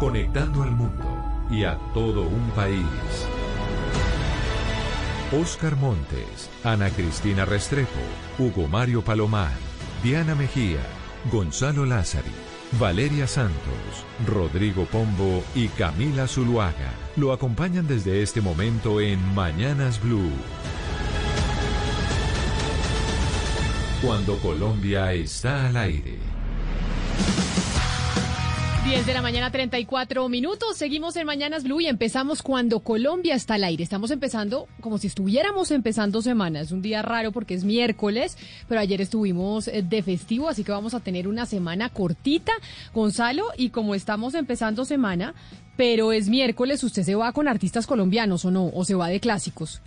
Conectando al mundo y a todo un país. Oscar Montes, Ana Cristina Restrepo, Hugo Mario Palomar, Diana Mejía, Gonzalo Lázari, Valeria Santos, Rodrigo Pombo y Camila Zuluaga lo acompañan desde este momento en Mañanas Blue. Cuando Colombia está al aire. 10 de la mañana, 34 minutos. Seguimos en Mañanas Blue y empezamos cuando Colombia está al aire. Estamos empezando como si estuviéramos empezando semana. Es un día raro porque es miércoles, pero ayer estuvimos eh, de festivo, así que vamos a tener una semana cortita, Gonzalo. Y como estamos empezando semana, pero es miércoles, ¿usted se va con artistas colombianos o no? ¿O se va de clásicos?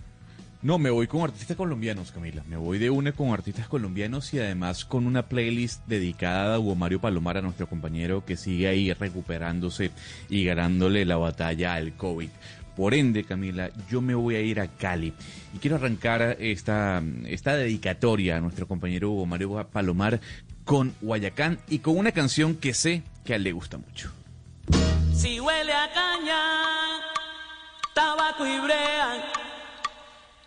No, me voy con artistas colombianos, Camila. Me voy de una con artistas colombianos y además con una playlist dedicada a Hugo Mario Palomar, a nuestro compañero que sigue ahí recuperándose y ganándole la batalla al COVID. Por ende, Camila, yo me voy a ir a Cali y quiero arrancar esta, esta dedicatoria a nuestro compañero Hugo Mario Palomar con Guayacán y con una canción que sé que a él le gusta mucho. Si huele a caña, tabaco y brea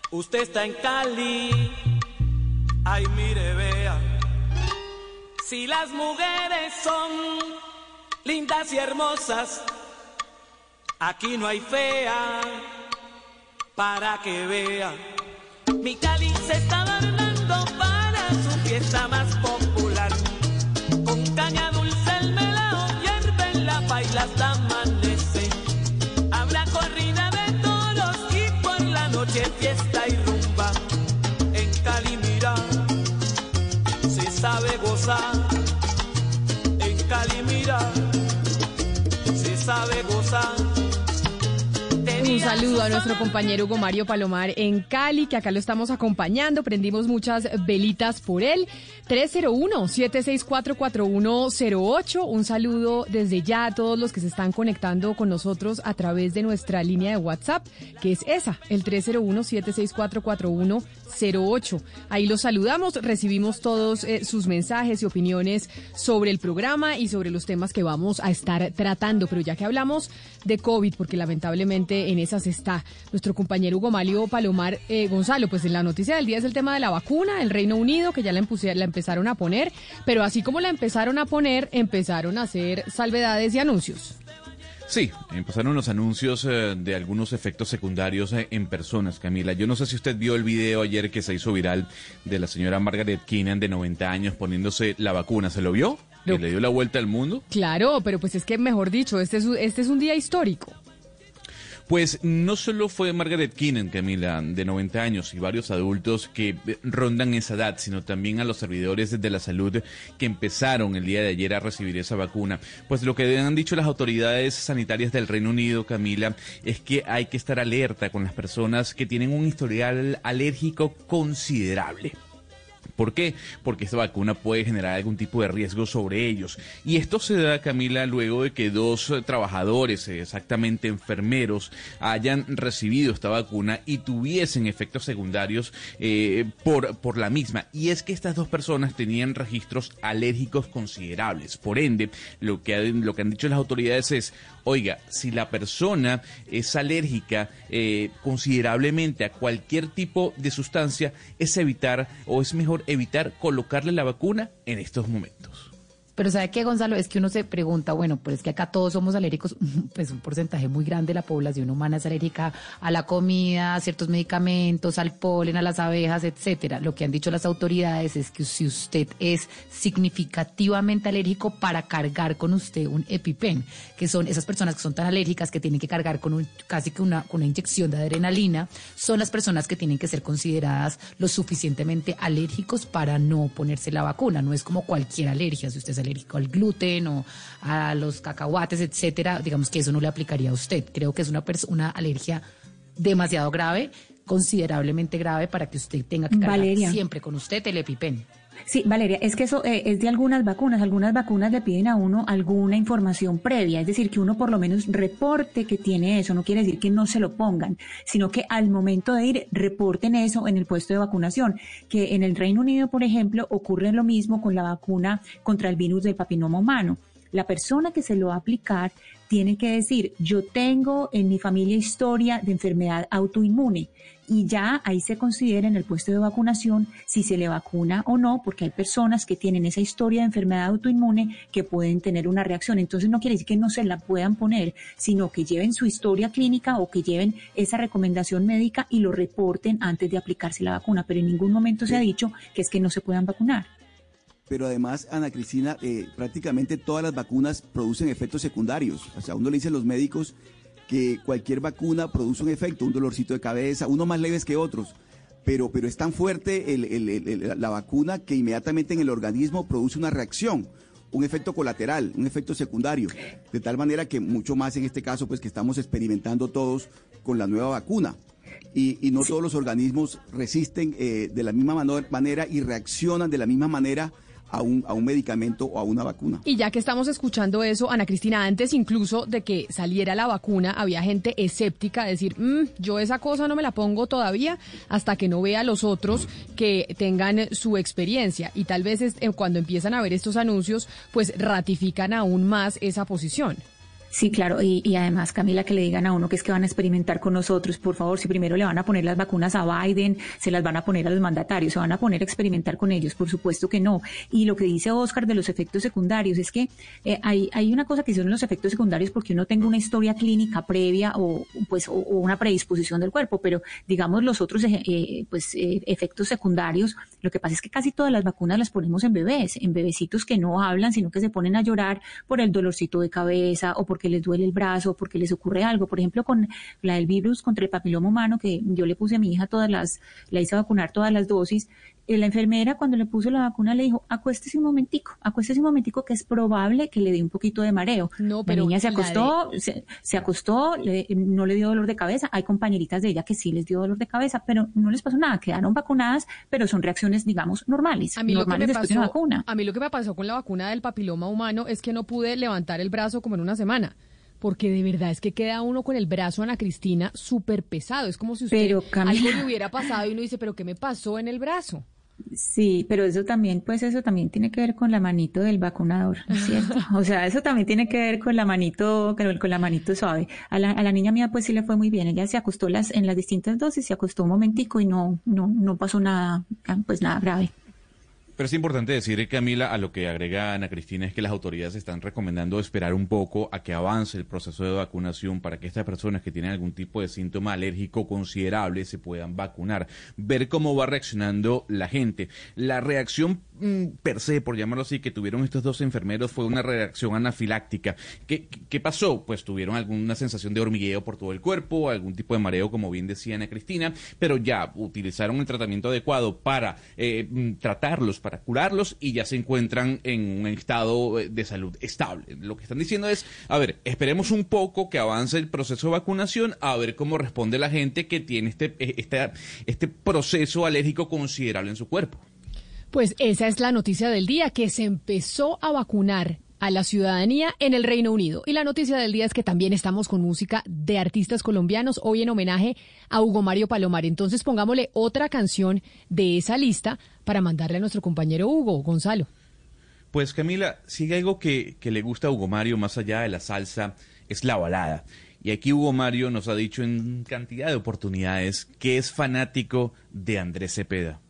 Usted está en Cali, ay mire, vea. Si las mujeres son lindas y hermosas, aquí no hay fea para que vea. Mi Cali se está gozar. En Cali mira, se sabe gozar. Un saludo a nuestro compañero Hugo Mario Palomar en Cali, que acá lo estamos acompañando. Prendimos muchas velitas por él. 301-764-4108. Un saludo desde ya a todos los que se están conectando con nosotros a través de nuestra línea de WhatsApp, que es esa, el 301-764-4108. Ahí los saludamos, recibimos todos eh, sus mensajes y opiniones sobre el programa y sobre los temas que vamos a estar tratando. Pero ya que hablamos de COVID, porque lamentablemente en esas está nuestro compañero Hugo Mario Palomar eh, Gonzalo, pues en la noticia del día es el tema de la vacuna, el Reino Unido, que ya la empezaron a poner, pero así como la empezaron a poner, empezaron a hacer salvedades y anuncios. Sí, empezaron los anuncios eh, de algunos efectos secundarios eh, en personas, Camila. Yo no sé si usted vio el video ayer que se hizo viral de la señora Margaret Keenan de 90 años poniéndose la vacuna. ¿Se lo vio? No. Que le dio la vuelta al mundo. Claro, pero pues es que mejor dicho, este es, este es un día histórico. Pues no solo fue Margaret Keenan, Camila, de 90 años, y varios adultos que eh, rondan esa edad, sino también a los servidores de la salud que empezaron el día de ayer a recibir esa vacuna. Pues lo que han dicho las autoridades sanitarias del Reino Unido, Camila, es que hay que estar alerta con las personas que tienen un historial alérgico considerable. ¿Por qué? Porque esta vacuna puede generar algún tipo de riesgo sobre ellos. Y esto se da, Camila, luego de que dos eh, trabajadores, eh, exactamente enfermeros, hayan recibido esta vacuna y tuviesen efectos secundarios eh, por, por la misma. Y es que estas dos personas tenían registros alérgicos considerables. Por ende, lo que, lo que han dicho las autoridades es, oiga, si la persona es alérgica eh, considerablemente a cualquier tipo de sustancia, es evitar o es mejor evitar colocarle la vacuna en estos momentos. Pero ¿sabe qué, Gonzalo? Es que uno se pregunta, bueno, pues es que acá todos somos alérgicos, pues un porcentaje muy grande de la población humana es alérgica a la comida, a ciertos medicamentos, al polen, a las abejas, etcétera. Lo que han dicho las autoridades es que si usted es significativamente alérgico para cargar con usted un EpiPen, que son esas personas que son tan alérgicas que tienen que cargar con un, casi que una, una inyección de adrenalina, son las personas que tienen que ser consideradas lo suficientemente alérgicos para no ponerse la vacuna. No es como cualquier alergia. Si usted es alérgico al gluten o a los cacahuates, etcétera, digamos que eso no le aplicaría a usted. Creo que es una, una alergia demasiado grave, considerablemente grave para que usted tenga que cargar siempre con usted el EpiPen. Sí, Valeria, es que eso eh, es de algunas vacunas. Algunas vacunas le piden a uno alguna información previa, es decir, que uno por lo menos reporte que tiene eso. No quiere decir que no se lo pongan, sino que al momento de ir reporten eso en el puesto de vacunación. Que en el Reino Unido, por ejemplo, ocurre lo mismo con la vacuna contra el virus del papiloma humano. La persona que se lo va a aplicar tiene que decir, yo tengo en mi familia historia de enfermedad autoinmune y ya ahí se considera en el puesto de vacunación si se le vacuna o no, porque hay personas que tienen esa historia de enfermedad autoinmune que pueden tener una reacción. Entonces no quiere decir que no se la puedan poner, sino que lleven su historia clínica o que lleven esa recomendación médica y lo reporten antes de aplicarse la vacuna. Pero en ningún momento se ha dicho que es que no se puedan vacunar pero además, Ana Cristina, eh, prácticamente todas las vacunas producen efectos secundarios. O sea, uno le dice a los médicos que cualquier vacuna produce un efecto, un dolorcito de cabeza, uno más leves que otros, pero, pero es tan fuerte la vacuna que inmediatamente en el organismo produce una reacción, un efecto colateral, un efecto secundario, de tal manera que mucho más en este caso, pues que estamos experimentando todos con la nueva vacuna. Y, no todos los organismos resisten eh, de la misma manera y reaccionan de la misma manera a un, a un medicamento o a una vacuna. Y ya que estamos escuchando eso, Ana Cristina, antes incluso de que saliera la vacuna, había gente escéptica decir, mm, yo esa cosa no me la pongo todavía hasta que no vea a los otros que tengan su experiencia. Y tal vez es, eh, cuando empiezan a ver estos anuncios, pues ratifican aún más esa posición. Sí, claro, y, y, además, Camila, que le digan a uno que es que van a experimentar con nosotros, por favor, si primero le van a poner las vacunas a Biden, se las van a poner a los mandatarios, se van a poner a experimentar con ellos, por supuesto que no. Y lo que dice Oscar de los efectos secundarios es que eh, hay, hay una cosa que son los efectos secundarios porque uno tenga una historia clínica previa o pues o, una predisposición del cuerpo, pero digamos los otros eh, eh pues eh, efectos secundarios, lo que pasa es que casi todas las vacunas las ponemos en bebés, en bebecitos que no hablan, sino que se ponen a llorar por el dolorcito de cabeza o por porque les duele el brazo, porque les ocurre algo. Por ejemplo, con la del virus contra el papiloma humano, que yo le puse a mi hija todas las, la hice vacunar todas las dosis, la enfermera cuando le puso la vacuna le dijo, acuéstese un momentico, acuéstese un momentico que es probable que le dé un poquito de mareo. No, pero la niña se acostó, se, acostó, no le dio dolor de cabeza. Hay compañeritas de ella que sí les dio dolor de cabeza, pero no les pasó nada, quedaron vacunadas, pero son reacciones, digamos, normales, a mí normales después de la vacuna. A mí lo que me pasó con la vacuna del papiloma humano es que no pude levantar el brazo como en una semana porque de verdad es que queda uno con el brazo Ana Cristina súper pesado. Es como si usted algo le hubiera pasado y uno dice, pero ¿qué me pasó en el brazo? Sí, pero eso también, pues eso también tiene que ver con la manito del vacunador, ¿cierto? O sea, eso también tiene que ver con la manito, con la manito suave. A la, a la niña mía, pues sí le fue muy bien. Ella se acostó las, en las distintas dosis, se acostó un momentico y no, no, no pasó nada, pues nada grave. Pero es importante decir, Camila, a lo que agrega Ana Cristina, es que las autoridades están recomendando esperar un poco a que avance el proceso de vacunación para que estas personas que tienen algún tipo de síntoma alérgico considerable se puedan vacunar. Ver cómo va reaccionando la gente. La reacción per se, por llamarlo así, que tuvieron estos dos enfermeros fue una reacción anafiláctica. ¿Qué, ¿Qué pasó? Pues tuvieron alguna sensación de hormigueo por todo el cuerpo, algún tipo de mareo, como bien decía Ana Cristina, pero ya utilizaron el tratamiento adecuado para eh, mm, tratarlos para curarlos y ya se encuentran en un estado eh, de salud estable. Lo que están diciendo es, a ver, esperemos un poco que avance el proceso de vacunación, a ver cómo responde la gente que tiene este, este, este proceso alérgico considerable en su cuerpo. Pues esa es la noticia del día, que se empezó a vacunar a la ciudadanía en el Reino Unido. Y la noticia del día es que también estamos con música de artistas colombianos, hoy en homenaje a Hugo Mario Palomar. Entonces pongámosle otra canción de esa lista para mandarle a nuestro compañero Hugo, Gonzalo. Pues Camila, si algo que, que le gusta a Hugo Mario más allá de la salsa, es la balada. Y aquí Hugo Mario nos ha dicho en cantidad de oportunidades que es fanático de Andrés Cepeda.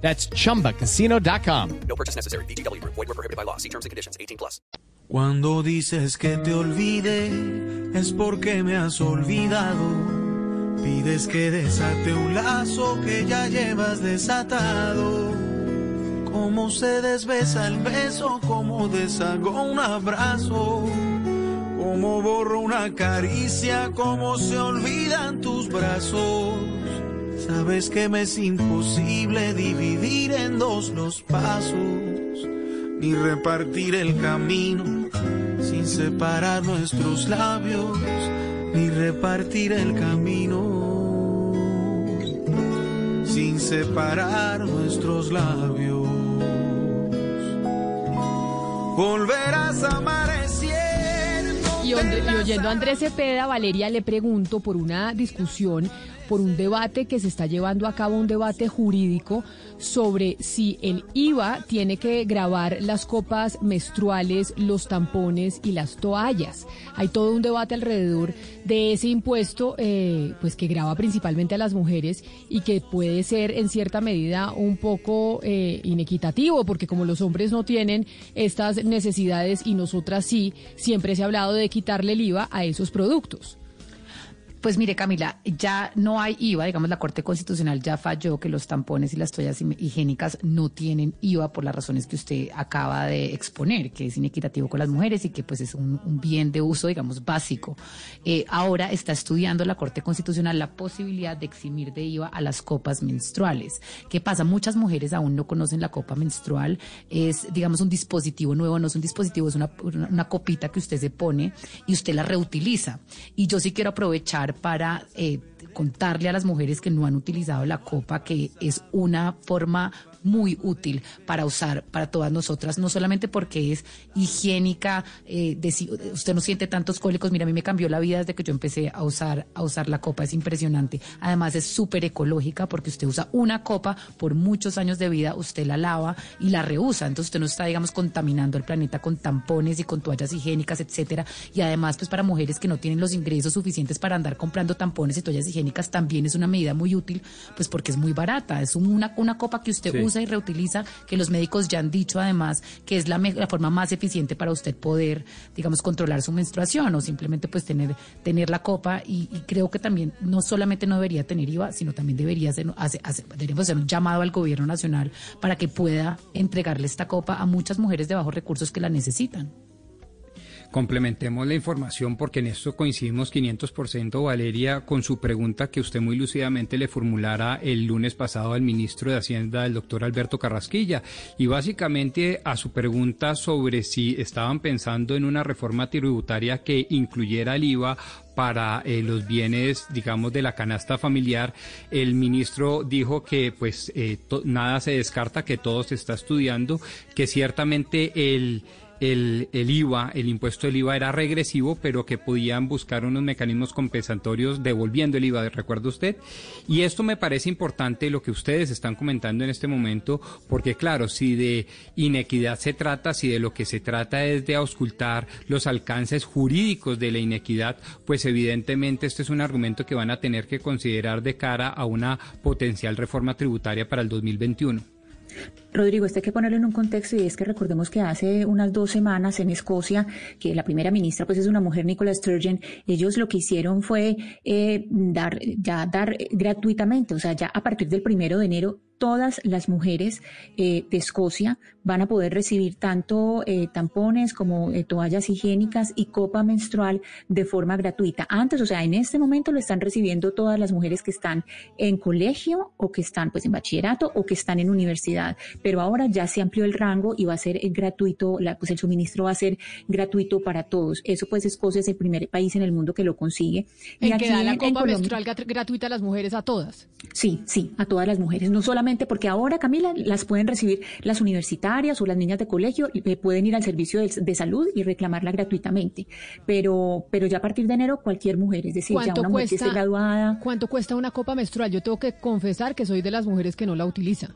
That's chumbacasino.com. No purchase necessary. BGW. Void were prohibited by law. See terms and conditions 18 plus. Cuando dices que te olvide, es porque me has olvidado. Pides que desate un lazo que ya llevas desatado. Cómo se desbesa el beso, cómo deshago un abrazo. Cómo borro una caricia, cómo se olvidan tus brazos. Sabes que me es imposible dividir en dos los pasos, ni repartir el camino sin separar nuestros labios, ni repartir el camino sin separar nuestros labios. Volverás a onde- y oyendo a Andrés Cepeda, Valeria le pregunto por una discusión, por un debate que se está llevando a cabo, un debate jurídico sobre si el IVA tiene que grabar las copas menstruales, los tampones y las toallas. Hay todo un debate alrededor de ese impuesto, eh, pues que graba principalmente a las mujeres y que puede ser en cierta medida un poco eh, inequitativo, porque como los hombres no tienen estas necesidades y nosotras sí, siempre se ha hablado de quitarle el IVA a esos productos. Pues mire, Camila, ya no hay IVA, digamos, la Corte Constitucional ya falló que los tampones y las toallas higiénicas no tienen IVA por las razones que usted acaba de exponer, que es inequitativo con las mujeres y que pues es un, bien de uso, digamos, básico. Eh, ahora está estudiando la Corte Constitucional la posibilidad de eximir de IVA a las copas menstruales. ¿Qué pasa? Muchas mujeres aún no conocen la copa menstrual. Es, digamos, un dispositivo nuevo, no es un dispositivo, es una, una copita que usted se pone y usted la reutiliza. Y yo sí quiero aprovechar para eh, contarle a las mujeres que no han utilizado la copa que es una forma muy útil para usar para todas nosotras, no solamente porque es higiénica, eh, de usted no siente tantos cólicos, mira, a mí me cambió la vida desde que yo empecé a usar, a usar la copa, es impresionante. Además es súper ecológica porque usted usa una copa por muchos años de vida, usted la lava y la reusa, entonces usted no está, digamos, contaminando el planeta con tampones y con toallas higiénicas, etcétera. Y además, pues para mujeres que no tienen los ingresos suficientes para andar comprando tampones y toallas higiénicas, también es una medida muy útil, pues porque es muy barata. Es una, una copa que usted Sí. usa y reutiliza, que los médicos ya han dicho además que es la, la forma más eficiente para usted poder, digamos, controlar su menstruación o simplemente pues tener, tener la copa. Y, creo que también no solamente no debería tener IVA, sino también debería ser, hace- hace- deberíamos hacer un llamado al gobierno nacional para que pueda entregarle esta copa a muchas mujeres de bajos recursos que la necesitan. Complementemos la información porque en esto coincidimos 500%, Valeria, con su pregunta que usted muy lúcidamente le formulara el lunes pasado al ministro de Hacienda, el doctor Alberto Carrasquilla. Y básicamente a su pregunta sobre si estaban pensando en una reforma tributaria que incluyera el IVA para eh, los bienes, digamos, de la canasta familiar, el ministro dijo que pues eh, nada se descarta, que todo se está estudiando, que ciertamente el el, el IVA, el impuesto del IVA era regresivo, pero que podían buscar unos mecanismos compensatorios devolviendo el IVA, recuerda usted. Y esto me parece importante lo que ustedes están comentando en este momento, porque claro, si de inequidad se trata, si de lo que se trata es de auscultar los alcances jurídicos de la inequidad, pues evidentemente este es un argumento que van a tener que considerar de cara a una potencial reforma tributaria para el 2021. Rodrigo, esto hay que ponerlo en un contexto y es que recordemos que hace unas dos semanas en Escocia, que la primera ministra pues es una mujer, Nicola Sturgeon, ellos lo que hicieron fue eh, dar, ya dar gratuitamente, o sea, ya a partir del primero de enero todas las mujeres eh, de Escocia van a poder recibir tanto eh, tampones como eh, toallas higiénicas y copa menstrual de forma gratuita. Antes, o sea, en este momento lo están recibiendo todas las mujeres que están en colegio o que están pues en bachillerato o que están en universidad, pero ahora ya se amplió el rango y va a ser gratuito, la, pues el suministro va a ser gratuito para todos. Eso pues Escocia es el primer país en el mundo que lo consigue. Y En que aquí da la en- en copa Colombia- menstrual grat- gratuita a las mujeres a todas. Sí, sí, a todas las mujeres, no solamente porque ahora, Camila, las pueden recibir las universitarias o las niñas de colegio, eh, pueden ir al servicio de, de salud y reclamarla gratuitamente, pero, pero ya a partir de enero cualquier mujer, es decir, ya ¿Cuánto una mujer que esté graduada. ¿Cuánto cuesta una copa menstrual? Yo tengo que confesar que soy de las mujeres que no la utiliza.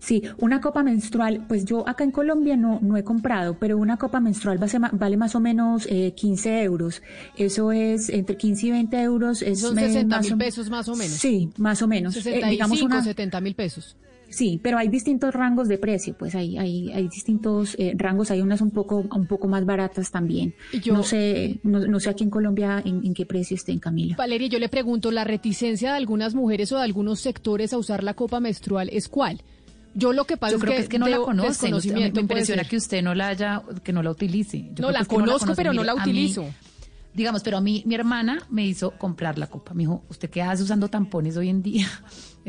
Sí, una copa menstrual, pues yo acá en Colombia no, no he comprado, pero una copa menstrual vale más o menos eh, 15 euros. Eso es entre 15 y 20 euros. Es Son me- 60 más mil pesos más o menos. Sí, más o menos. Eh, 65, digamos una, 70 mil pesos. Sí, pero hay distintos rangos de precio, pues hay, hay, hay distintos eh, rangos, hay unas un poco, un poco más baratas también. no sé, no, sé aquí en Colombia en, qué precio estén, Camila. Valeria, yo le pregunto, ¿la reticencia de algunas mujeres o de algunos sectores a usar la copa menstrual es cuál? Yo lo que pasa es, que, es que no la conocen. me impresiona que usted no la haya, que no la utilice. no, la conozco, pero no la utilizo. digamos, pero a mí, mi hermana me hizo comprar la copa. Me dijo, ¿usted qué hace usando tampones hoy en día?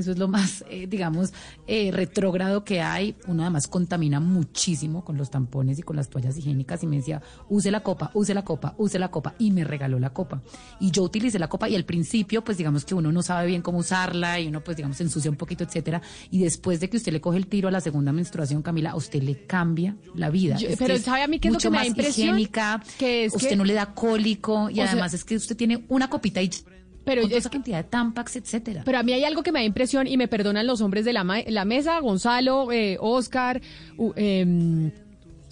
Eso es lo más, eh, digamos, eh, retrógrado que hay. Uno además contamina muchísimo con los tampones y con las toallas higiénicas y me decía, use la copa, use la copa, use la copa. Y me regaló la copa. Y yo utilicé la copa y al principio, pues digamos que uno no sabe bien cómo usarla y uno pues digamos se ensucia un poquito, etcétera. Y después de que usted le coge el tiro a la segunda menstruación, Camila, a usted le cambia la vida. pero ¿sabe a mí qué es lo que me da impresión? higiénica, que es usted no le da cólico y además es que usted tiene una copita y pero esa cantidad de tampax, etcétera. Pero a mí hay algo que me da impresión y me perdonan los hombres de la, la mesa, Gonzalo, eh, Oscar, eh,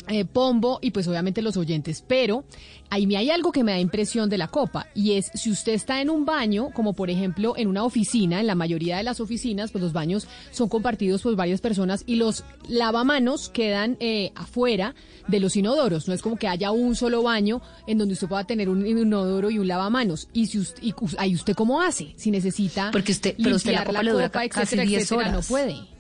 eh, Pombo y pues obviamente los oyentes. Pero ahí me hay algo que me da impresión de la copa y es si usted está en un baño, como por ejemplo en una oficina, en la mayoría de las oficinas, pues los baños son compartidos por varias personas y los lavamanos quedan eh, afuera de los inodoros. No es como que haya un solo baño en donde usted pueda tener un inodoro y un lavamanos. Y si usted, y, ahí usted cómo hace, si necesita porque usted, pero usted la copa, le dura casi 10 horas. no puede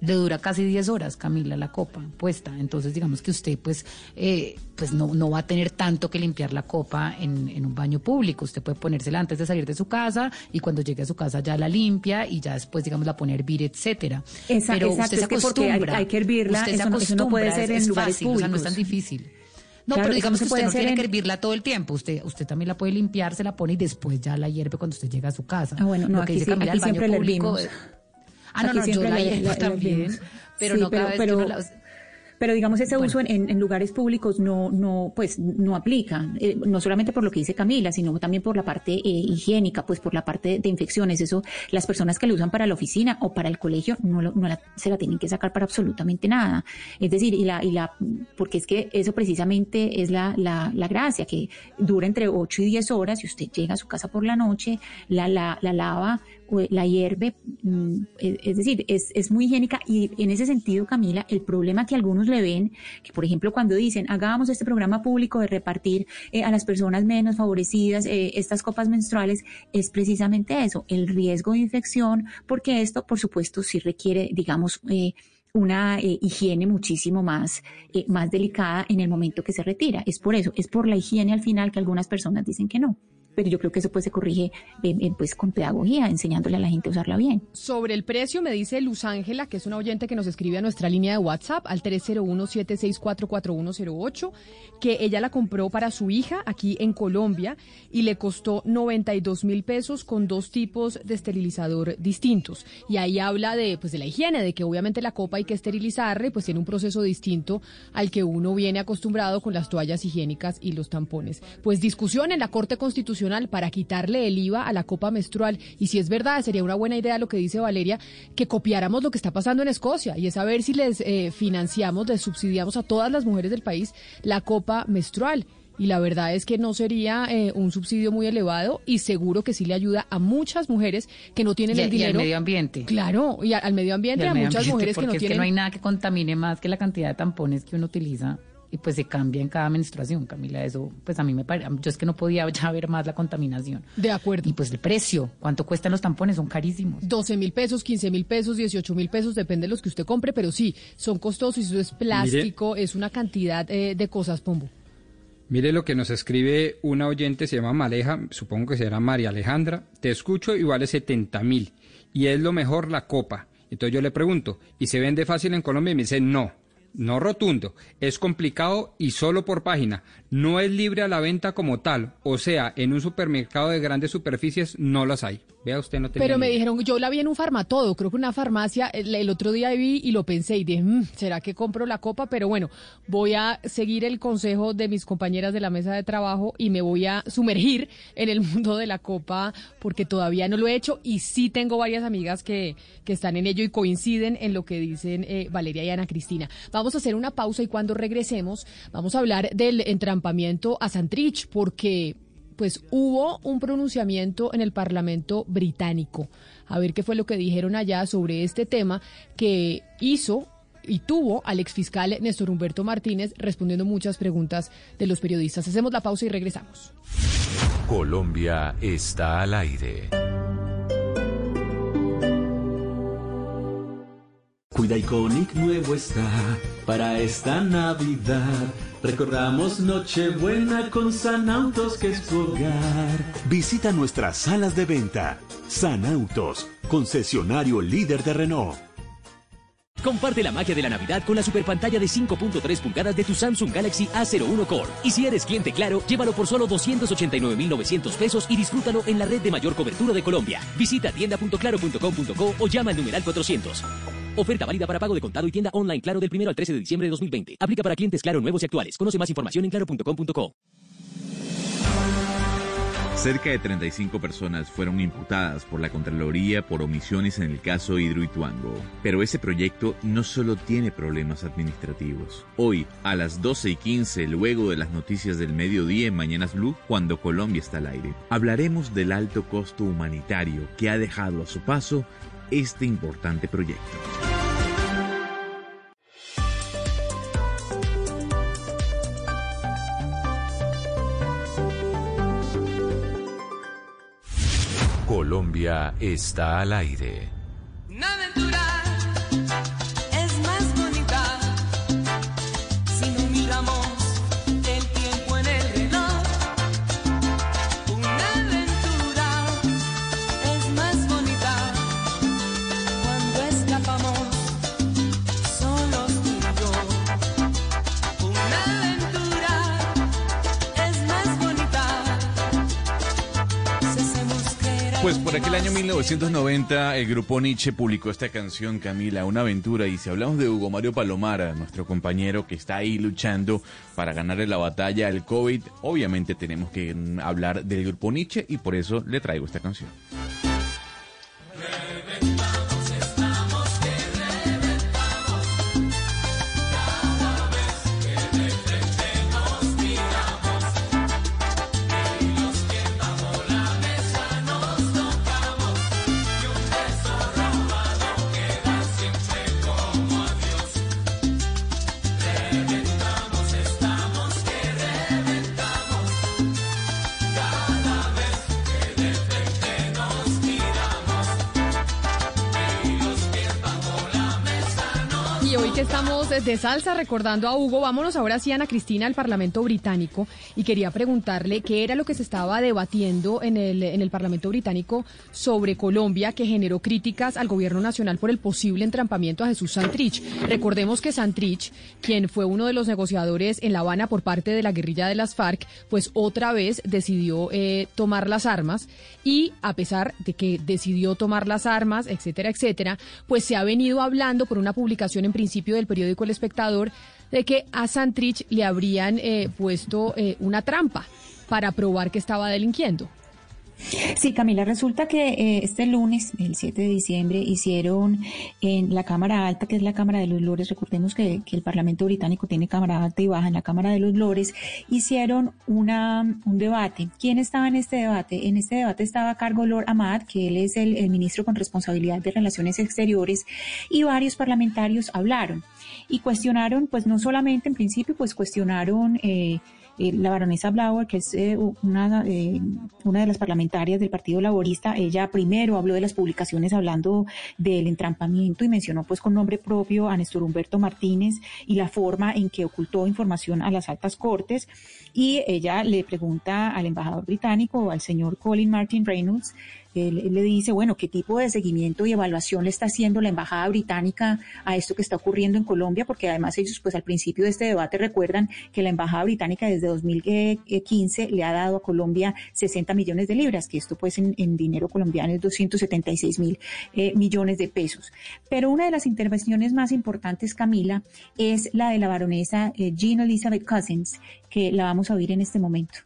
le dura casi 10 horas, Camila, la copa puesta. Entonces, digamos que usted, pues, eh, pues no, no va a tener tanto que limpiar la copa en, en, un baño público. Usted puede ponérsela antes de salir de su casa y cuando llegue a su casa ya la limpia y ya después, digamos, la pone a hervir, etcétera. Pero usted se acostumbra. Hay, que hervirla, usted eso, no puede ser en lugares fácil, públicos. O sea, no es tan difícil. No, pero digamos que usted no tiene que hervirla todo el tiempo. Usted, usted también la puede limpiar, se la pone y después ya la hierve cuando usted llega a su casa. Ah, bueno, no, aquí, sí, aquí siempre la hervimos. Ah, no, no, yo la, hiervo también pero no cada vez que uno pero digamos ese uso en, lugares públicos no, no, pues no aplica, eh, no solamente por lo que dice Camila, sino también por la parte eh, higiénica, pues por la parte de infecciones. Eso, las personas que lo usan para la oficina o para el colegio no, no se la tienen que sacar para absolutamente nada. Es decir, y la, y la, porque es que eso precisamente es la, la, la gracia, que dura entre 8 y 10 horas y usted llega a su casa por la noche, la, la, la lava la hierve, mm, es decir, es, es, muy higiénica y en ese sentido, Camila, el problema que algunos le ven, que por ejemplo cuando dicen, hagamos este programa público de repartir eh, a las personas menos favorecidas eh, estas copas menstruales, es precisamente eso, el riesgo de infección, porque esto, por supuesto, sí requiere, digamos, eh, una higiene muchísimo más, más delicada en el momento que se retira. Es por eso, es por la higiene al final que algunas personas dicen que no pero yo creo que eso pues se corrige pues con pedagogía, enseñándole a la gente a usarla bien. Sobre el precio me dice Luz Ángela, que es una oyente que nos escribe a nuestra línea de WhatsApp al 301-764-4108, que ella la compró para su hija aquí en Colombia y le costó 92 mil pesos con dos tipos de esterilizador distintos. Y ahí habla de, pues, de la higiene, de que obviamente la copa hay que esterilizarla y pues tiene un proceso distinto al que uno viene acostumbrado con las toallas higiénicas y los tampones. Pues discusión en la Corte Constitucional para quitarle el IVA a la copa menstrual. Y si es verdad, sería una buena idea lo que dice Valeria, que copiáramos lo que está pasando en Escocia y es a ver si les eh, financiamos, les subsidiamos a todas las mujeres del país la copa menstrual y la verdad es que no sería eh, un subsidio muy elevado y seguro que sí le ayuda a muchas mujeres que no tienen el dinero. Y al medio ambiente. Claro, y al medio ambiente, a muchas mujeres que no tienen. Es que no hay nada que contamine más que la cantidad de tampones que uno utiliza y pues se cambia en cada menstruación, Camila. Eso, pues a mí me parece, yo es que no podía ya ver más la contaminación. De acuerdo. Y pues el precio, ¿cuánto cuestan los tampones? Son carísimos. 12 mil pesos, 15 mil pesos, 18 mil pesos, depende de los que usted compre, pero sí, son costosos, y eso es plástico, es una cantidad eh, de cosas, Pombo. Mire lo que nos escribe una oyente, se llama Maleja, supongo que será María Alejandra. Te escucho y vale 70 mil. Y es lo mejor la copa. Entonces yo le pregunto, ¿y se vende fácil en Colombia? Y me dice, no. No rotundo, es complicado y solo por página. No es libre a la venta como tal, o sea, en un supermercado de grandes superficies no las hay. Vea usted, no Pero me dijeron, yo la vi en un farmatodo, creo que una farmacia, el, otro día vi y lo pensé y dije, mm, ¿será que compro la copa? Pero bueno, voy a seguir el consejo de mis compañeras de la mesa de trabajo y me voy a sumergir en el mundo de la copa porque todavía no lo he hecho y sí tengo varias amigas que, que están en ello y coinciden en lo que dicen eh, Valeria y Ana Cristina. Vamos a hacer una pausa y cuando regresemos vamos a hablar del entrampamiento a Santrich porque pues hubo un pronunciamiento en el Parlamento británico. A ver qué fue lo que dijeron allá sobre este tema que hizo y tuvo al exfiscal Néstor Humberto Martínez respondiendo muchas preguntas de los periodistas. Hacemos la pausa y regresamos. Colombia está al aire. Cuida Iconic nuevo está para esta Navidad. Recorramos Nochebuena con Sanautos que es hogar. Visita nuestras salas de venta. Sanautos, concesionario líder de Renault. Comparte la magia de la Navidad con la super pantalla de 5.3 pulgadas de tu Samsung Galaxy A01 Core. Y si eres cliente Claro, llévalo por solo 289.900 pesos y disfrútalo en la red de mayor cobertura de Colombia. Visita tienda.claro.com.co o llama al numeral 400. Oferta válida para pago de contado y tienda online Claro del 1 al 13 de diciembre de 2020. Aplica para clientes Claro nuevos y actuales. Conoce más información en claro.com.co. Cerca de 35 personas fueron imputadas por la Contraloría por omisiones en el caso Hidroituango. Pero ese proyecto no solo tiene problemas administrativos. Hoy, a las 12 y 15, luego de las noticias del mediodía en Mañanas Blue, cuando Colombia está al aire, hablaremos del alto costo humanitario que ha dejado a su paso este importante proyecto. Colombia está al aire. Pues por aquel año 1990 el grupo Nietzsche publicó esta canción Camila, una aventura y si hablamos de Hugo Mario Palomara, nuestro compañero que está ahí luchando para ganarle la batalla al COVID, obviamente tenemos que mm, hablar del grupo Nietzsche y por eso le traigo esta canción. De salsa recordando a Hugo, vámonos ahora sí, Ana Cristina, al Parlamento Británico. Y quería preguntarle qué era lo que se estaba debatiendo en el, en el Parlamento Británico sobre Colombia, que generó críticas al gobierno nacional por el posible entrampamiento a Jesús Santrich. Recordemos que Santrich, quien fue uno de los negociadores en La Habana por parte de la guerrilla de las FARC, pues otra vez decidió eh, tomar las armas y a pesar de que decidió tomar las armas, etcétera, etcétera, pues se ha venido hablando por una publicación en principio del periódico El Espectador de que a Santrich le habrían eh, puesto eh, una trampa para probar que estaba delinquiendo. Sí, Camila, resulta que eh, este lunes, el 7 de diciembre, hicieron en la Cámara Alta, que es la Cámara de los Lores, recordemos que, el Parlamento británico tiene Cámara Alta y Baja, en la Cámara de los Lores, hicieron una, un debate. ¿Quién estaba en este debate? En este debate estaba a cargo Lord Ahmad, que él es el ministro con responsabilidad de Relaciones Exteriores, y varios parlamentarios hablaron y cuestionaron, pues no solamente en principio, pues cuestionaron... Eh, eh, la baronesa Blauer, que es eh, una, eh, una de las parlamentarias del Partido Laborista, ella primero habló de las publicaciones hablando del entrampamiento y mencionó pues con nombre propio a Néstor Humberto Martínez y la forma en que ocultó información a las altas cortes. Y ella le pregunta al embajador británico, al señor Colin Martin Reynolds, él, le dice, bueno, ¿qué tipo de seguimiento y evaluación le está haciendo la embajada británica a esto que está ocurriendo en Colombia? Porque además ellos, pues al principio de este debate recuerdan que la embajada británica desde 2015 le ha dado a Colombia 60 millones de libras, que esto pues en, en dinero colombiano es 276 mil eh, millones de pesos. Pero una de las intervenciones más importantes, Camila, es la de la baronesa eh, Jean Elizabeth Cousins, que la vamos a oír en este momento.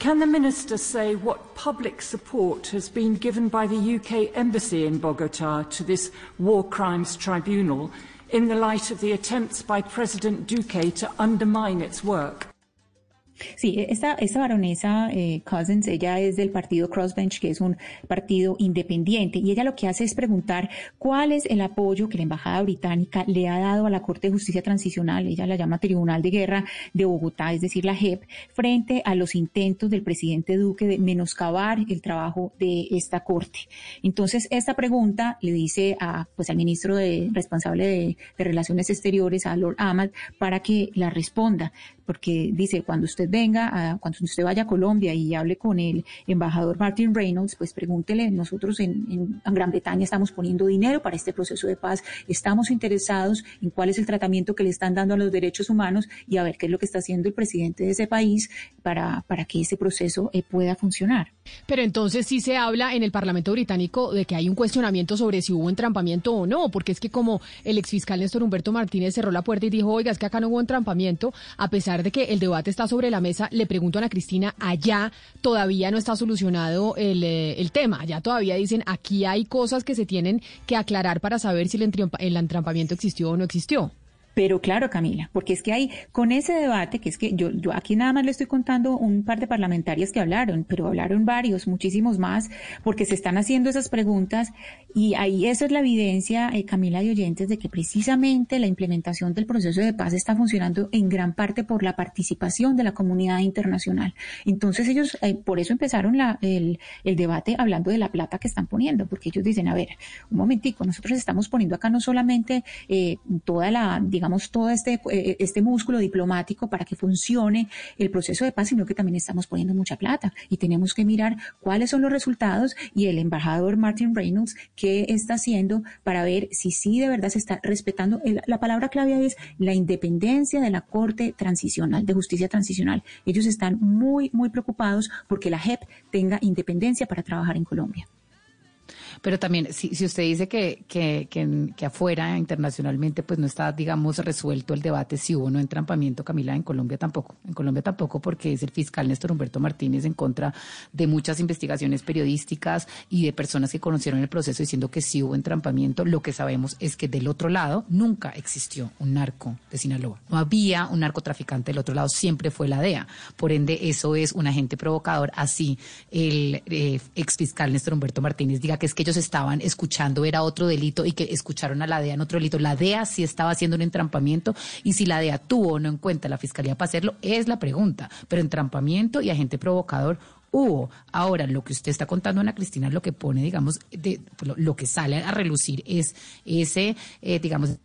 Can the Minister say what public support has been given by the UK Embassy in Bogota to this War Crimes Tribunal in the light of the attempts by President Duque to undermine its work? Sí, esta, esta baronesa eh, Cousins, ella es del partido Crossbench, que es un partido independiente, y ella lo que hace es preguntar cuál es el apoyo que la Embajada Británica le ha dado a la Corte de Justicia Transicional, ella la llama Tribunal de Guerra de Bogotá, es decir, la JEP, frente a los intentos del presidente Duque de menoscabar el trabajo de esta Corte. Entonces, esta pregunta le dice a, pues, al ministro de, responsable de, de Relaciones Exteriores, a Lord Ahmad, para que la responda porque dice, cuando usted venga, a- cuando usted vaya a Colombia y hable con el embajador Martin Reynolds, pues pregúntele, nosotros en, en- Gran Bretaña estamos poniendo dinero para este proceso de paz, estamos interesados en cuál es el tratamiento que le están dando a los derechos humanos y a ver qué es lo que está haciendo el presidente de ese país para, para que ese proceso eh, pueda funcionar. Pero entonces sí se habla en el Parlamento británico de que hay un cuestionamiento sobre si hubo entrampamiento o no, porque es que como el exfiscal Néstor Humberto Martínez cerró la puerta y dijo, oiga, es que acá no hubo entrampamiento, a pesar de que el debate está sobre la mesa, le pregunto a Cristina, allá todavía no está solucionado el, eh, el tema, allá todavía dicen, aquí hay cosas que se tienen que aclarar para saber si el, el entrampamiento existió o no existió. Pero claro, Camila, porque es que hay con ese debate, que es que yo, yo aquí nada más le estoy contando un par de parlamentarias que hablaron, pero hablaron varios, muchísimos más, porque se están haciendo esas preguntas y ahí eso es la evidencia, eh, Camila y oyentes, de que precisamente la implementación del proceso de paz está funcionando en gran parte por la participación de la comunidad internacional. Entonces ellos, eh, por eso empezaron la, el, el debate hablando de la plata que están poniendo, porque ellos dicen, a ver, un momentico, nosotros estamos poniendo acá no solamente eh, toda la, digamos, todo este, eh, este músculo diplomático para que funcione el proceso de paz, sino que también estamos poniendo mucha plata y tenemos que mirar cuáles son los resultados y el embajador Martin Reynolds qué está haciendo para ver si sí de verdad se está respetando. La palabra clave es la independencia de la Corte Transicional, de Justicia Transicional. Ellos están muy, muy preocupados porque la JEP tenga independencia para trabajar en Colombia. Pero también, si, si usted dice que, que, que, afuera, internacionalmente, pues no está, digamos, resuelto el debate si hubo o no entrampamiento, Camila, en Colombia tampoco. En Colombia tampoco, porque es el fiscal Néstor Humberto Martínez en contra de muchas investigaciones periodísticas y de personas que conocieron el proceso diciendo que sí hubo entrampamiento. Lo que sabemos es que del otro lado nunca existió un narco de Sinaloa. No había un narcotraficante del otro lado, siempre fue la DEA. Por ende, eso es un agente provocador. Así el eh, ex fiscal Néstor Humberto Martínez diga que es ellos estaban escuchando, era otro delito y que escucharon a la DEA en otro delito. La DEA sí estaba haciendo un entrampamiento y si la DEA tuvo o no en cuenta la fiscalía para hacerlo, es la pregunta. Pero entrampamiento y agente provocador hubo. Ahora, lo que usted está contando, Ana Cristina, lo que pone, digamos, de, lo, lo que sale a relucir es ese, eh, digamos,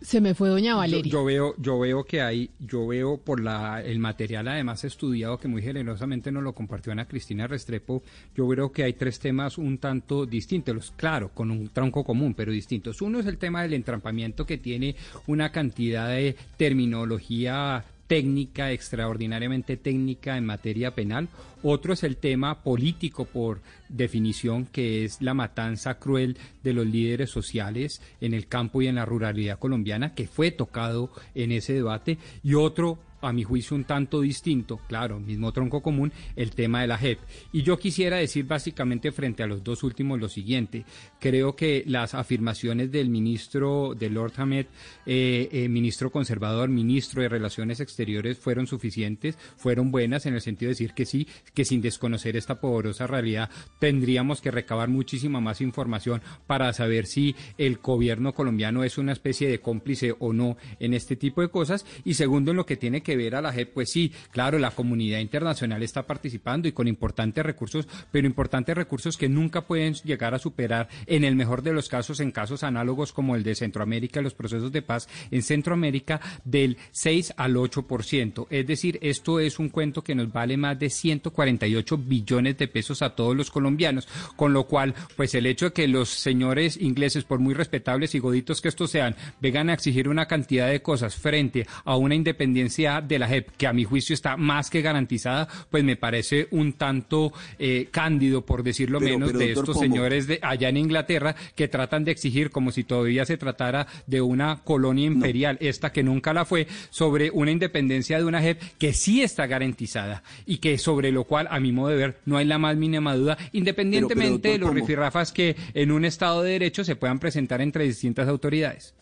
Se me fue doña Valeria. yo veo, yo veo que hay, yo veo por la, el material además estudiado que muy generosamente nos lo compartió Ana Cristina Restrepo, yo veo que hay tres temas un tanto distintos, claro, con un tronco común, pero distintos. Uno es el tema del entrampamiento que tiene una cantidad de terminología técnica, extraordinariamente técnica en materia penal. Otro es el tema político por definición, que es la matanza cruel de los líderes sociales en el campo y en la ruralidad colombiana, que fue tocado en ese debate. Y otro a mi juicio un tanto distinto, claro, mismo tronco común, el tema de la JEP. Y yo quisiera decir básicamente frente a los dos últimos lo siguiente, creo que las afirmaciones del ministro, de Lord Hamed, eh, eh, ministro conservador, ministro de Relaciones Exteriores, fueron suficientes, fueron buenas en el sentido de decir que sí, que sin desconocer esta poderosa realidad tendríamos que recabar muchísima más información para saber si el gobierno colombiano es una especie de cómplice o no en este tipo de cosas. Y segundo, en lo que tiene que ver a la JEP, pues sí, claro, la comunidad internacional está participando y con importantes recursos, pero importantes recursos que nunca pueden llegar a superar, en el mejor de los casos, en casos análogos como el de Centroamérica, los procesos de paz en Centroamérica, del 6 al 8%. Es decir, esto es un cuento que nos vale más de 148 billones de pesos a todos los colombianos, con lo cual, pues el hecho de que los señores ingleses, por muy respetables y goditos que estos sean, vengan a exigir una cantidad de cosas frente a una independencia de la JEP, que a mi juicio está más que garantizada, pues me parece un tanto eh, cándido, por decirlo Pero- menos, pero, de estos señores de allá en Inglaterra que tratan de exigir como si todavía se tratara de una colonia imperial, esta que nunca la fue, sobre una independencia de una JEP que sí está garantizada y que sobre lo cual, a mi modo de ver, no hay la más mínima duda, independientemente de los rifirrafas que en un Estado de Derecho se puedan presentar entre distintas autoridades.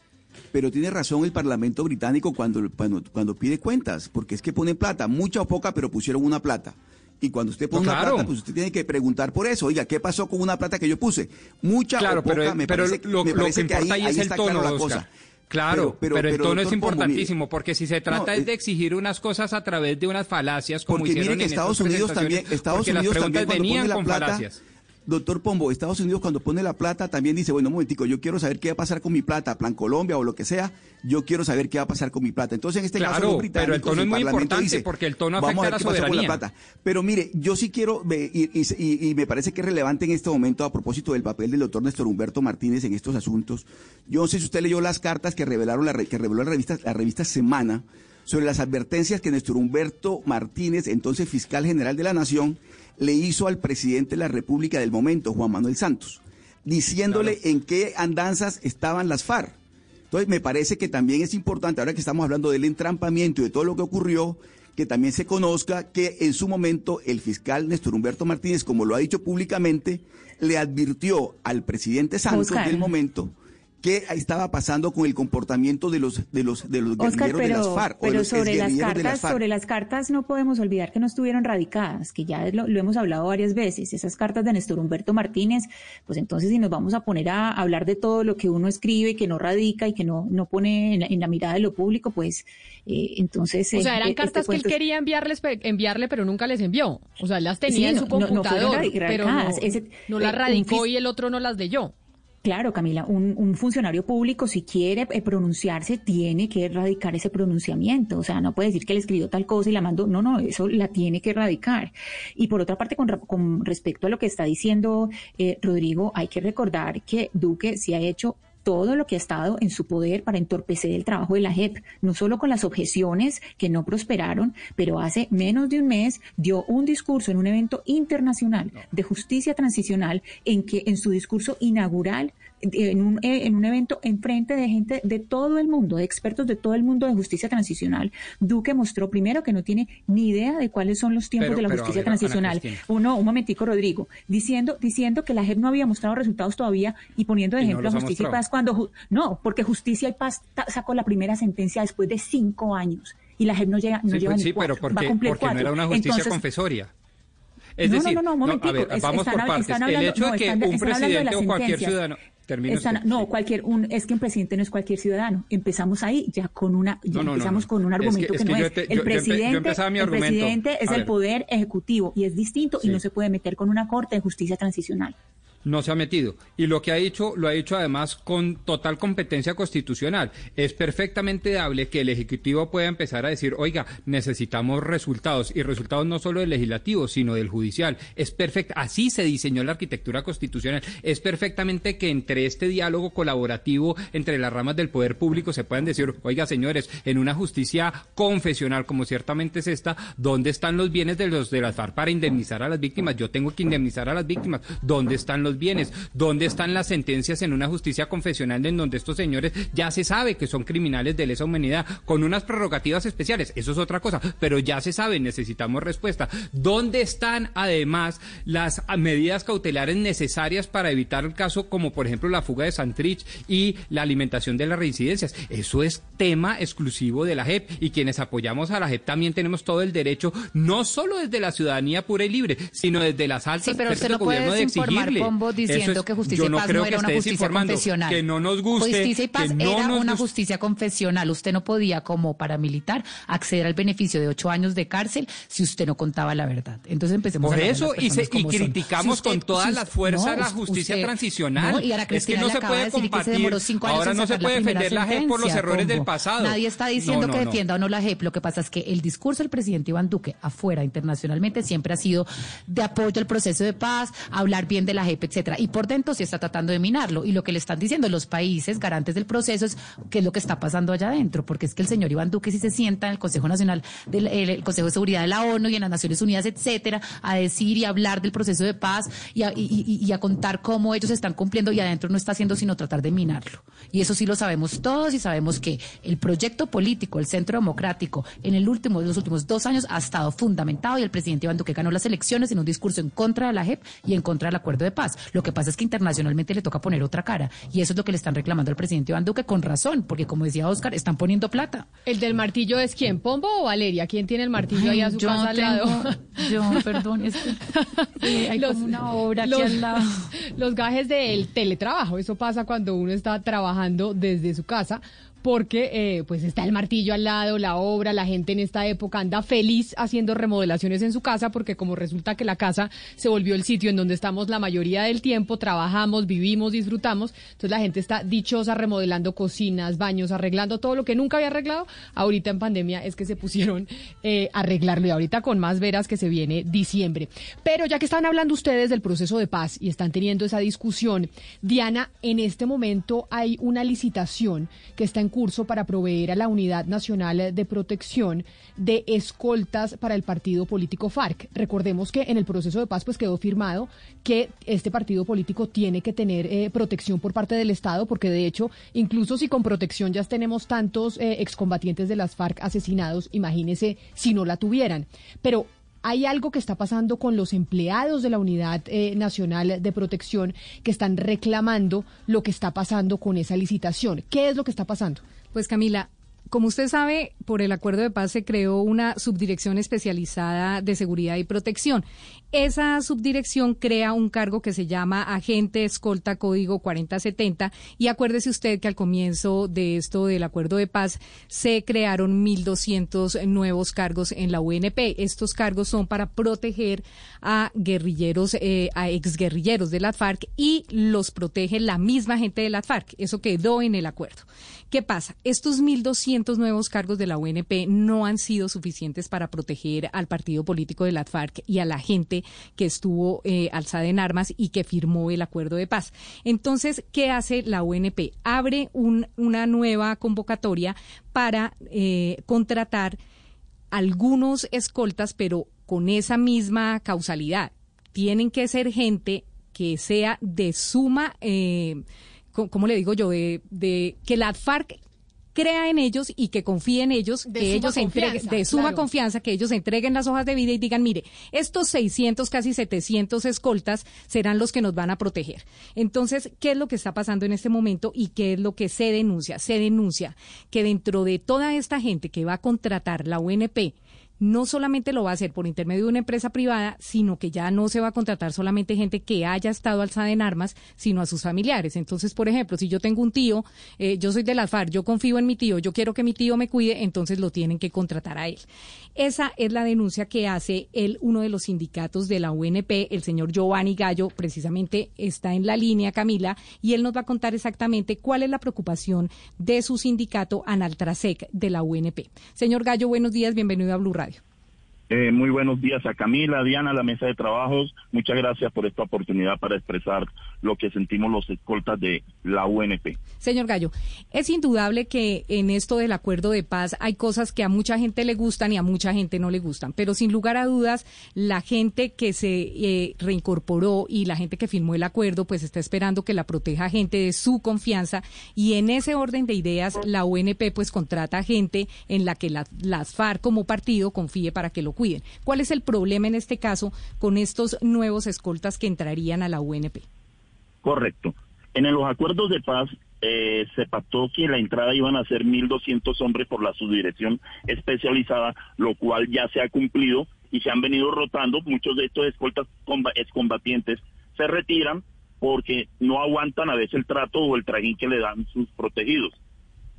Pero tiene razón el Parlamento británico cuando, cuando, cuando pide cuentas, porque es que ponen plata, mucha o poca, pero pusieron una plata. Y cuando usted pone No, una claro. plata, pues usted tiene que preguntar por eso. Oiga, ¿qué pasó con una plata que yo puse? Mucha Claro, o poca, pero, me pero parece, lo, me lo parece que que ahí, importa ahí, ahí es el está tono, clara la cosa. Claro, pero, Pero- el tono es Pombo, importantísimo, porque si se trata No, es de exigir unas cosas a través de unas falacias, como Porque hicieron mire que en Estados Unidos también, Estados porque las Unidos también cuando venían pone la con plata, falacias. Doctor Pombo, Estados Unidos cuando pone la plata también dice, bueno, un momentico, yo quiero saber qué va a pasar con mi plata, Plan Colombia o lo que sea, yo quiero saber qué va a pasar con mi plata. Entonces, en este caso, Claro, los pero el tono es muy importante dice, porque el tono afecta a a ver la qué con soberanía. plata. Pero mire, yo sí quiero, y, y- y- y me parece que es relevante en este momento a propósito del papel del doctor Néstor Humberto Martínez en estos asuntos. Yo no sé si usted leyó las cartas que revelaron la, que reveló la revista, la revista Semana sobre las advertencias que Néstor Humberto Martínez, entonces fiscal general de la Nación, le hizo al presidente de la República del momento, Juan Manuel Santos, diciéndole en qué andanzas estaban las FARC. Entonces, me parece que también es importante, ahora que estamos hablando del entrampamiento y de todo lo que ocurrió, que también se conozca que en su momento el fiscal Néstor Humberto Martínez, como lo ha dicho públicamente, le advirtió al presidente Santos Oscar. del momento que estaba pasando con el comportamiento de los de los de los Oscar, guerrilleros de las pero, FARC o de pero los sobre las exguerrilleros de las cartas, sobre las cartas no podemos olvidar que no estuvieron radicadas, que ya lo, lo hemos hablado varias veces. Esas cartas de Néstor Humberto Martínez, pues entonces si nos vamos a poner a hablar de todo lo que uno escribe y que no radica y que no, no pone en la, en la mirada de lo público, pues eh, entonces. O eh, sea, eran este cartas que él quería enviarles, enviarle, pero nunca les envió. O sea, las tenía Sí, en su no- computador, pero no, radicadas. Ese- no eh, las un radicó y el otro no las leyó. Claro, Camila, un, un funcionario público si quiere eh, pronunciarse tiene que erradicar ese pronunciamiento, o sea, no puede decir que le escribió tal cosa y la mandó, no, no, eso la tiene que erradicar. Y por otra parte, con, con respecto a lo que está diciendo eh, Rodrigo, hay que recordar que Duque se ha hecho todo lo que ha estado en su poder para entorpecer el trabajo de la JEP, no solo con las objeciones que no prosperaron, pero hace menos de un mes dio un discurso en un evento internacional de justicia transicional en que en su discurso inaugural en un, eh, en un evento en frente de gente de todo el mundo, de expertos de todo el mundo de justicia transicional, Duque mostró primero que no tiene ni idea de cuáles son los tiempos Pero- de la pero, justicia ver, transicional. Uno, un momentico, Rodrigo, diciendo, diciendo que la JEP no había mostrado resultados todavía y poniendo de Y no ejemplo a Justicia y. Paz cuando, no, porque Justicia y Paz sacó la primera sentencia después de cinco años y la JEP no llega, no Sí, lleva pues ni sí, pero cuatro, porque, va a cumplir porque no cuatro. era una justicia Entonces, confesoria. Es no, decir, no, no, no, un momentico. a ver, vamos están por partes. están el hablando- hecho de no, que están- un hablando de o cualquier ciudadano... Usted. no, cualquier un, es que un presidente no es cualquier ciudadano. Empezamos ahí ya con una, ya No, no, no, empezamos no. con un Es que- argumento es que, no es. te- el yo- yo presidente, el presidente es A el ver. poder ejecutivo y es distinto y no se puede meter con una corte de justicia transicional. No se ha metido. Y lo que ha dicho, lo ha dicho además con total competencia constitucional. Es perfectamente dable que el Ejecutivo pueda empezar a decir, oiga, necesitamos resultados. Y resultados no solo del legislativo, sino del judicial. Es perfecto. Así se diseñó la arquitectura constitucional. Es perfectamente que entre este diálogo colaborativo entre las ramas del poder público se puedan decir, oiga, señores, en una justicia confesional como ciertamente es esta, ¿dónde están los bienes de los de las FARC para indemnizar a las víctimas? Yo tengo que indemnizar a las víctimas. ¿Dónde están los bienes? ¿Dónde están las sentencias en una justicia confesional en donde estos señores ya se sabe que son criminales de lesa humanidad con unas prerrogativas especiales? Eso es otra cosa, pero ya se sabe, necesitamos respuesta. ¿Dónde están además las medidas cautelares necesarias para evitar el caso como por ejemplo la fuga de Santrich y la alimentación de las reincidencias? Eso es tema exclusivo de la JEP y quienes apoyamos a la JEP también tenemos todo el derecho, no solo desde la ciudadanía pura y libre, sino desde las altas Sí, pero usted no de gobierno de exigirle. Diciendo es- que Justicia y no Paz no era una justicia confesional. Que no nos guste. Justicia y Paz que no era una justicia confesional. Usted no podía, como paramilitar, acceder al beneficio de ocho años de cárcel si usted no contaba la verdad. Entonces empecemos Por a eso, y, se- y criticamos Si usted- con todas si las fuerzas no, la justicia usted- transicional. no, y Ana es que no se puede decir que se compartir. demoró cinco años Ahora no se la puede defender la JEP por los errores del pasado. Nadie está diciendo que defienda o no la JEP. Lo que pasa es que el discurso del presidente Iván Duque afuera, internacionalmente, siempre ha sido de apoyo al proceso de paz, hablar bien de la JEP, etcétera. Y por dentro sí está tratando de minarlo. Y lo que le están diciendo los países garantes del proceso es qué es lo que está pasando allá adentro. Porque es que el señor Iván Duque si se sienta en el Consejo Nacional, del el, Consejo de Seguridad de la ONU y en las Naciones Unidas, etcétera, a decir y hablar del proceso de paz y a, y- a contar cómo ellos están cumpliendo y adentro no está haciendo sino tratar de minarlo. Y eso sí lo sabemos todos y sabemos que el proyecto político, el centro democrático, en el último, los últimos dos años ha estado fundamentado y el presidente Iván Duque ganó las elecciones en un discurso en contra de la JEP y en contra del acuerdo de paz. Más. Lo que pasa es que internacionalmente le toca poner otra cara y eso es lo que le están reclamando al presidente Iván Duque con razón, porque como decía Oscar, están poniendo plata. ¿El del martillo es quién? ¿Pombo o Valeria? ¿Quién tiene el martillo ahí a su yo casa al tengo- lado? Yo, perdón, es que eh, hay como una obra aquí al lado. los gajes del teletrabajo. Eso pasa cuando uno está trabajando desde su casa. Porque eh, pues está el martillo al lado, la obra, la gente en esta época anda feliz haciendo remodelaciones en su casa porque como resulta que la casa se volvió el sitio en donde estamos la mayoría del tiempo, trabajamos, vivimos, disfrutamos, entonces la gente está dichosa remodelando cocinas, baños, arreglando todo lo que nunca había arreglado. Ahorita en pandemia es que se pusieron eh, a arreglarlo y ahorita con más veras que se viene diciembre. Pero ya que están hablando ustedes del proceso de paz y están teniendo esa discusión, Diana, en este momento hay una licitación que está en para proveer a la Unidad Nacional de Protección de escoltas para el partido político FARC. Recordemos que en el proceso de paz pues quedó firmado que este partido político tiene que tener eh, protección por parte del Estado, porque de hecho, incluso si con protección ya tenemos tantos eh, excombatientes de las FARC asesinados, imagínese si no la tuvieran. Pero hay algo que está pasando con los empleados de la Unidad eh, Nacional de Protección que están reclamando lo que está pasando con esa licitación. ¿Qué es lo que está pasando? Pues Camila, como usted sabe, por el acuerdo de paz se creó una subdirección especializada de seguridad y protección. Esa subdirección crea un cargo que se llama agente escolta código 4070 y acuérdese usted que al comienzo de esto del acuerdo de paz se crearon 1.200 nuevos cargos en la UNP. Estos cargos son para proteger a guerrilleros, eh, a exguerrilleros de la FARC y los protege la misma gente de la FARC. Eso quedó en el acuerdo. ¿Qué pasa? Estos 1.200 nuevos cargos de la UNP no han sido suficientes para proteger al partido político de la FARC y a la gente que estuvo eh, alzada en armas y que firmó el acuerdo de paz. Entonces, ¿qué hace la UNP? Abre un- una nueva convocatoria para eh, contratar algunos escoltas, pero con esa misma causalidad. Tienen que ser gente que sea de suma, eh, ¿cómo le digo yo? De, de que la FARC crea en ellos y que confíe en ellos, De que ellos entreguen, de suma claro. confianza, que ellos entreguen las hojas de vida y digan, mire, estos 600, casi 700 escoltas serán los que nos van a proteger. Entonces, ¿qué es lo que está pasando en este momento y qué es lo que se denuncia? Se denuncia que dentro de toda esta gente que va a contratar la UNP, no solamente lo va a hacer por intermedio de una empresa privada, sino que ya no se va a contratar solamente gente que haya estado alzada en armas, sino a sus familiares. Entonces, por ejemplo, si yo tengo un tío, eh, yo soy de la FARC, yo confío en mi tío, yo quiero que mi tío me cuide, entonces lo tienen que contratar a él. Esa es la denuncia que hace él, uno de los sindicatos de la UNP, el señor Giovanni Gallo, precisamente está en la línea, Camila, y él nos va a contar exactamente cuál es la preocupación de su sindicato Analtrasec de la UNP. Señor Gallo, buenos días, bienvenido a Blue Radio. Eh, muy buenos días a Camila, Diana, a la mesa de trabajos. Muchas gracias por esta oportunidad para expresar lo que sentimos los escoltas de la UNP. Señor Gallo, es indudable que en esto del acuerdo de paz hay cosas que a mucha gente le gustan y a mucha gente no le gustan, pero sin lugar a dudas, la gente que se eh, reincorporó y la gente que firmó el acuerdo, pues está esperando que la proteja gente de su confianza y en ese orden de ideas, la UNP pues contrata gente en la que la- las FARC como partido confíe para que lo cuiden. ¿Cuál es el problema en este caso con estos nuevos escoltas que entrarían a la UNP? Correcto. En los acuerdos de paz eh, se pactó que la entrada iban a ser 1.200 hombres por la subdirección especializada, lo cual ya se ha cumplido y se han venido rotando. Muchos de estos escoltas comba- excombatientes se retiran porque no aguantan a veces el trato o el trajín que le dan sus protegidos.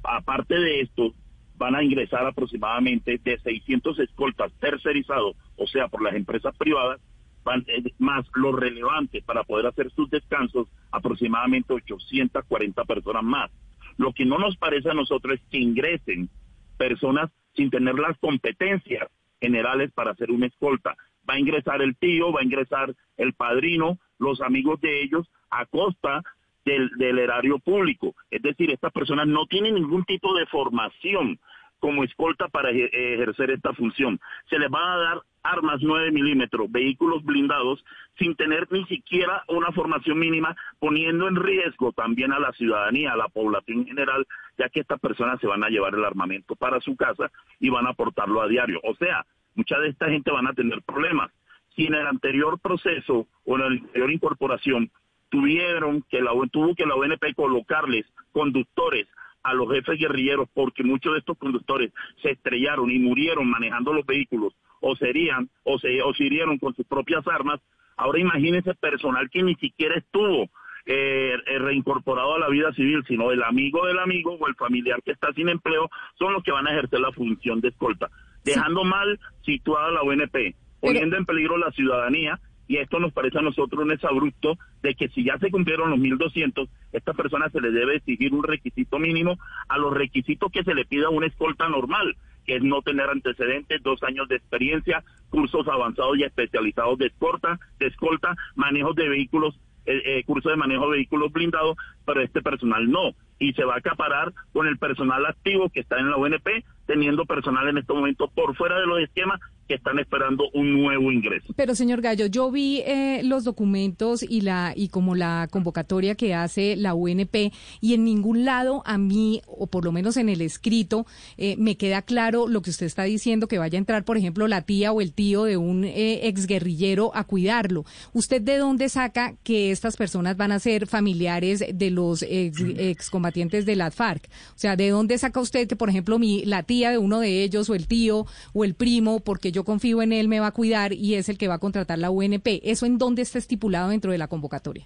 Aparte de esto, van a ingresar aproximadamente de 600 escoltas tercerizados, o sea, por las empresas privadas, van, eh, más lo relevante para poder hacer sus descansos, aproximadamente 840 personas más. Lo que no nos parece a nosotros es que ingresen personas sin tener las competencias generales para hacer una escolta. Va a ingresar el tío, va a ingresar el padrino, los amigos de ellos, a costa del, erario público. Es decir, estas personas no tienen ningún tipo de formación como escolta para eje- ejercer esta función. Se les van a dar armas 9 milímetros, vehículos blindados, sin tener ni siquiera una formación mínima, poniendo en riesgo también a la ciudadanía, a la población en general, ya que estas personas se van a llevar el armamento para su casa y van a portarlo a diario. O sea, mucha de esta gente van a tener problemas. Si en el anterior proceso o en la anterior incorporación tuvieron que la tuvo que la UNP colocarles conductores a los jefes guerrilleros porque muchos de estos conductores se estrellaron y murieron manejando los vehículos o serían o se o se hirieron con sus propias armas. Ahora imagínense personal que ni siquiera estuvo eh, eh, reincorporado a la vida civil, sino el amigo del amigo o el familiar que está sin empleo son los que van a ejercer la función de escolta, dejando mal situada la UNP, poniendo en peligro la ciudadanía y esto nos parece a nosotros un exabrupto de que si ya se cumplieron los 1.200, esta persona se le debe exigir un requisito mínimo a los requisitos que se le pida a una escolta normal, que es no tener antecedentes, dos años de experiencia, cursos avanzados y especializados de escolta, de escolta manejos de vehículos, eh, eh, curso de manejo de vehículos blindados, pero este personal no. Y se va a acaparar con el personal activo que está en la UNP, teniendo personal en este momento por fuera de los esquemas que están esperando un nuevo ingreso. Pero señor Gallo, yo vi eh, los documentos y la y como la convocatoria que hace la UNP y en ningún lado a mí o por lo menos en el escrito eh, me queda claro lo que usted está diciendo que vaya a entrar, por ejemplo, la tía o el tío de un eh, exguerrillero a cuidarlo. ¿Usted de dónde saca que estas personas van a ser familiares de los ex, excombatientes de la FARC? O sea, ¿de dónde saca usted que, por ejemplo, mi la tía de uno de ellos o el tío o el primo, porque yo confío en él, me va a cuidar y es el que va a contratar la UNP. ¿Eso en dónde está estipulado dentro de la convocatoria?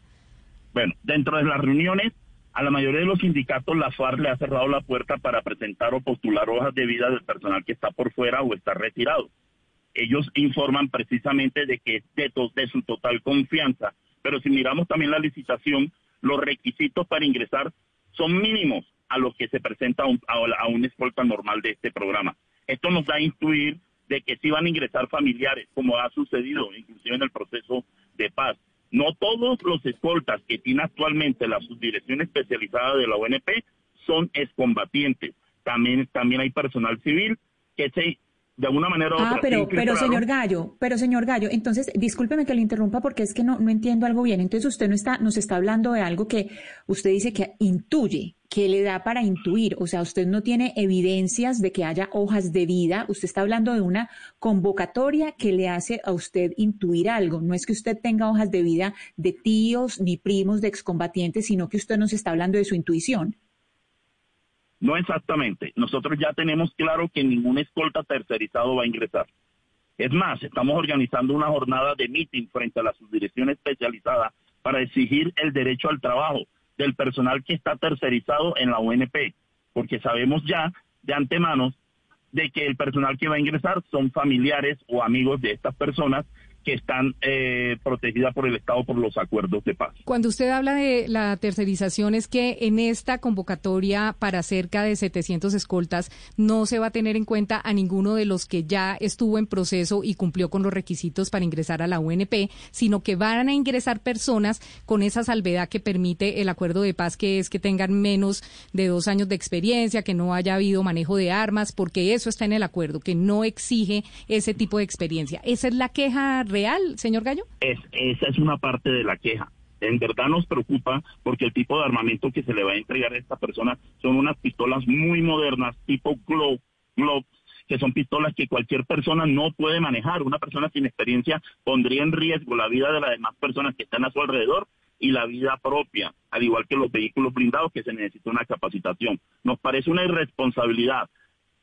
Bueno, dentro de las reuniones, a la mayoría de los sindicatos, la FARC le ha cerrado la puerta para presentar o postular hojas de vida del personal que está por fuera o está retirado. Ellos informan precisamente de que es de, su total confianza, pero si miramos también la licitación, los requisitos para ingresar son mínimos a los que se presenta a un, escolta normal de este programa. Esto nos da a intuir de que sí van a ingresar familiares, como ha sucedido inclusive en el proceso de paz. No todos los escoltas que tiene actualmente la subdirección especializada de la UNP son excombatientes. También, también hay personal civil que se, de alguna manera u Ah, otra, pero, se pero infiltraron. señor Gallo, pero señor Gallo, entonces discúlpeme que lo interrumpa porque es que no, no entiendo algo bien. Entonces usted no está, nos está hablando de algo que usted dice que intuye, que le da para intuir. O sea, usted no tiene evidencias de que haya hojas de vida. Usted está hablando de una convocatoria que le hace a usted intuir algo. No es que usted tenga hojas de vida de tíos ni primos de excombatientes, sino que usted nos está hablando de su intuición. No exactamente. Nosotros ya tenemos claro que ningún escolta tercerizado va a ingresar. Es más, estamos organizando una jornada de meeting frente a la subdirección especializada para exigir el derecho al trabajo del personal que está tercerizado en la UNP, porque sabemos ya de antemano de que el personal que va a ingresar son familiares o amigos de estas personas que están eh, protegidas por el Estado por los acuerdos de paz. Cuando usted habla de la tercerización, es que en esta convocatoria para cerca de 700 escoltas no se va a tener en cuenta a ninguno de los que ya estuvo en proceso y cumplió con los requisitos para ingresar a la UNP, sino que van a ingresar personas con esa salvedad que permite el acuerdo de paz, que es que tengan menos de dos años de experiencia, que no haya habido manejo de armas, porque eso está en el acuerdo, que no exige ese tipo de experiencia. ¿Esa es la queja real, señor Gallo? Es, esa es una parte de la queja. En verdad nos preocupa porque el tipo de armamento que se le va a entregar a esta persona son unas pistolas muy modernas, tipo Glock, Glock, que son pistolas que cualquier persona no puede manejar. Una persona sin experiencia pondría en riesgo la vida de las demás personas que están a su alrededor y la vida propia, al igual que los vehículos blindados que se necesita una capacitación. Nos parece una irresponsabilidad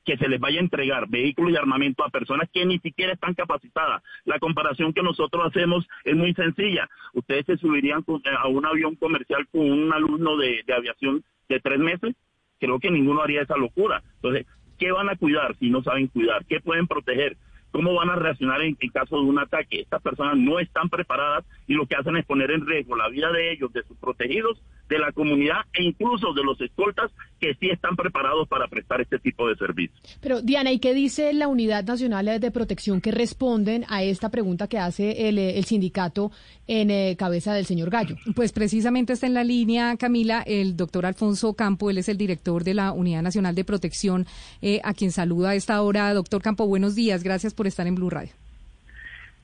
que se les vaya a entregar vehículos y armamento a personas que ni siquiera están capacitadas. La comparación que nosotros hacemos es muy sencilla. Ustedes se subirían eh, a un avión comercial con un alumno de, de aviación de tres meses. Creo que ninguno haría esa locura. Entonces, ¿qué van a cuidar si no saben cuidar? ¿Qué pueden proteger? ¿Cómo van a reaccionar en, en caso de un ataque? Estas personas no están preparadas y lo que hacen es poner en riesgo la vida de ellos, de sus protegidos, de la comunidad e incluso de los escoltas que sí están preparados para prestar este tipo de servicios. Pero Diana, ¿y qué dice la Unidad Nacional de Protección que responden a esta pregunta que hace el, el sindicato en eh, cabeza del señor Gallo? Pues precisamente está en la línea, Camila, el doctor Alfonso Campo, él es el director de la Unidad Nacional de Protección, eh, a quien saluda a esta hora. Doctor Campo, buenos días, gracias por estar en Blue Radio.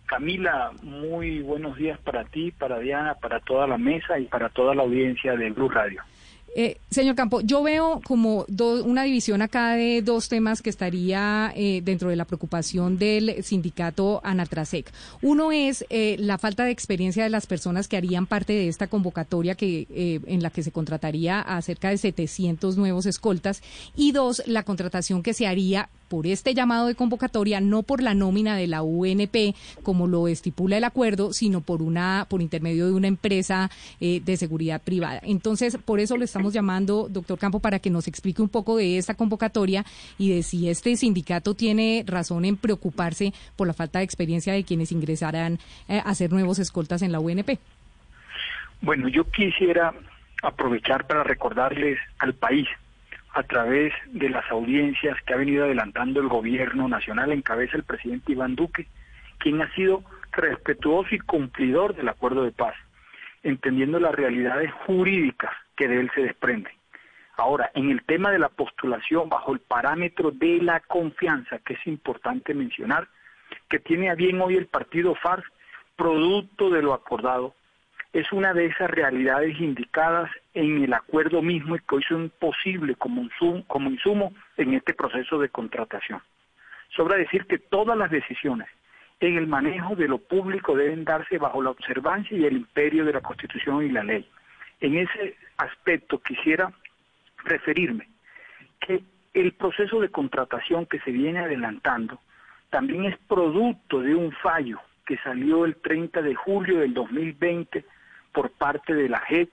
Camila, muy buenos días para ti, para Diana, para toda la mesa y para toda la audiencia de Blue Radio. Eh, señor Campo, yo veo como do- una división acá de dos temas que estaría eh, dentro de la preocupación del sindicato Anatrasec. Uno es eh, la falta de experiencia de las personas que harían parte de esta convocatoria que eh, en la que se contrataría a cerca de 700 nuevos escoltas y dos, la contratación que se haría por este llamado de convocatoria, no por la nómina de la UNP, como lo estipula el acuerdo, sino por una, por intermedio de una empresa eh, de seguridad privada. Entonces, por eso le estamos llamando, doctor Campo, para que nos explique un poco de esta convocatoria y de si este sindicato tiene razón en preocuparse por la falta de experiencia de quienes ingresarán eh, a ser nuevos escoltas en la UNP. Bueno, yo quisiera aprovechar para recordarles al país a través de las audiencias que ha venido adelantando el gobierno nacional en cabeza el presidente Iván Duque, quien ha sido respetuoso y cumplidor del acuerdo de paz, entendiendo las realidades jurídicas que de él se desprenden. Ahora, en el tema de la postulación bajo el parámetro de la confianza, que es importante mencionar, que tiene a bien hoy el partido FARC, producto de lo acordado, es una de esas realidades indicadas en el acuerdo mismo y que hoy son posibles como, insum- como insumo en este proceso de contratación. Sobra decir que todas las decisiones en el manejo de lo público deben darse bajo la observancia y el imperio de la Constitución y la ley. En ese aspecto quisiera referirme que el proceso de contratación que se viene adelantando también es producto de un fallo que salió el 30 de julio del 2020 por parte de la JEP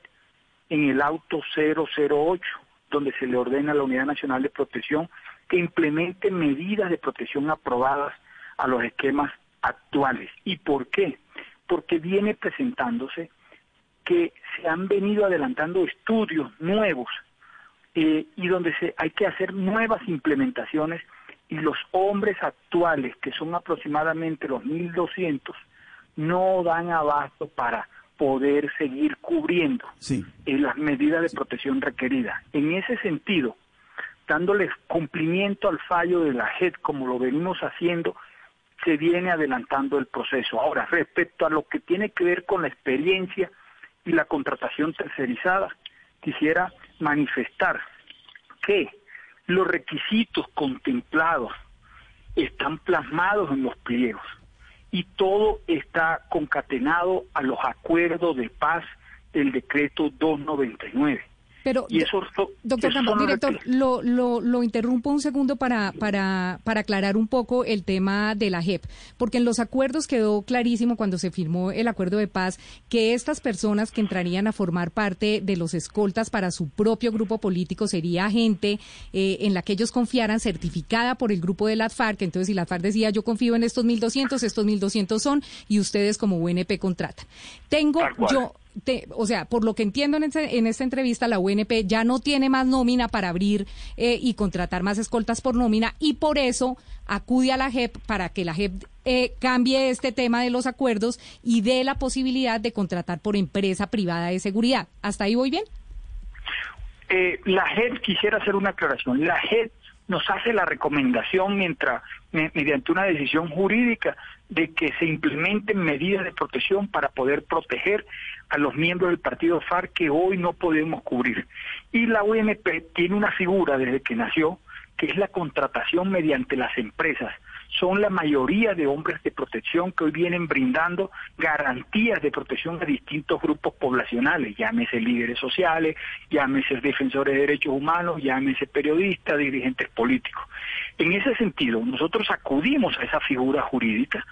en el auto 008, donde se le ordena a la Unidad Nacional de Protección que implemente medidas de protección aprobadas a los esquemas actuales. ¿Y por qué? Porque viene presentándose que se han venido adelantando estudios nuevos eh, y donde se, hay que hacer nuevas implementaciones y los hombres actuales, que son aproximadamente los 1.200, no dan abasto para poder seguir cubriendo Sí. eh, las medidas de protección requeridas. En ese sentido, dándole cumplimiento al fallo de la JED como lo venimos haciendo, se viene adelantando el proceso. Ahora, respecto a lo que tiene que ver con la experiencia y la contratación tercerizada, quisiera manifestar que los requisitos contemplados están plasmados en los pliegos y todo está concatenado a los acuerdos de paz del decreto 299. Pero, Y eso, Doctor Campo, director, lo, lo, lo interrumpo un segundo para, para, para aclarar un poco el tema de la JEP, porque en los acuerdos quedó clarísimo cuando se firmó el acuerdo de paz que estas personas que entrarían a formar parte de los escoltas para su propio grupo político sería gente eh, en la que ellos confiaran, certificada por el grupo de la FARC. Entonces, si la FARC decía, yo confío en estos 1.200, estos 1.200 son, y ustedes como UNP contratan. Tengo yo te- o sea, por lo que entiendo en, esta entrevista, la UNP ya no tiene más nómina para abrir eh, y contratar más escoltas por nómina y por eso acude a la JEP para que la JEP eh, cambie este tema de los acuerdos y dé la posibilidad de contratar por empresa privada de seguridad. ¿Hasta ahí voy bien? Eh, la JED, quisiera hacer una aclaración, la JED nos hace la recomendación mientras, me- mediante una decisión jurídica de que se implementen medidas de protección para poder proteger a los miembros del partido FARC que hoy no podemos cubrir. Y la UNP tiene una figura desde que nació, que es la contratación mediante las empresas. Son la mayoría de hombres de protección que hoy vienen brindando garantías de protección a distintos grupos poblacionales, llámese líderes sociales, llámese defensores de derechos humanos, llámese periodistas, dirigentes políticos. En ese sentido, nosotros acudimos a esa figura jurídica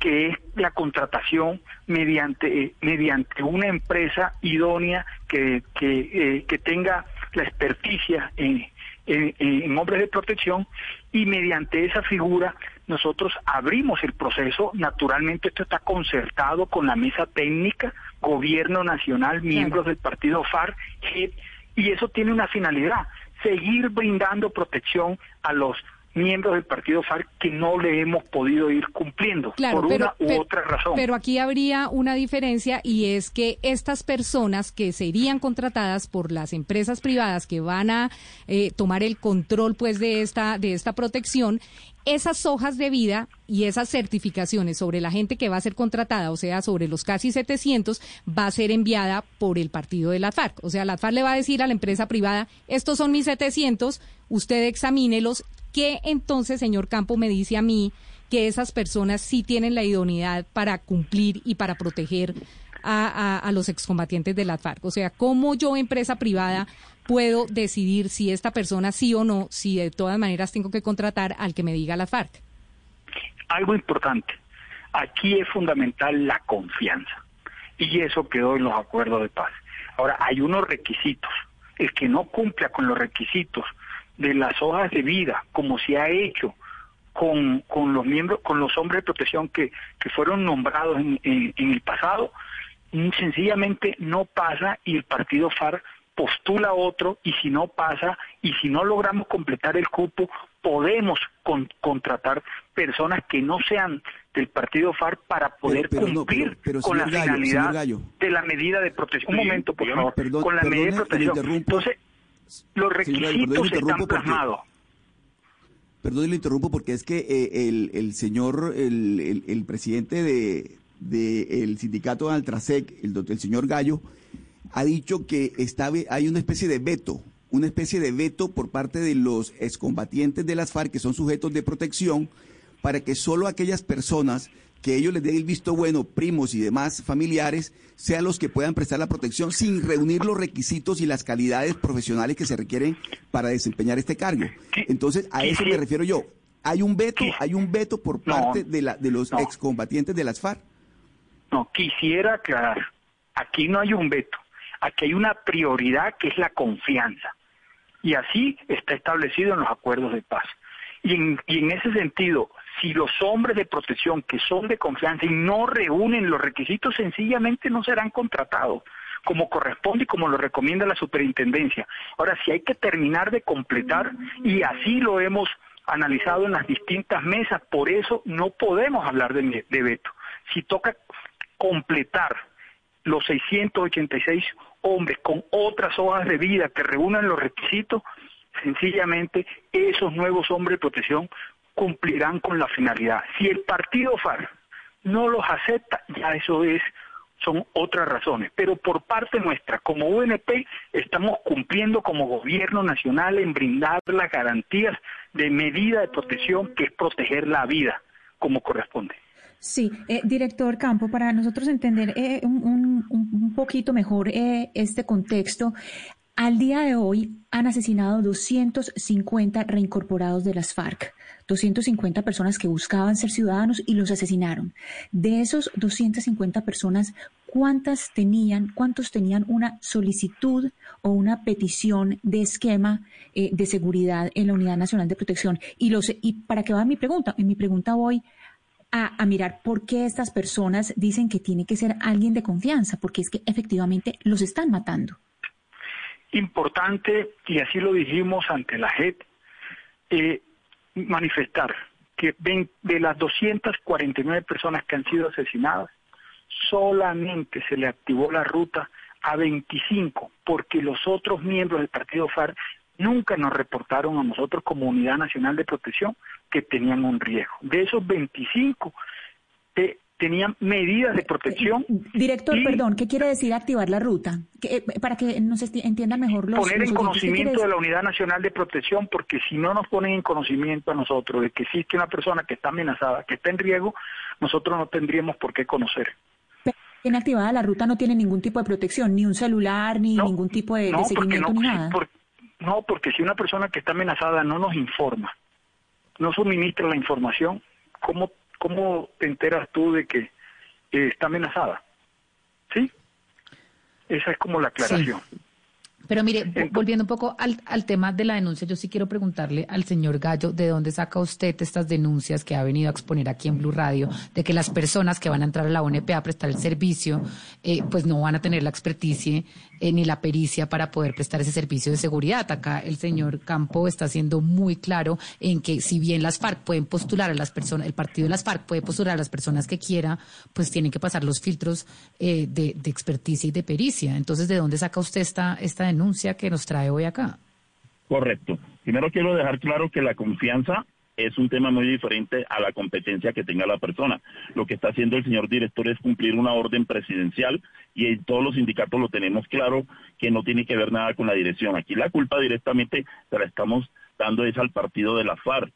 que es la contratación mediante eh, mediante una empresa idónea que que, eh, que tenga la experticia en, en, en hombres de protección y mediante esa figura nosotros abrimos el proceso. Naturalmente esto está concertado con la mesa técnica, gobierno nacional, miembros del partido FARC, JEP, y eso tiene una finalidad, seguir brindando protección a los miembros del partido FARC que no le hemos podido ir cumpliendo Claro, por pero, una u pero- otra razón. pero aquí habría una diferencia y es que estas personas que serían contratadas por las empresas privadas que van a eh, tomar el control pues de esta de esta protección esas hojas de vida y esas certificaciones sobre la gente que va a ser contratada, o sea, sobre los casi 700, va a ser enviada por el partido de la FARC. O sea, la FARC le va a decir a la empresa privada, estos son mis 700, usted examínelos. ¿Qué entonces, señor Campo, me dice a mí que esas personas sí tienen la idoneidad para cumplir y para proteger a, los excombatientes de la FARC? O sea, ¿cómo yo, empresa privada, puedo decidir si esta persona sí o no, si de todas maneras tengo que contratar al que me diga la FARC? Algo importante, aquí es fundamental la confianza y eso quedó en los acuerdos de paz. Ahora, hay unos requisitos. El que no cumpla con los requisitos de las hojas de vida, como se ha hecho con, con los miembros, con los hombres de protección que, que fueron nombrados en, en- en el pasado, mm, sencillamente no pasa y el partido FARC postula otro y si no pasa y si no logramos completar el cupo, podemos con- contratar personas que no sean del partido FARC para poder pero cumplir pero, con la Gallo, finalidad de la medida de protección. Un momento, por favor. Perdón- con la medida de protección. Entonces, los requisitos están interrumpo porque- plasmados. Perdón, le interrumpo porque es que eh, el, el señor, el, el- el presidente de, de el sindicato Altrasec, el, doctor- el señor Gallo, ha dicho que está, hay una especie de veto, una especie de veto por parte de los excombatientes de las FARC, que son sujetos de protección, para que solo aquellas personas que ellos les den el visto bueno, primos y demás familiares, sean los que puedan prestar la protección sin reunir los requisitos y las calidades profesionales que se requieren para desempeñar este cargo. Entonces, a eso me refiero yo. Hay un veto, hay un veto por parte de, la, de los excombatientes de las FARC. No, quisiera aclarar, aquí no hay un veto, aquí hay una prioridad que es la confianza. Y así está establecido en los acuerdos de paz. Y en, y en ese sentido, si los hombres de protección que son de confianza y no reúnen los requisitos, sencillamente no serán contratados como corresponde y como lo recomienda la superintendencia. Ahora, si hay que terminar de completar, y así lo hemos analizado en las distintas mesas, por eso no podemos hablar de, de veto. Si toca completar los 686 hombres con otras hojas de vida que reúnan los requisitos, sencillamente esos nuevos hombres de protección cumplirán con la finalidad. Si el partido FARC no los acepta, ya eso es son otras razones, pero por parte nuestra, como UNP, estamos cumpliendo como gobierno nacional en brindar las garantías de medida de protección que es proteger la vida como corresponde. Sí, eh, director Campo, para nosotros entender eh, un, poquito mejor eh, este contexto, al día de hoy han asesinado 250 reincorporados de las FARC, 250 personas que buscaban ser ciudadanos y los asesinaron. De esos 250 personas, ¿cuántas tenían, cuántos tenían una solicitud o una petición de esquema eh, de seguridad en la Unidad Nacional de Protección? Y los y para qué va mi pregunta, en mi pregunta voy a, a mirar por qué estas personas dicen que tiene que ser alguien de confianza, porque es que efectivamente los están matando. Importante, y así lo dijimos ante la JEP, eh, manifestar que de las 249 personas que han sido asesinadas, solamente se le activó la ruta a 25, porque los otros miembros del partido FARC nunca nos reportaron a nosotros como Unidad Nacional de Protección que tenían un riesgo. De esos 25, eh, tenían medidas de protección. Director, perdón, ¿qué quiere decir activar la ruta? Que, eh, para que nos entiendan mejor los poner en oyentes, ¿qué quiere conocimiento de la Unidad Nacional de Protección, porque si no nos ponen en conocimiento a nosotros de que existe una persona que está amenazada, que está en riesgo, nosotros no tendríamos por qué conocer. Tiene activada la ruta, no tiene ningún tipo de protección, ni un celular, ni ningún tipo de, de No, porque seguimiento, no, ni nada. no, porque si una persona que está amenazada no nos informa, no suministra la información, ¿cómo, cómo te enteras tú de que eh, está amenazada? ¿Sí? Esa es como la aclaración. Pero mire, vo- volviendo un poco al, al tema de la denuncia, yo sí quiero preguntarle al señor Gallo de dónde saca usted estas denuncias que ha venido a exponer aquí en Blue Radio, de que las personas que van a entrar a la ONP a prestar el servicio, eh, pues no van a tener la experticia eh, ni la pericia para poder prestar ese servicio de seguridad. Acá el señor Campo está siendo muy claro en que si bien las FARC pueden postular a las personas, el partido de las FARC puede postular a las personas que quiera, pues tienen que pasar los filtros eh, de, de experticia y de pericia. Entonces, ¿de dónde saca usted esta, esta denuncia que nos trae hoy acá? Correcto. Primero quiero dejar claro que la confianza es un tema muy diferente a la competencia que tenga la persona. Lo que está haciendo el señor director es cumplir una orden presidencial y en todos los sindicatos lo tenemos claro que no tiene que ver nada con la dirección. Aquí la culpa directamente se la estamos dando es al partido de la FARC.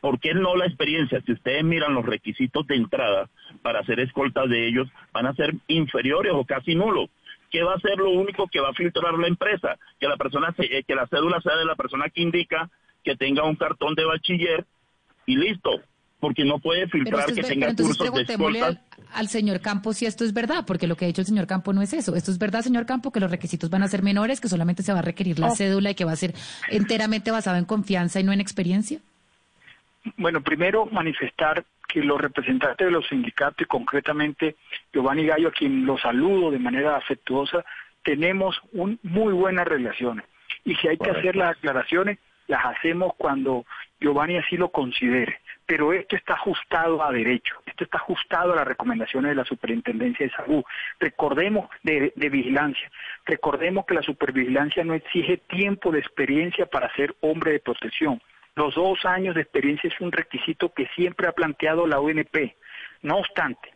¿Por qué no la experiencia? Si ustedes miran los requisitos de entrada para hacer escoltas de ellos, van a ser inferiores o casi nulos. ¿Qué va a ser lo único que va a filtrar la empresa? Que la persona, se- eh, que la cédula sea de la persona que indica que tenga un cartón de bachiller y listo. Porque no puede filtrar es que ver- tenga cursos de preguntémosle al, escoltas. al señor Campo si esto es verdad, porque lo que ha dicho el señor Campo no es eso. ¿Esto es verdad, señor Campo, que los requisitos van a ser menores, que solamente se va a requerir la Oh. cédula y que va a ser enteramente basado en confianza y no en experiencia? Bueno, primero manifestar que los representantes de los sindicatos y concretamente Giovanni Gallo, a quien lo saludo de manera afectuosa, tenemos un, muy buenas relaciones. Y si hay que hacer las aclaraciones, las hacemos cuando Giovanni así lo considere. Pero esto está ajustado a derecho, esto está ajustado a las recomendaciones de la Superintendencia de Salud. Recordemos de, vigilancia, recordemos que la supervigilancia no exige tiempo de experiencia para ser hombre de protección. Los dos años de experiencia es un requisito que siempre ha planteado la ONP. No obstante,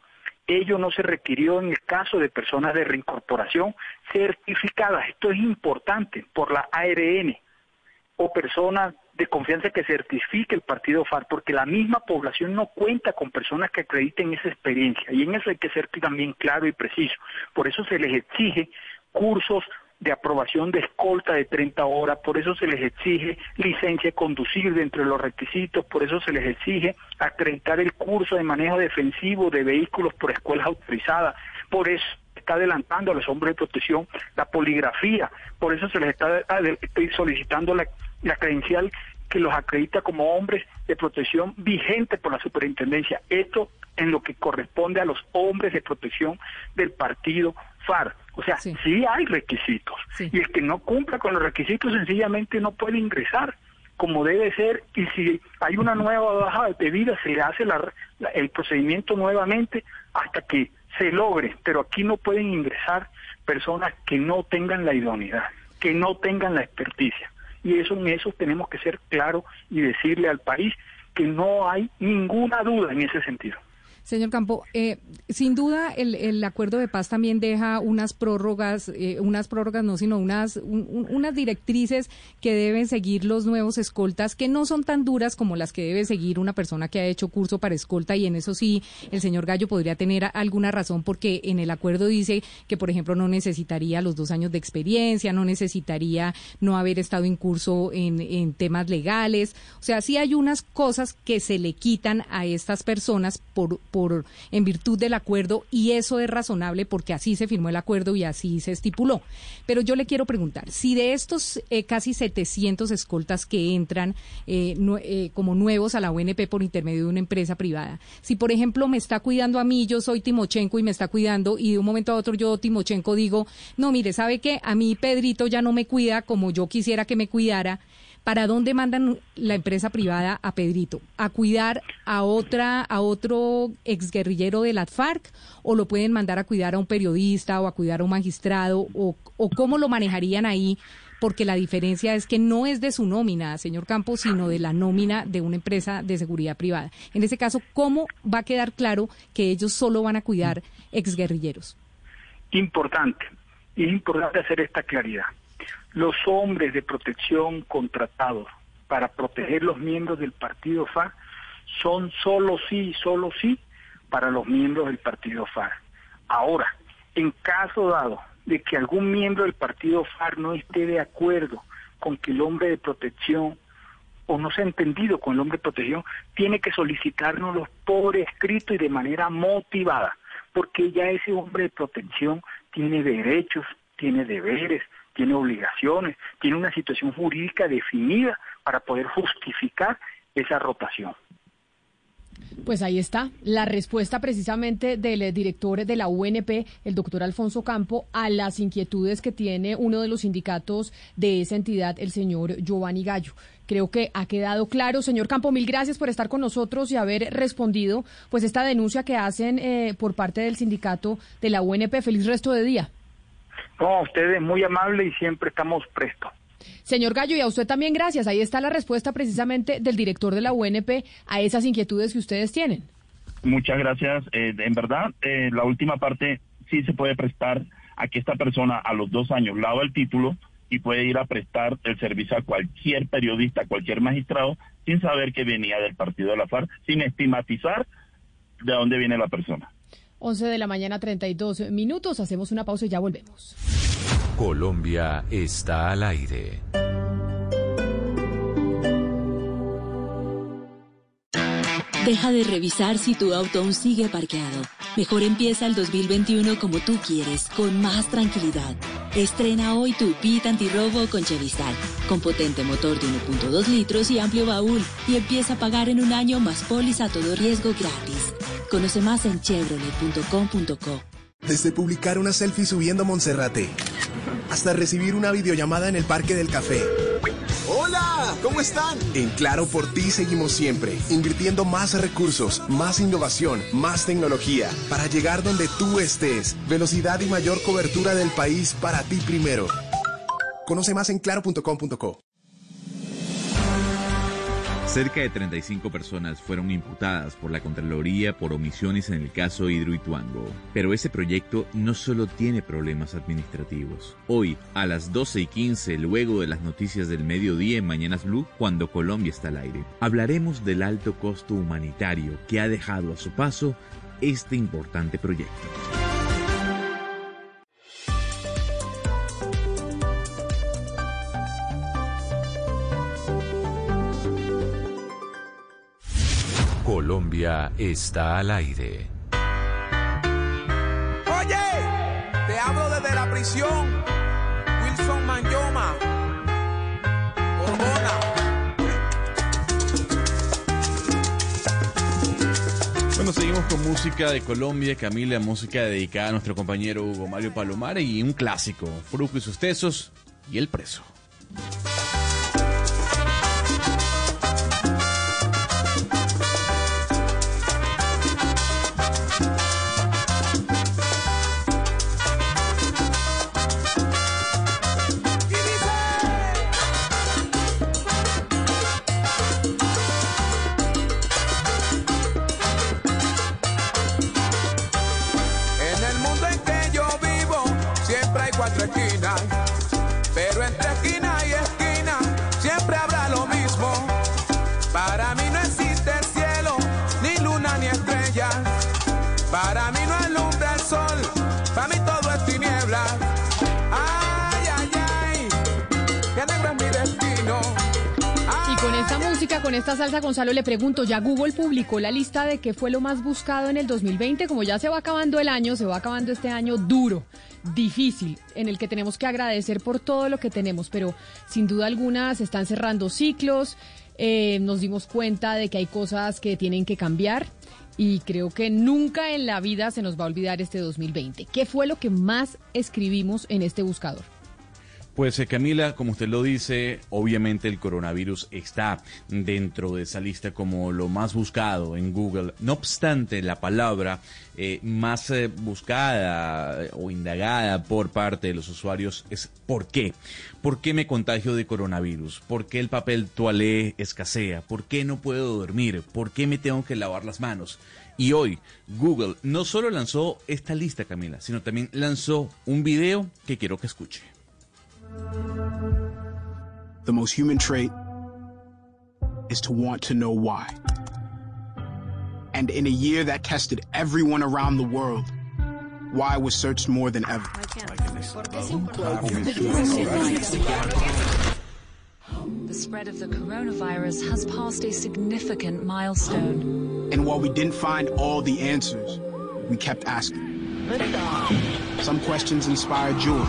ello no se requirió en el caso de personas de reincorporación certificadas. Esto es importante por la ARN o personas de confianza que certifique el partido FARC, porque la misma población no cuenta con personas que acrediten esa experiencia. Y en eso hay que ser también claro y preciso. Por eso se les exige cursos de aprobación de escolta de 30 horas, por eso se les exige licencia de conducir dentro de los requisitos, por eso se les exige acreditar el curso de manejo defensivo de vehículos por escuelas autorizadas, por eso está adelantando a los hombres de protección la poligrafía, por eso se les está solicitando la, la credencial que los acredita como hombres de protección vigente por la superintendencia. Esto en lo que corresponde a los hombres de protección del partido FARC. O sea, sí, hay requisitos. Y el que no cumpla con los requisitos sencillamente no puede ingresar como debe ser y si hay una nueva baja de vida se le hace la- la- el procedimiento nuevamente hasta que se logre, pero aquí no pueden ingresar personas que no tengan la idoneidad, que no tengan la experticia. Y eso en eso tenemos que ser claros y decirle al país que no hay ninguna duda en ese sentido. Señor Campo, eh, sin duda el, el acuerdo de paz también deja unas prórrogas, eh, unas prórrogas no, sino unas, un- un- unas directrices que deben seguir los nuevos escoltas, que no son tan duras como las que debe seguir una persona que ha hecho curso para escolta y en eso sí el señor Gallo podría tener alguna razón porque en el acuerdo dice que, por ejemplo, no necesitaría los dos años de experiencia, no necesitaría no haber estado en curso en, en temas legales. O sea, sí hay unas cosas que se le quitan a estas personas por en virtud del acuerdo y eso es razonable porque así se firmó el acuerdo y así se estipuló. Pero yo le quiero preguntar, si de estos eh, casi 700 escoltas que entran eh, eh, como nuevos a la UNP por intermedio de una empresa privada, si por ejemplo me está cuidando a mí, yo soy Timochenko y me está cuidando y de un momento a otro yo Timochenko digo, no, mire, ¿sabe qué? A mí Pedrito ya no me cuida como yo quisiera que me cuidara. ¿Para dónde mandan la empresa privada a Pedrito? ¿A cuidar a otra, a otro exguerrillero de la FARC? ¿O lo pueden mandar a cuidar a un periodista o a cuidar a un magistrado? ¿O, o cómo lo manejarían ahí? Porque la diferencia es que no es de su nómina, señor Campos, sino de la nómina de una empresa de seguridad privada. En ese caso, ¿cómo va a quedar claro que ellos solo van a cuidar exguerrilleros? Importante, es importante hacer esta claridad. Los hombres de protección contratados para proteger los miembros del partido FARC son solo sí, solo sí para los miembros del partido FARC. Ahora, en caso dado de que algún miembro del partido FARC no esté de acuerdo con que el hombre de protección o no se ha entendido con el hombre de protección, tiene que solicitárnoslo por escrito y de manera motivada, porque ya ese hombre de protección tiene derechos, tiene deberes, tiene obligaciones, tiene una situación jurídica definida para poder justificar esa rotación. Pues ahí está la respuesta precisamente del eh, director de la UNP, el doctor Alfonso Campo, a las inquietudes que tiene uno de los sindicatos de esa entidad, el señor Giovanni Gallo. Creo que ha quedado claro. Señor Campo, mil gracias por estar con nosotros y haber respondido pues esta denuncia que hacen eh, por parte del sindicato de la UNP. Feliz resto de día. No, usted es muy amable y siempre estamos prestos. Señor Gallo, y a usted también gracias. Ahí está la respuesta precisamente del director de la UNP a esas inquietudes que ustedes tienen. Muchas gracias. Eh, en verdad, eh, la última parte sí se puede prestar a que esta persona a los dos años lava el título y puede ir a prestar el servicio a cualquier periodista, a cualquier magistrado, sin saber que venía del partido de la FARC, sin estigmatizar de dónde viene la persona. 11 de la mañana, 32 minutos. Hacemos una pausa y ya volvemos. Colombia está al aire. Deja de revisar si tu auto aún sigue parqueado. Mejor empieza el 2021 como tú quieres, con más tranquilidad. Estrena hoy tu Pit antirrobo con Chevistar, con potente motor de 1.2 litros y amplio baúl, y empieza a pagar en un año más póliza a todo riesgo gratis. Conoce más en chevrolet.com.co. Desde publicar una selfie subiendo Monserrate hasta recibir una videollamada en el Parque del Café. Hola, ¿cómo están? En Claro por ti seguimos siempre, invirtiendo más recursos, más innovación, más tecnología, para llegar donde tú estés. Velocidad y mayor cobertura del país para ti primero. Conoce más en claro.com.co. Cerca de 35 personas fueron imputadas por la Contraloría por omisiones en el caso Hidroituango. Pero ese proyecto no solo tiene problemas administrativos. Hoy, a las 12 y 15, luego de las noticias del mediodía en Mañanas Blue, cuando Colombia está al aire, hablaremos del alto costo humanitario que ha dejado a su paso este importante proyecto. Colombia está al aire. Oye, te hablo desde la prisión. Wilson Manyoma. Bueno, seguimos con música de Colombia, Camila, música dedicada a nuestro compañero Hugo Mario Palomar y un clásico, Fruco y sus tesos y El Preso. Con esta salsa, Gonzalo, le pregunto, ¿ya Google publicó la lista de qué fue lo más buscado en el 2020? Como ya se va acabando el año, se va acabando este año duro, difícil, en el que tenemos que agradecer por todo lo que tenemos, pero sin duda alguna se están cerrando ciclos, eh, nos dimos cuenta de que hay cosas que tienen que cambiar. Y creo que nunca en la vida se nos va a olvidar este 2020. ¿Qué fue lo que más escribimos en este buscador? Pues eh, Camila, como usted lo dice, obviamente el coronavirus está dentro de esa lista como lo más buscado en Google. No obstante, la palabra eh, más eh, buscada eh, o indagada por parte de los usuarios es ¿por qué? ¿Por qué me contagio de coronavirus? ¿Por qué el papel toalé escasea? ¿Por qué no puedo dormir? ¿Por qué me tengo que lavar las manos? Y hoy Google no solo lanzó esta lista, Camila, sino también lanzó un video que quiero que escuche. The most human trait is to want to know why. And in a year that tested everyone around the world, why was searched more than ever. The spread of the coronavirus has passed a significant milestone. And while we didn't find all the answers, we kept asking. Some questions inspired joy,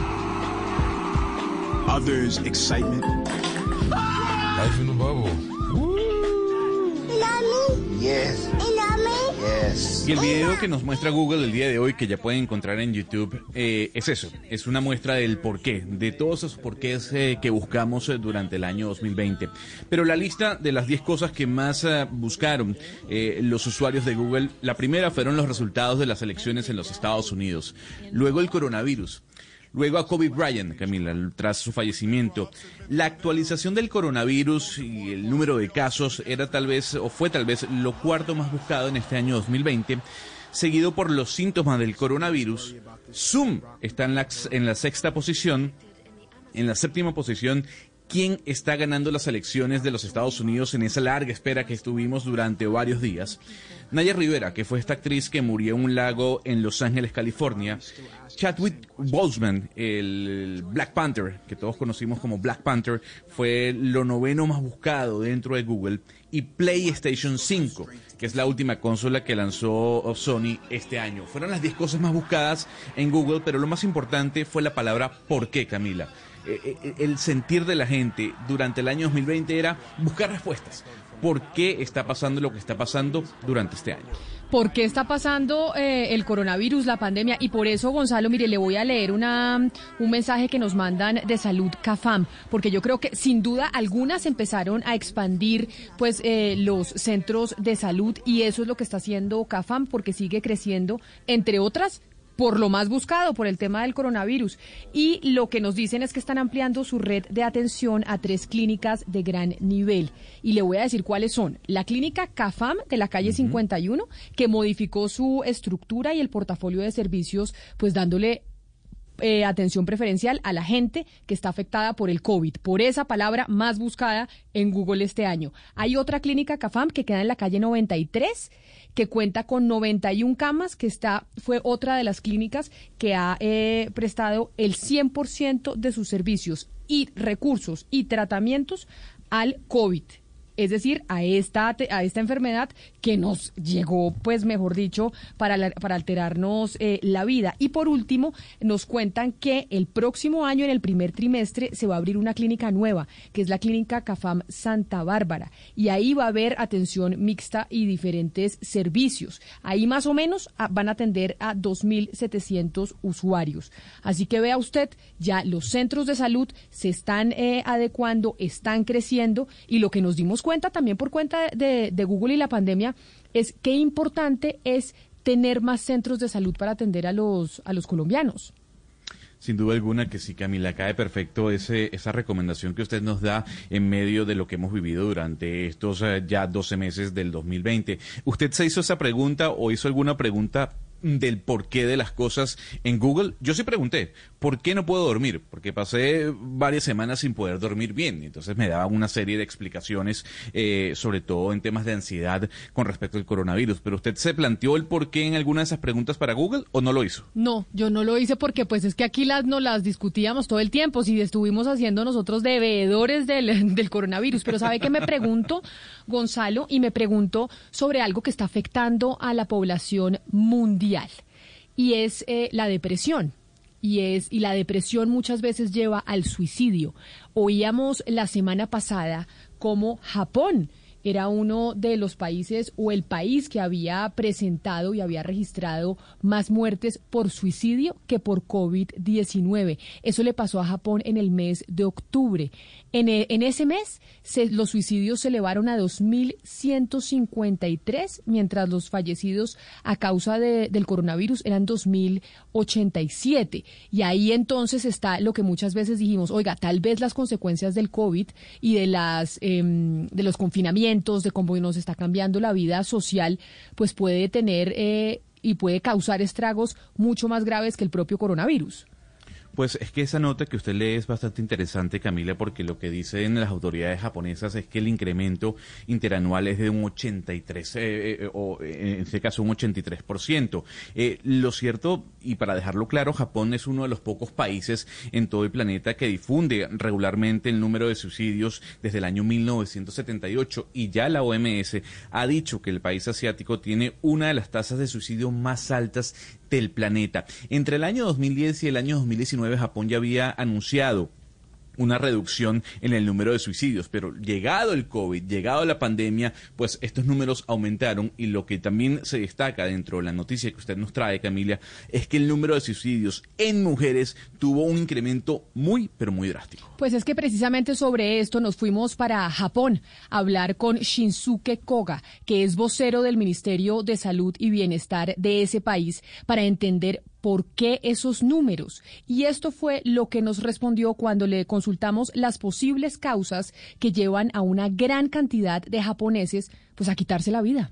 others excitement. Life in the bubble. Yes. Y el video que nos muestra Google el día de hoy, que ya pueden encontrar en YouTube, eh, es eso, es una muestra del porqué, de todos esos porqués eh, que buscamos eh, durante el año 2020. Pero la lista de las 10 cosas que más eh, buscaron eh, los usuarios de Google, la primera fueron los resultados de las elecciones en los Estados Unidos, luego el coronavirus. Luego a Kobe Bryant, Camila, tras su fallecimiento. La actualización del coronavirus y el número de casos era tal vez, o fue tal vez, lo cuarto más buscado en este año 2020, seguido por los síntomas del coronavirus. Zoom está en la, en la sexta posición. En la séptima posición, quién está ganando las elecciones de los Estados Unidos en esa larga espera que estuvimos durante varios días. Naya Rivera, que fue esta actriz que murió en un lago en Los Ángeles, California. Chadwick Boseman, el Black Panther, que todos conocimos como Black Panther, fue lo noveno más buscado dentro de Google. Y PlayStation 5, que es la última consola que lanzó Sony este año. Fueron las 10 cosas más buscadas en Google, pero lo más importante fue la palabra ¿por qué, Camila? Eh, eh, el sentir de la gente durante el año 2020 era buscar respuestas. ¿Por qué está pasando lo que está pasando durante este año? ¿Por qué está pasando eh, el coronavirus, la pandemia? Y por eso, Gonzalo, mire, le voy a leer una, un mensaje que nos mandan de Salud CAFAM, porque yo creo que sin duda algunas empezaron a expandir pues eh, los centros de salud y eso es lo que está haciendo CAFAM porque sigue creciendo, entre otras por lo más buscado, por el tema del coronavirus. Y lo que nos dicen es que están ampliando su red de atención a tres clínicas de gran nivel. Y le voy a decir cuáles son. La clínica CAFAM de la calle 51, que modificó su estructura y el portafolio de servicios, pues dándole eh, atención preferencial a la gente que está afectada por el COVID, por esa palabra más buscada en Google este año. Hay otra clínica CAFAM que queda en la calle 93 que cuenta con 91 camas, que está fue otra de las clínicas que ha eh, prestado el 100% de sus servicios y recursos y tratamientos al COVID es decir, a esta, a esta enfermedad que nos llegó, pues mejor dicho, para, para alterarnos eh, la vida. Y por último, nos cuentan que el próximo año, en el primer trimestre, se va a abrir una clínica nueva, que es la clínica CAFAM Santa Bárbara. Y ahí va a haber atención mixta y diferentes servicios. Ahí más o menos van a atender a 2.700 usuarios. Así que vea usted, ya los centros de salud se están eh, adecuando, están creciendo y lo que nos dimos cuenta también por cuenta de, Google y la pandemia es qué importante es tener más centros de salud para atender a los, a los colombianos. Sin duda alguna que sí, Camila, cae perfecto ese, esa recomendación que usted nos da en medio de lo que hemos vivido durante estos eh, ya 12 meses del 2020. ¿Usted se hizo esa pregunta o hizo alguna pregunta del porqué de las cosas en Google? Yo sí pregunté, ¿por qué no puedo dormir? Porque pasé varias semanas sin poder dormir bien. Entonces me daba una serie de explicaciones, eh, sobre todo en temas de ansiedad con respecto al coronavirus. ¿Pero usted se planteó el porqué en alguna de esas preguntas para Google o no lo hizo? No, yo no lo hice porque pues es que aquí las no las discutíamos todo el tiempo, si estuvimos haciendo nosotros de veedores del, del coronavirus, pero ¿sabe qué me pregunto, Gonzalo? Y me pregunto sobre algo que está afectando a la población mundial y es eh, la depresión. Y, es, y la depresión muchas veces lleva al suicidio. Oíamos la semana pasada cómo Japón era uno de los países o el país que había presentado y había registrado más muertes por suicidio que por COVID-19. Eso le pasó a Japón en el mes de octubre. En, e- en ese mes se- los suicidios se elevaron a 2.153, mientras los fallecidos a causa de- del coronavirus eran 2.087. Y ahí entonces está lo que muchas veces dijimos, oiga, tal vez las consecuencias del COVID y de, las, em, de los confinamientos, de cómo nos está cambiando la vida social, pues puede tener eh, y puede causar estragos mucho más graves que el propio coronavirus. Pues es que esa nota que usted lee es bastante interesante, Camila, porque lo que dicen las autoridades japonesas es que el incremento interanual es de un 83, eh, eh, o eh, en este caso un 83%. Eh, lo cierto, y para dejarlo claro, Japón es uno de los pocos países en todo el planeta que difunde regularmente el número de suicidios desde el año 1978 y ya la OMS ha dicho que el país asiático tiene una de las tasas de suicidio más altas del planeta. Entre el año 2010 y el año 2019 Japón ya había anunciado una reducción en el número de suicidios, pero llegado el COVID, llegado la pandemia, pues estos números aumentaron y lo que también se destaca dentro de la noticia que usted nos trae, Camila, es que el número de suicidios en mujeres tuvo un incremento muy, pero muy drástico. Pues es que precisamente sobre esto nos fuimos para Japón a hablar con Shinsuke Koga, que es vocero del Ministerio de Salud y Bienestar de ese país, para entender por qué esos números. Y esto fue lo que nos respondió cuando le consultamos las posibles causas que llevan a una gran cantidad de japoneses pues a quitarse la vida.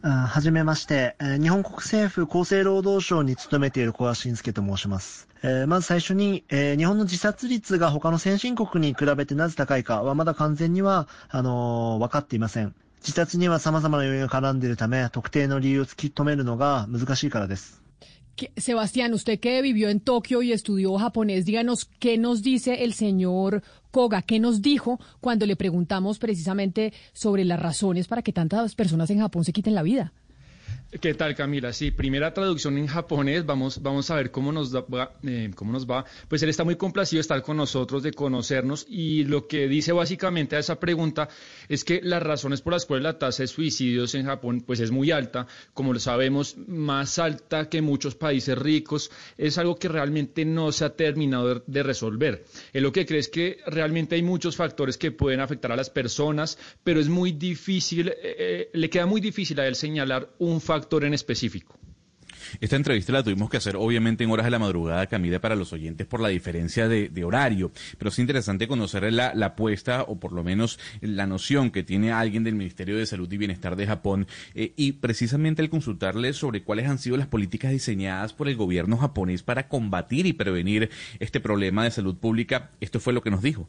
あはじめまして、えー日本国政府厚生労働省に勤めている小川慎介と申します。 えーまず最初に、えー日本の自殺率が他の先進国に比べてなぜ高いかはまだ完全には、あのー分かっていません。自殺には様々な要因が絡んでいるため、特定の理由を突き止めるのが難しいからです。Sebastián, usted que vivió en Tokio y estudió japonés, díganos qué nos dice el señor Koga, qué nos dijo cuando le preguntamos precisamente sobre las razones para que tantas personas en Japón se quiten la vida. ¿Qué tal, Camila? Sí, primera traducción en japonés. Vamos, vamos a ver cómo nos, da- eh, cómo nos va. Pues él está muy complacido de estar con nosotros, de conocernos. Y lo que dice básicamente a esa pregunta es que las razones por las cuales la tasa de suicidios en Japón pues es muy alta, como lo sabemos, más alta que muchos países ricos, es algo que realmente no se ha terminado de, de resolver. Él lo que cree es que realmente hay muchos factores que pueden afectar a las personas, pero es muy difícil, eh, eh, le queda muy difícil a él señalar un factor en específico. Esta entrevista la tuvimos que hacer obviamente en horas de la madrugada, Camila, para los oyentes por la diferencia de, horario, pero es interesante conocer la, la apuesta o por lo menos la noción que tiene alguien del Ministerio de Salud y Bienestar de Japón eh, y precisamente al consultarle sobre cuáles han sido las políticas diseñadas por el gobierno japonés para combatir y prevenir este problema de salud pública, esto fue lo que nos dijo.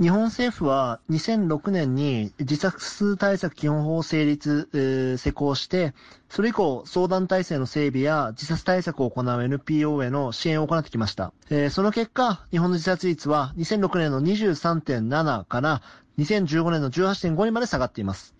日本政府は2006年に自殺対策基本法成立、えー施行して、それ以降相談体制の整備や自殺対策を行う NPO への支援を行ってきました。えーその結果、日本の自殺率は2006年の23.7から2015年の18.5にまで下がっています。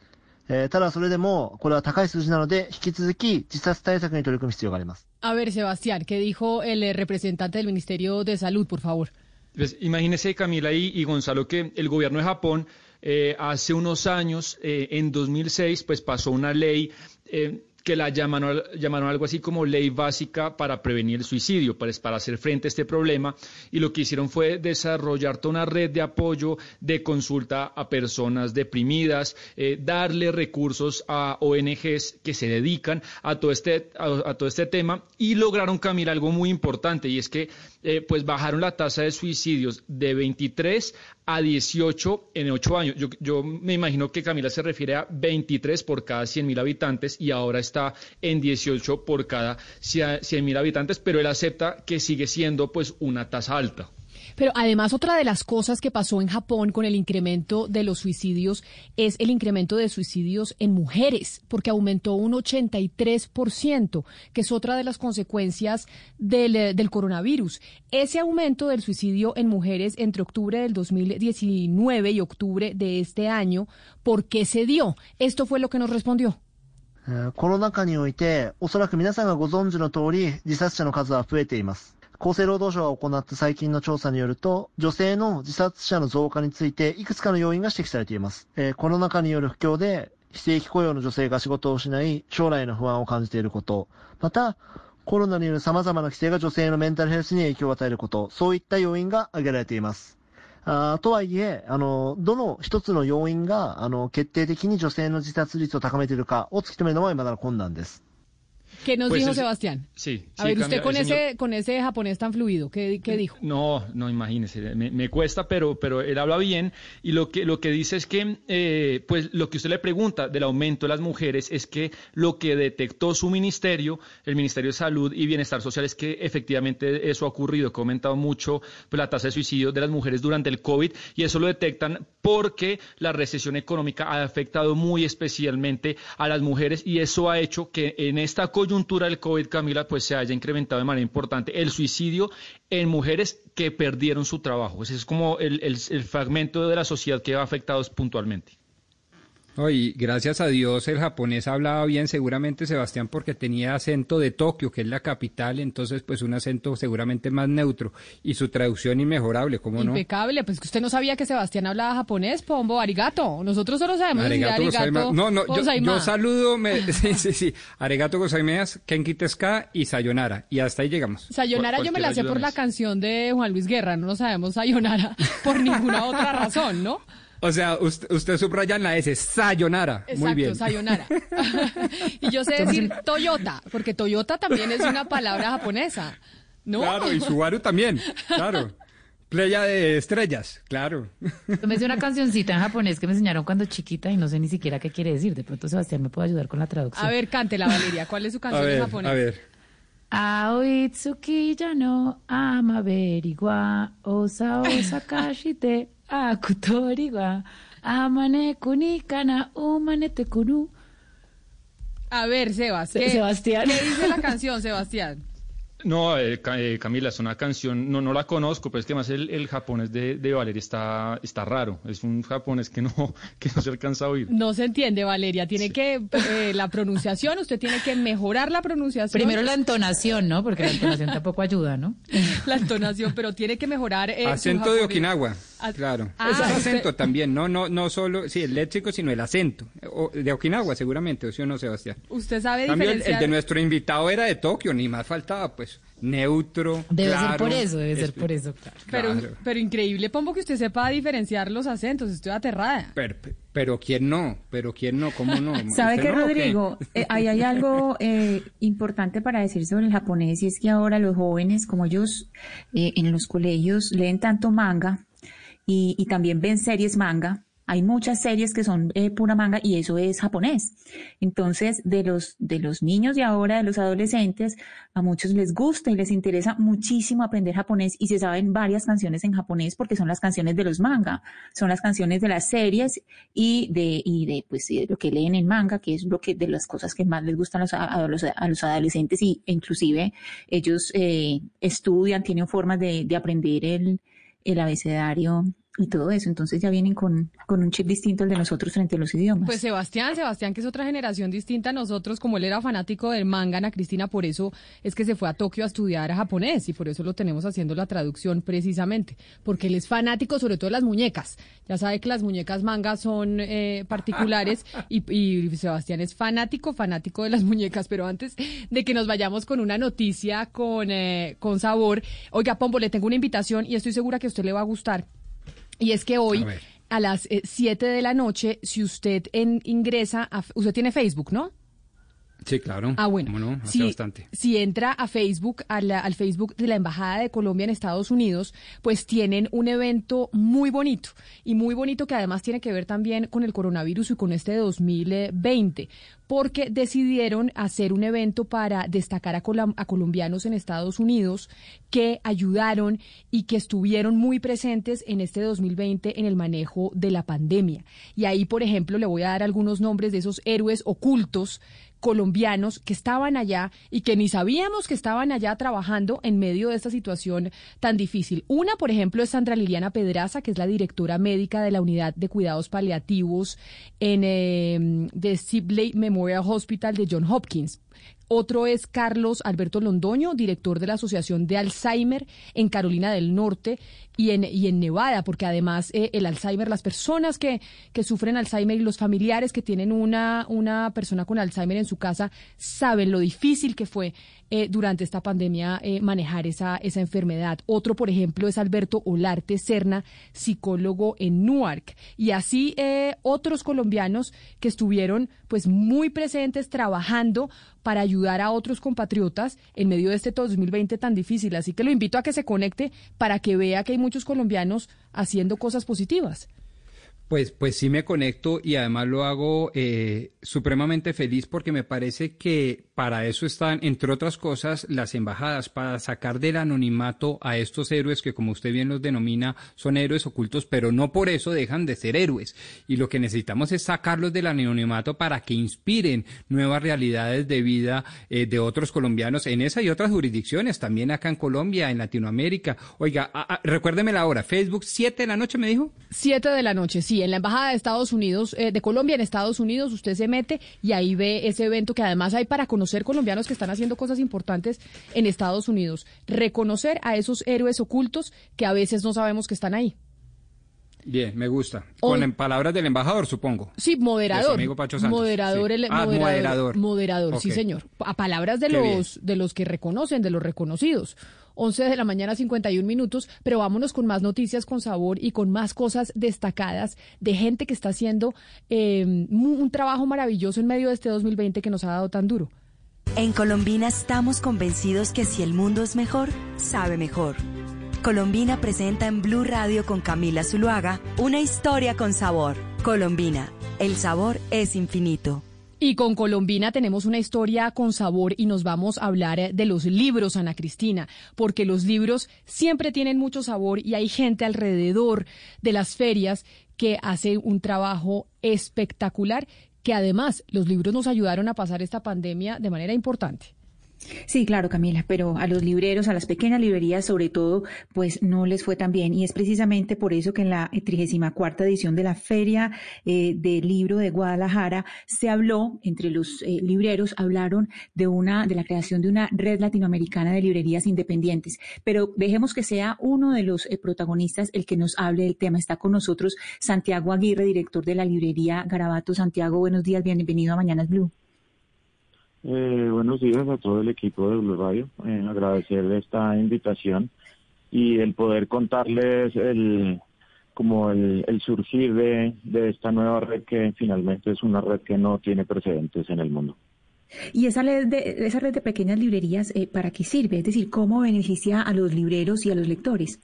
えーただそれでも、これは高い数字なので、引き続き自殺対策に取り組む必要があります。A ver, Sebastián, ¿qué dijo el representante del Ministerio de Salud, por favor? Pues, imagínese, Camila y, y Gonzalo, que el gobierno de Japón eh, hace unos años, eh, en 2006, pues pasó una ley eh, que la llamaron, llamaron algo así como ley básica para prevenir el suicidio, para, para hacer frente a este problema. Y lo que hicieron fue desarrollar toda una red de apoyo, de consulta a personas deprimidas, eh, darle recursos a ONGs que se dedican a todo este, a, a todo este tema y lograron, Camila, algo muy importante y es que eh, pues bajaron la tasa de suicidios de 23 a 18 en 8 años. Yo, yo me imagino que Camila se refiere a 23 por cada 100 mil habitantes y ahora está en 18 por cada 100 mil habitantes, pero él acepta que sigue siendo pues una tasa alta. Pero además otra de las cosas que pasó en Japón con el incremento de los suicidios es el incremento de suicidios en mujeres, porque aumentó un 83%, que es otra de las consecuencias del, eh, del coronavirus. Ese aumento del suicidio en mujeres entre octubre del 2019 y octubre de este año, ¿por qué se dio? Esto fue lo que nos respondió. えーコロナ禍において、おそらく皆さんがご存知の通り、自殺者の数は増えています。厚生労働省が行った最近の調査によると、女性の自殺者の増加について、いくつかの要因が指摘されています。えーコロナ禍による不況で、非正規雇用の女性が仕事を失い、将来の不安を感じていること、また、コロナによる様々な規制が女性のメンタルヘルスに影響を与えること、そういった要因が挙げられています。あとはいえ、あの、どの一つの要因が、あの、決定的に女性の自殺率を高めているかを突き止めるのはまだ困難です。¿Qué nos Pues dijo Sebastián? Sí, A sí, ver, usted con señor- ese, con ese japonés tan fluido, ¿qué, qué dijo? No, no, imagínese, me, me cuesta, pero, pero él habla bien y lo que, lo que dice es que, eh, pues lo que usted le pregunta del aumento de las mujeres es que lo que detectó su ministerio, el Ministerio de Salud y Bienestar Social, es que efectivamente eso ha ocurrido, que ha aumentado mucho pues, la tasa de suicidio de las mujeres durante el COVID y eso lo detectan porque la recesión económica ha afectado muy especialmente a las mujeres y eso ha hecho que en esta coyuntura del COVID, Camila, pues se haya incrementado de manera importante el suicidio en mujeres que perdieron su trabajo. Ese es como el, el- fragmento de la sociedad que ha afectado puntualmente. Oye, gracias a Dios el japonés hablaba bien, seguramente Sebastián, porque tenía acento de Tokio, que es la capital, entonces pues un acento seguramente más neutro y su traducción inmejorable, ¿cómo no? Impecable, pues que usted no sabía que Sebastián hablaba japonés, Pombo, arigato. Nosotros solo sabemos decir Arigato. No, no, yo, saludo, me, sí, sí, sí. Arigato gozaimasu, kenki teska y sayonara. Y hasta ahí llegamos. Sayonara yo me la sé por la canción de Juan Luis Guerra, no lo sabemos Sayonara por ninguna otra razón, ¿no? O sea, usted, usted subraya en la S, sayonara. Muy Exacto, bien. Sayonara. y yo sé decir Toyota, porque Toyota también es una palabra japonesa, ¿no? Claro, y Subaru también, claro. Playa de estrellas, claro. Yo me hice una cancioncita en japonés que me enseñaron cuando chiquita y no sé ni siquiera qué quiere decir. De pronto Sebastián me puede ayudar con la traducción. A ver, cántela, Valeria. ¿Cuál es su A canción en japonés? a ver. Aoitsuki ya no amaberi wa osa o sakashite akutori wa amane kuni kana umanete kunu. A ver, Sebas, Se- ¿qué, Sebastián. ¿qué dice la canción, Sebastián? No, eh, eh, Camila, es una canción, no, no la conozco, pero es que más el, el japonés de, de Valeria está, está raro. Es un japonés que no, que no se alcanza a oír. No se entiende, Valeria. Tiene que, eh, la pronunciación, usted tiene que mejorar la pronunciación. Primero la entonación, ¿no? Porque la entonación tampoco ayuda, ¿no? La entonación, pero tiene que mejorar. eh, acento de japonés. Okinawa, Ah, claro. ah, Ese es usted- acento también, no, no, no solo, sí, el léxico, sino el acento. O- de Okinawa, seguramente, o sí o no, Sebastián. Usted sabe Cambio, el, el diferenciar. de nuestro invitado era de Tokio, ni más faltaba, pues, neutro, Debe ser por eso, debe ser por eso. Pero, claro. pero increíble, Pombo, que usted sepa diferenciar los acentos. Estoy aterrada. Pero, pero quién no, pero quién no, cómo no. ¿Sabe ¿Usted qué, no, o qué? Rodrigo? Eh, ahí hay algo eh, importante para decir sobre el japonés y es que ahora los jóvenes, como ellos eh, en los colegios leen tanto manga y, y también ven series manga, hay muchas series que son eh, pura manga y eso es japonés. Entonces, de los, de los niños de ahora, de los adolescentes, a muchos les gusta y les interesa muchísimo aprender japonés y se saben varias canciones en japonés porque son las canciones de los manga, son las canciones de las series y de, y de, pues, de lo que leen en manga, que es lo que, de las cosas que más les gustan a los, a los, a los adolescentes y e inclusive ellos eh, estudian, tienen formas de, de aprender el, el abecedario y todo eso. Entonces ya vienen con, con un chip distinto al de nosotros frente a los idiomas. Pues Sebastián, Sebastián, que es otra generación distinta a nosotros, como él era fanático del manga, Ana Cristina, por eso es que se fue a Tokio a estudiar japonés y por eso lo tenemos haciendo la traducción precisamente, porque él es fanático sobre todo de las muñecas. Ya sabe que las muñecas manga son eh, particulares y, y Sebastián es fanático, fanático de las muñecas, pero antes de que nos vayamos con una noticia con, eh, con sabor, oiga, Pombo, le tengo una invitación y estoy segura que a usted le va a gustar. Y es que hoy, A las 7 de la noche, si usted en- ingresa, a, usted tiene Facebook, ¿no? Sí, claro. Ah, bueno. ¿Cómo no? Hace Si, bastante. si entra a Facebook, a la- al Facebook de la Embajada de Colombia en Estados Unidos, pues tienen un evento muy bonito y muy bonito que además tiene que ver también con el coronavirus y con este 2020, porque decidieron hacer un evento para destacar a, a colombianos en Estados Unidos que ayudaron y que estuvieron muy presentes en este 2020 en el manejo de la pandemia. Y ahí, por ejemplo, le voy a dar algunos nombres de esos héroes ocultos colombianos que estaban allá y que ni sabíamos que estaban allá trabajando en medio de esta situación tan difícil. Una, por ejemplo, es Sandra Liliana Pedraza, que es la directora médica de la unidad de cuidados paliativos en eh, The Sibley Memorial Hospital de John Hopkins. Otro es Carlos Alberto Londoño, director de la Asociación de Alzheimer en Carolina del Norte y en, y en Nevada, porque además eh, el Alzheimer, las personas que, que sufren Alzheimer y los familiares que tienen una, una persona con Alzheimer en su casa saben lo difícil que fue eh, durante esta pandemia eh, manejar esa, esa enfermedad. Otro, por ejemplo, es Alberto Olarte Serna, psicólogo en Newark. Y así eh, otros colombianos que estuvieron pues muy presentes trabajando para ayudar a otros compatriotas en medio de este 2020 tan difícil. Así que lo invito a que se conecte para que vea que hay muchos colombianos haciendo cosas positivas. Pues, pues sí me conecto y además lo hago eh, supremamente feliz porque me parece que para eso están, entre otras cosas, las embajadas, para sacar del anonimato a estos héroes que, como usted bien los denomina, son héroes ocultos, pero no por eso dejan de ser héroes. Y lo que necesitamos es sacarlos del anonimato para que inspiren nuevas realidades de vida eh, de otros colombianos en esa y otras jurisdicciones, también acá en Colombia, en Latinoamérica. Oiga, a- a- recuérdeme la hora, Facebook, 7 de la noche me dijo. 7 de la noche, sí, En la Embajada de Estados Unidos, eh, de Colombia en Estados Unidos, usted se mete y ahí ve ese evento que además hay para conocer colombianos que están haciendo cosas importantes en Estados Unidos. Reconocer a esos héroes ocultos que a veces no sabemos que están ahí. Bien, me gusta. Hoy- Con en palabras del embajador, supongo. Sí, moderador. amigo Pacho Santos, Moderador, sí. el, Ah, moderador, moderador. moderador, sí, señor. A palabras de Qué los, de los que reconocen, de los reconocidos. 11 de la mañana, 51 minutos, pero vámonos con más noticias con sabor y con más cosas destacadas de gente que está haciendo eh, un trabajo maravilloso en medio de este 2020 que nos ha dado tan duro. En Colombina estamos convencidos que si el mundo es mejor, sabe mejor. Colombina presenta en Blue Radio con Camila Zuluaga una historia con sabor. Colombina, el sabor es infinito. Y con Colombina tenemos una historia con sabor y nos vamos a hablar eh, de los libros, Ana Cristina, porque los libros siempre tienen mucho sabor y hay gente alrededor de las ferias que hace un trabajo espectacular, que además los libros nos ayudaron a pasar esta pandemia de manera importante. Sí, claro, Camila, pero a los libreros, a las pequeñas librerías sobre todo, pues no les fue tan bien. Y es precisamente por eso que en la 34 edición de la Feria eh, del Libro de Guadalajara se habló, entre los eh, libreros, hablaron de una, de la creación de una red latinoamericana de librerías independientes. Pero dejemos que sea uno de los eh, protagonistas el que nos hable del tema. Está con nosotros Santiago Aguirre, director de la librería Garabato. Santiago, buenos días, bienvenido a Mañanas Blue. Eh, buenos días a todo el equipo de Blue Radio. Eh, agradecer esta invitación y el poder contarles el como el, el surgir de, de esta nueva red que finalmente es una red que no tiene precedentes en el mundo. ¿Y esa red de, esa red de pequeñas librerías eh, para qué sirve? Es decir, ¿cómo beneficia a los libreros y a los lectores?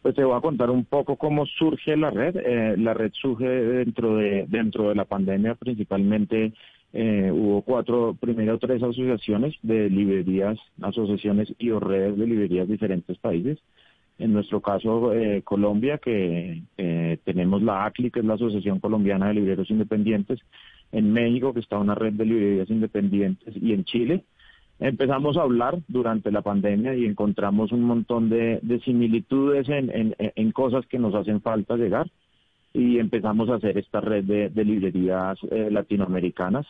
Pues te voy a contar un poco cómo surge la red. Eh, la red surge dentro de dentro de la pandemia, principalmente eh, hubo cuatro, primero tres asociaciones de librerías, asociaciones y o redes de librerías de diferentes países. En nuestro caso, eh, Colombia, que eh, tenemos la ACLI, que es la Asociación Colombiana de Libreros Independientes, en México, que está una red de librerías independientes, y en Chile. Empezamos a hablar durante la pandemia y encontramos un montón de, de similitudes en, en, cosas que nos hacen falta llegar y empezamos a hacer esta red de, de librerías eh, latinoamericanas,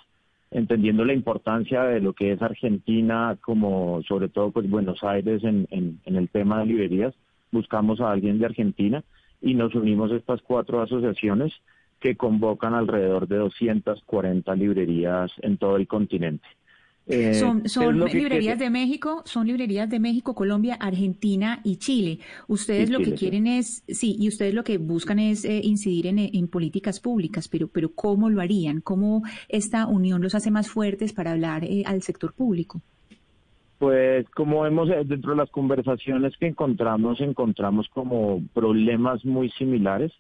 entendiendo la importancia de lo que es Argentina, como sobre todo pues Buenos Aires en, en, el tema de librerías. Buscamos a alguien de Argentina y nos unimos a estas cuatro asociaciones que convocan alrededor de 240 librerías en todo el continente. Eh, son ¿qué son que librerías de México, son librerías de México, Colombia, Argentina y Chile. Ustedes Y lo que sí. quieren es, sí, y ustedes lo que buscan es eh, incidir en, en políticas públicas, pero, pero ¿cómo lo harían? ¿Cómo esta unión los hace más fuertes para hablar eh, al sector público? Pues como vemos eh, dentro de las conversaciones que encontramos, encontramos como problemas muy similares.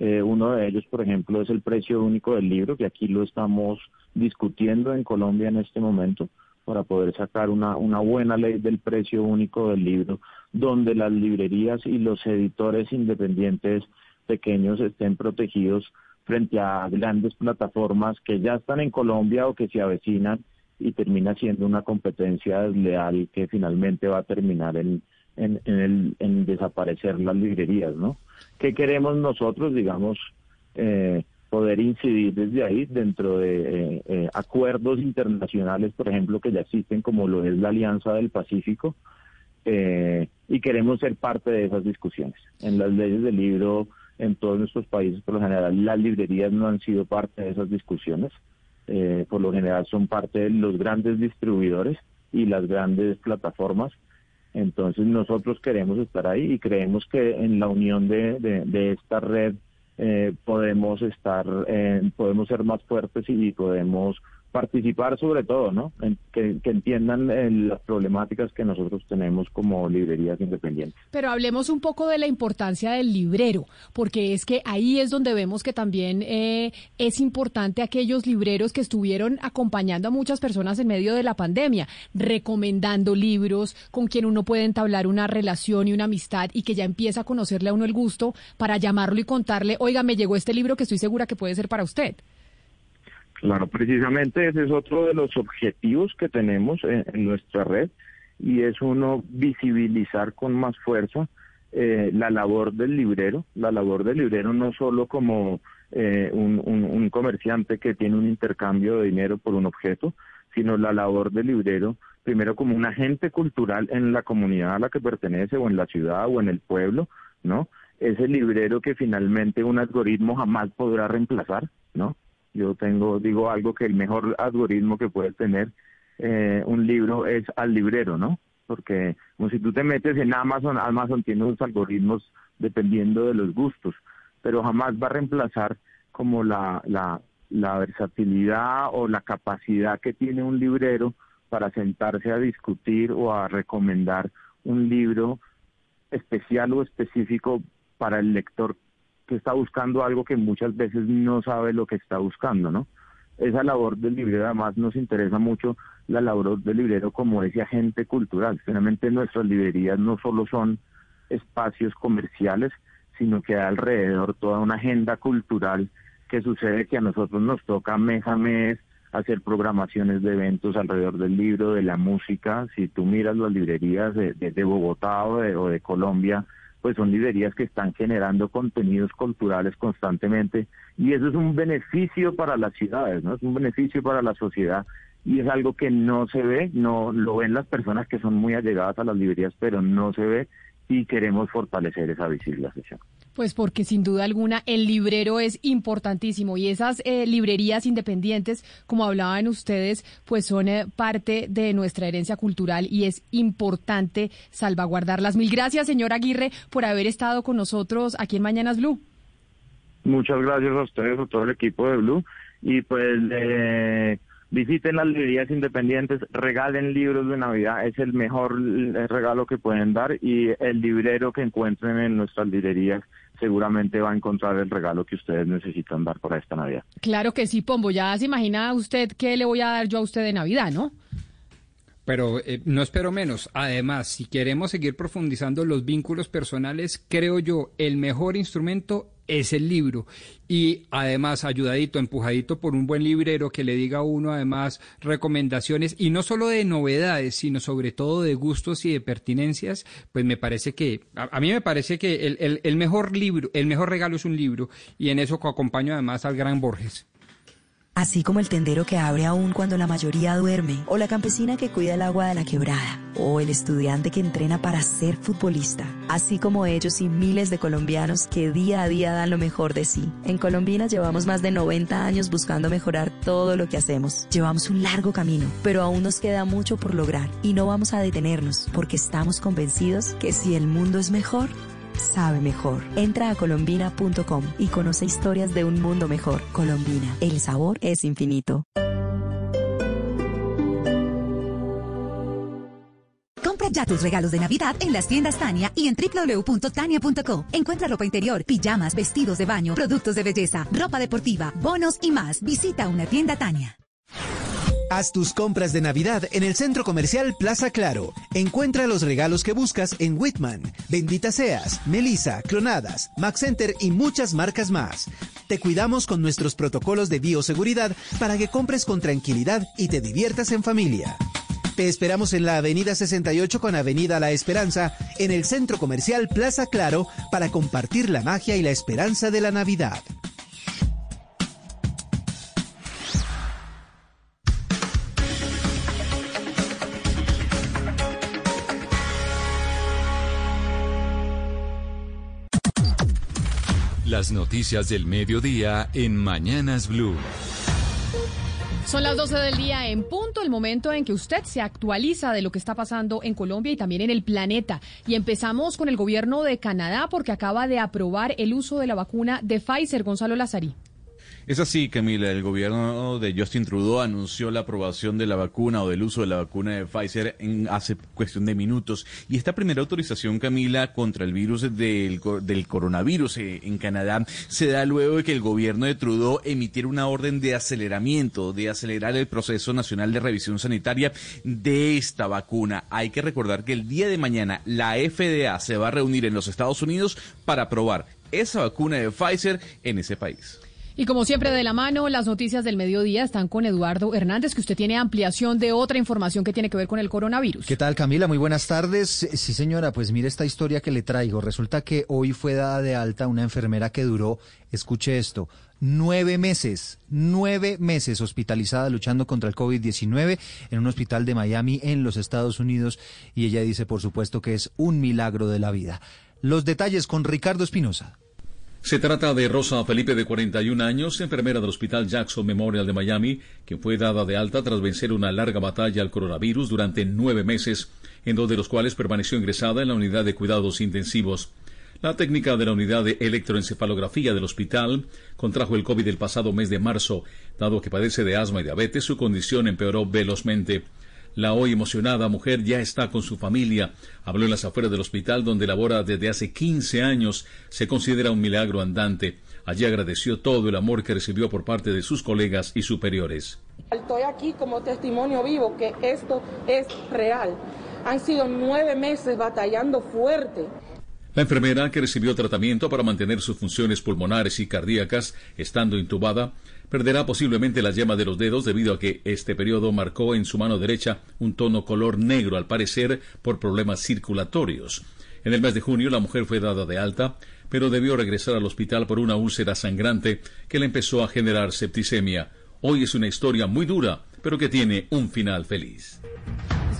Eh, uno de ellos, por ejemplo, es el precio único del libro, que aquí lo estamos discutiendo en Colombia en este momento para poder sacar una, una buena ley del precio único del libro, donde las librerías y los editores independientes pequeños estén protegidos frente a grandes plataformas que ya están en Colombia o que se avecinan y termina siendo una competencia desleal que finalmente va a terminar en, en, en, el- desaparecer las librerías, ¿no? ¿Qué queremos nosotros, digamos, eh, poder incidir desde ahí dentro de eh, eh, acuerdos internacionales, por ejemplo, que ya existen como lo es la Alianza del Pacífico, eh, y queremos ser parte de esas discusiones. En las leyes del libro, en todos nuestros países, por lo general, las librerías no han sido parte de esas discusiones. Eh, por lo general son parte de los grandes distribuidores y las grandes plataformas. Entonces nosotros queremos estar ahí y creemos que en la unión de, de- esta red eh, podemos estar, eh, podemos ser más fuertes y podemos participar sobre todo, ¿no? Que, que entiendan eh, las problemáticas que nosotros tenemos como librerías independientes. Pero hablemos un poco de la importancia del librero, porque es que ahí es donde vemos que también eh, es importante aquellos libreros que estuvieron acompañando a muchas personas en medio de la pandemia, recomendando libros con quien uno puede entablar una relación y una amistad y que ya empieza a conocerle a uno el gusto para llamarlo y contarle, oiga, me llegó este libro que estoy segura que puede ser para usted. Claro, precisamente ese es otro de los objetivos que tenemos en, nuestra red y es uno visibilizar con más fuerza eh, la labor del librero, la labor del librero no solo como eh, un, un, comerciante que tiene un intercambio de dinero por un objeto, sino la labor del librero primero como un agente cultural en la comunidad a la que pertenece o en la ciudad o en el pueblo, ¿no? Es el librero que finalmente un algoritmo jamás podrá reemplazar, ¿no? Yo tengo, digo algo que el mejor algoritmo que puede tener eh, un libro es al librero, ¿no? Porque como si tú te metes en Amazon, Amazon tiene unos algoritmos dependiendo de los gustos, pero jamás va a reemplazar como la, la, la versatilidad o la capacidad que tiene un librero para sentarse a discutir o a recomendar un libro especial o específico para el lector que está buscando algo que muchas veces no sabe lo que está buscando, ¿no? Esa labor del librero además nos interesa mucho la labor del librero como ese agente cultural. Finalmente nuestras librerías no solo son espacios comerciales, sino que alrededor toda una agenda cultural que sucede que a nosotros nos toca mes a mes hacer programaciones de eventos alrededor del libro, de la música. Si tú miras las librerías de, de, Bogotá o de, o de Colombia, pues son librerías que están generando contenidos culturales constantemente y eso es un beneficio para las ciudades, ¿no? Es un beneficio para la sociedad y es algo que no se ve, no lo ven las personas que son muy allegadas a las librerías, pero no se ve y queremos fortalecer esa visibilización. Pues porque sin duda alguna el librero es importantísimo y esas eh, librerías independientes, como hablaban ustedes, pues son eh, parte de nuestra herencia cultural y es importante salvaguardarlas. Mil gracias, señor Aguirre, por haber estado con nosotros aquí en Mañanas Blue. Muchas gracias a ustedes, a todo el equipo de Blue. Y pues eh, visiten las librerías independientes, regalen libros de Navidad, es el mejor regalo que pueden dar y el librero que encuentren en nuestras librerías seguramente va a encontrar el regalo que ustedes necesitan dar para esta Navidad. Claro que sí, Pombo, ya se imagina usted qué le voy a dar yo a usted de Navidad, ¿no? Pero eh, no espero menos. Además, si queremos seguir profundizando los vínculos personales, creo yo, el mejor instrumento es el libro. Y además, ayudadito, empujadito por un buen librero que le diga a uno, además, recomendaciones, y no solo de novedades, sino sobre todo de gustos y de pertinencias, pues me parece que, a, mí me parece que el, el, el mejor libro, el mejor regalo es un libro, y en eso acompaño además al gran Borges. Así como el tendero que abre aún cuando la mayoría duerme, o la campesina que cuida el agua de la quebrada, o el estudiante que entrena para ser futbolista. Así como ellos y miles de colombianos que día a día dan lo mejor de sí. En Colombina llevamos más de 90 años buscando mejorar todo lo que hacemos. Llevamos un largo camino, pero aún nos queda mucho por lograr y no vamos a detenernos porque estamos convencidos que si el mundo es mejor, sabe mejor. Entra a colombina.com y conoce historias de un mundo mejor. Colombina, el sabor es infinito. Compra ya tus regalos de Navidad en las tiendas Tania y en www.tania.co. Encuentra ropa interior, pijamas, vestidos de baño, productos de belleza, ropa deportiva, bonos y más. Visita una tienda Tania. Haz tus compras de Navidad en el centro comercial Plaza Claro. Encuentra los regalos que buscas en Whitman, Bendita Seas, Melissa, Clonadas, Max Center y muchas marcas más. Te cuidamos con nuestros protocolos de bioseguridad para que compres con tranquilidad y te diviertas en familia. Te esperamos en la Avenida 68 con Avenida La Esperanza, en el centro comercial Plaza Claro, para compartir la magia y la esperanza de la Navidad. Las noticias del mediodía en Mañanas Blue. Son las 12 del día en punto, el momento en que usted se actualiza de lo que está pasando en Colombia y también en el planeta. Y empezamos con el gobierno de Canadá porque acaba de aprobar el uso de la vacuna de Pfizer, Gonzalo Lazari. Es así, Camila. El gobierno de Justin Trudeau anunció la aprobación de la vacuna o del uso de la vacuna de Pfizer en hace cuestión de minutos. Y esta primera autorización, Camila, contra el virus del, del coronavirus eh, en Canadá se da luego de que el gobierno de Trudeau emitiera una orden de aceleramiento, de acelerar el proceso nacional de revisión sanitaria de esta vacuna. Hay que recordar que el día de mañana la FDA se va a reunir en los Estados Unidos para aprobar esa vacuna de Pfizer en ese país. Y como siempre de la mano, las noticias del mediodía están con Eduardo Hernández, que usted tiene ampliación de otra información que tiene que ver con el coronavirus. ¿Qué tal Camila? Muy buenas tardes. Sí señora, pues mire esta historia que le traigo. Resulta que hoy fue dada de alta una enfermera que duró, escuche esto, nueve meses, nueve meses hospitalizada luchando contra el COVID-19 en un hospital de Miami en los Estados Unidos y ella dice por supuesto que es un milagro de la vida. Los detalles con Ricardo Espinosa. Se trata de Rosa Felipe, de 41 años, enfermera del Hospital Jackson Memorial de Miami, que fue dada de alta tras vencer una larga batalla al coronavirus durante nueve meses, en dos de los cuales permaneció ingresada en la unidad de cuidados intensivos. La técnica de la unidad de electroencefalografía del hospital contrajo el COVID el pasado mes de marzo. Dado que padece de asma y diabetes, su condición empeoró velozmente. La hoy emocionada mujer ya está con su familia. Habló en las afueras del hospital donde labora desde hace 15 años. Se considera un milagro andante. Allí agradeció todo el amor que recibió por parte de sus colegas y superiores. Estoy aquí como testimonio vivo que esto es real. Han sido nueve meses batallando fuerte. La enfermera, que recibió tratamiento para mantener sus funciones pulmonares y cardíacas, estando intubada, perderá posiblemente la yema de los dedos debido a que este periodo marcó en su mano derecha un tono color negro al parecer por problemas circulatorios. En el mes de junio la mujer fue dada de alta, pero debió regresar al hospital por una úlcera sangrante que le empezó a generar septicemia. Hoy es una historia muy dura, pero que tiene un final feliz.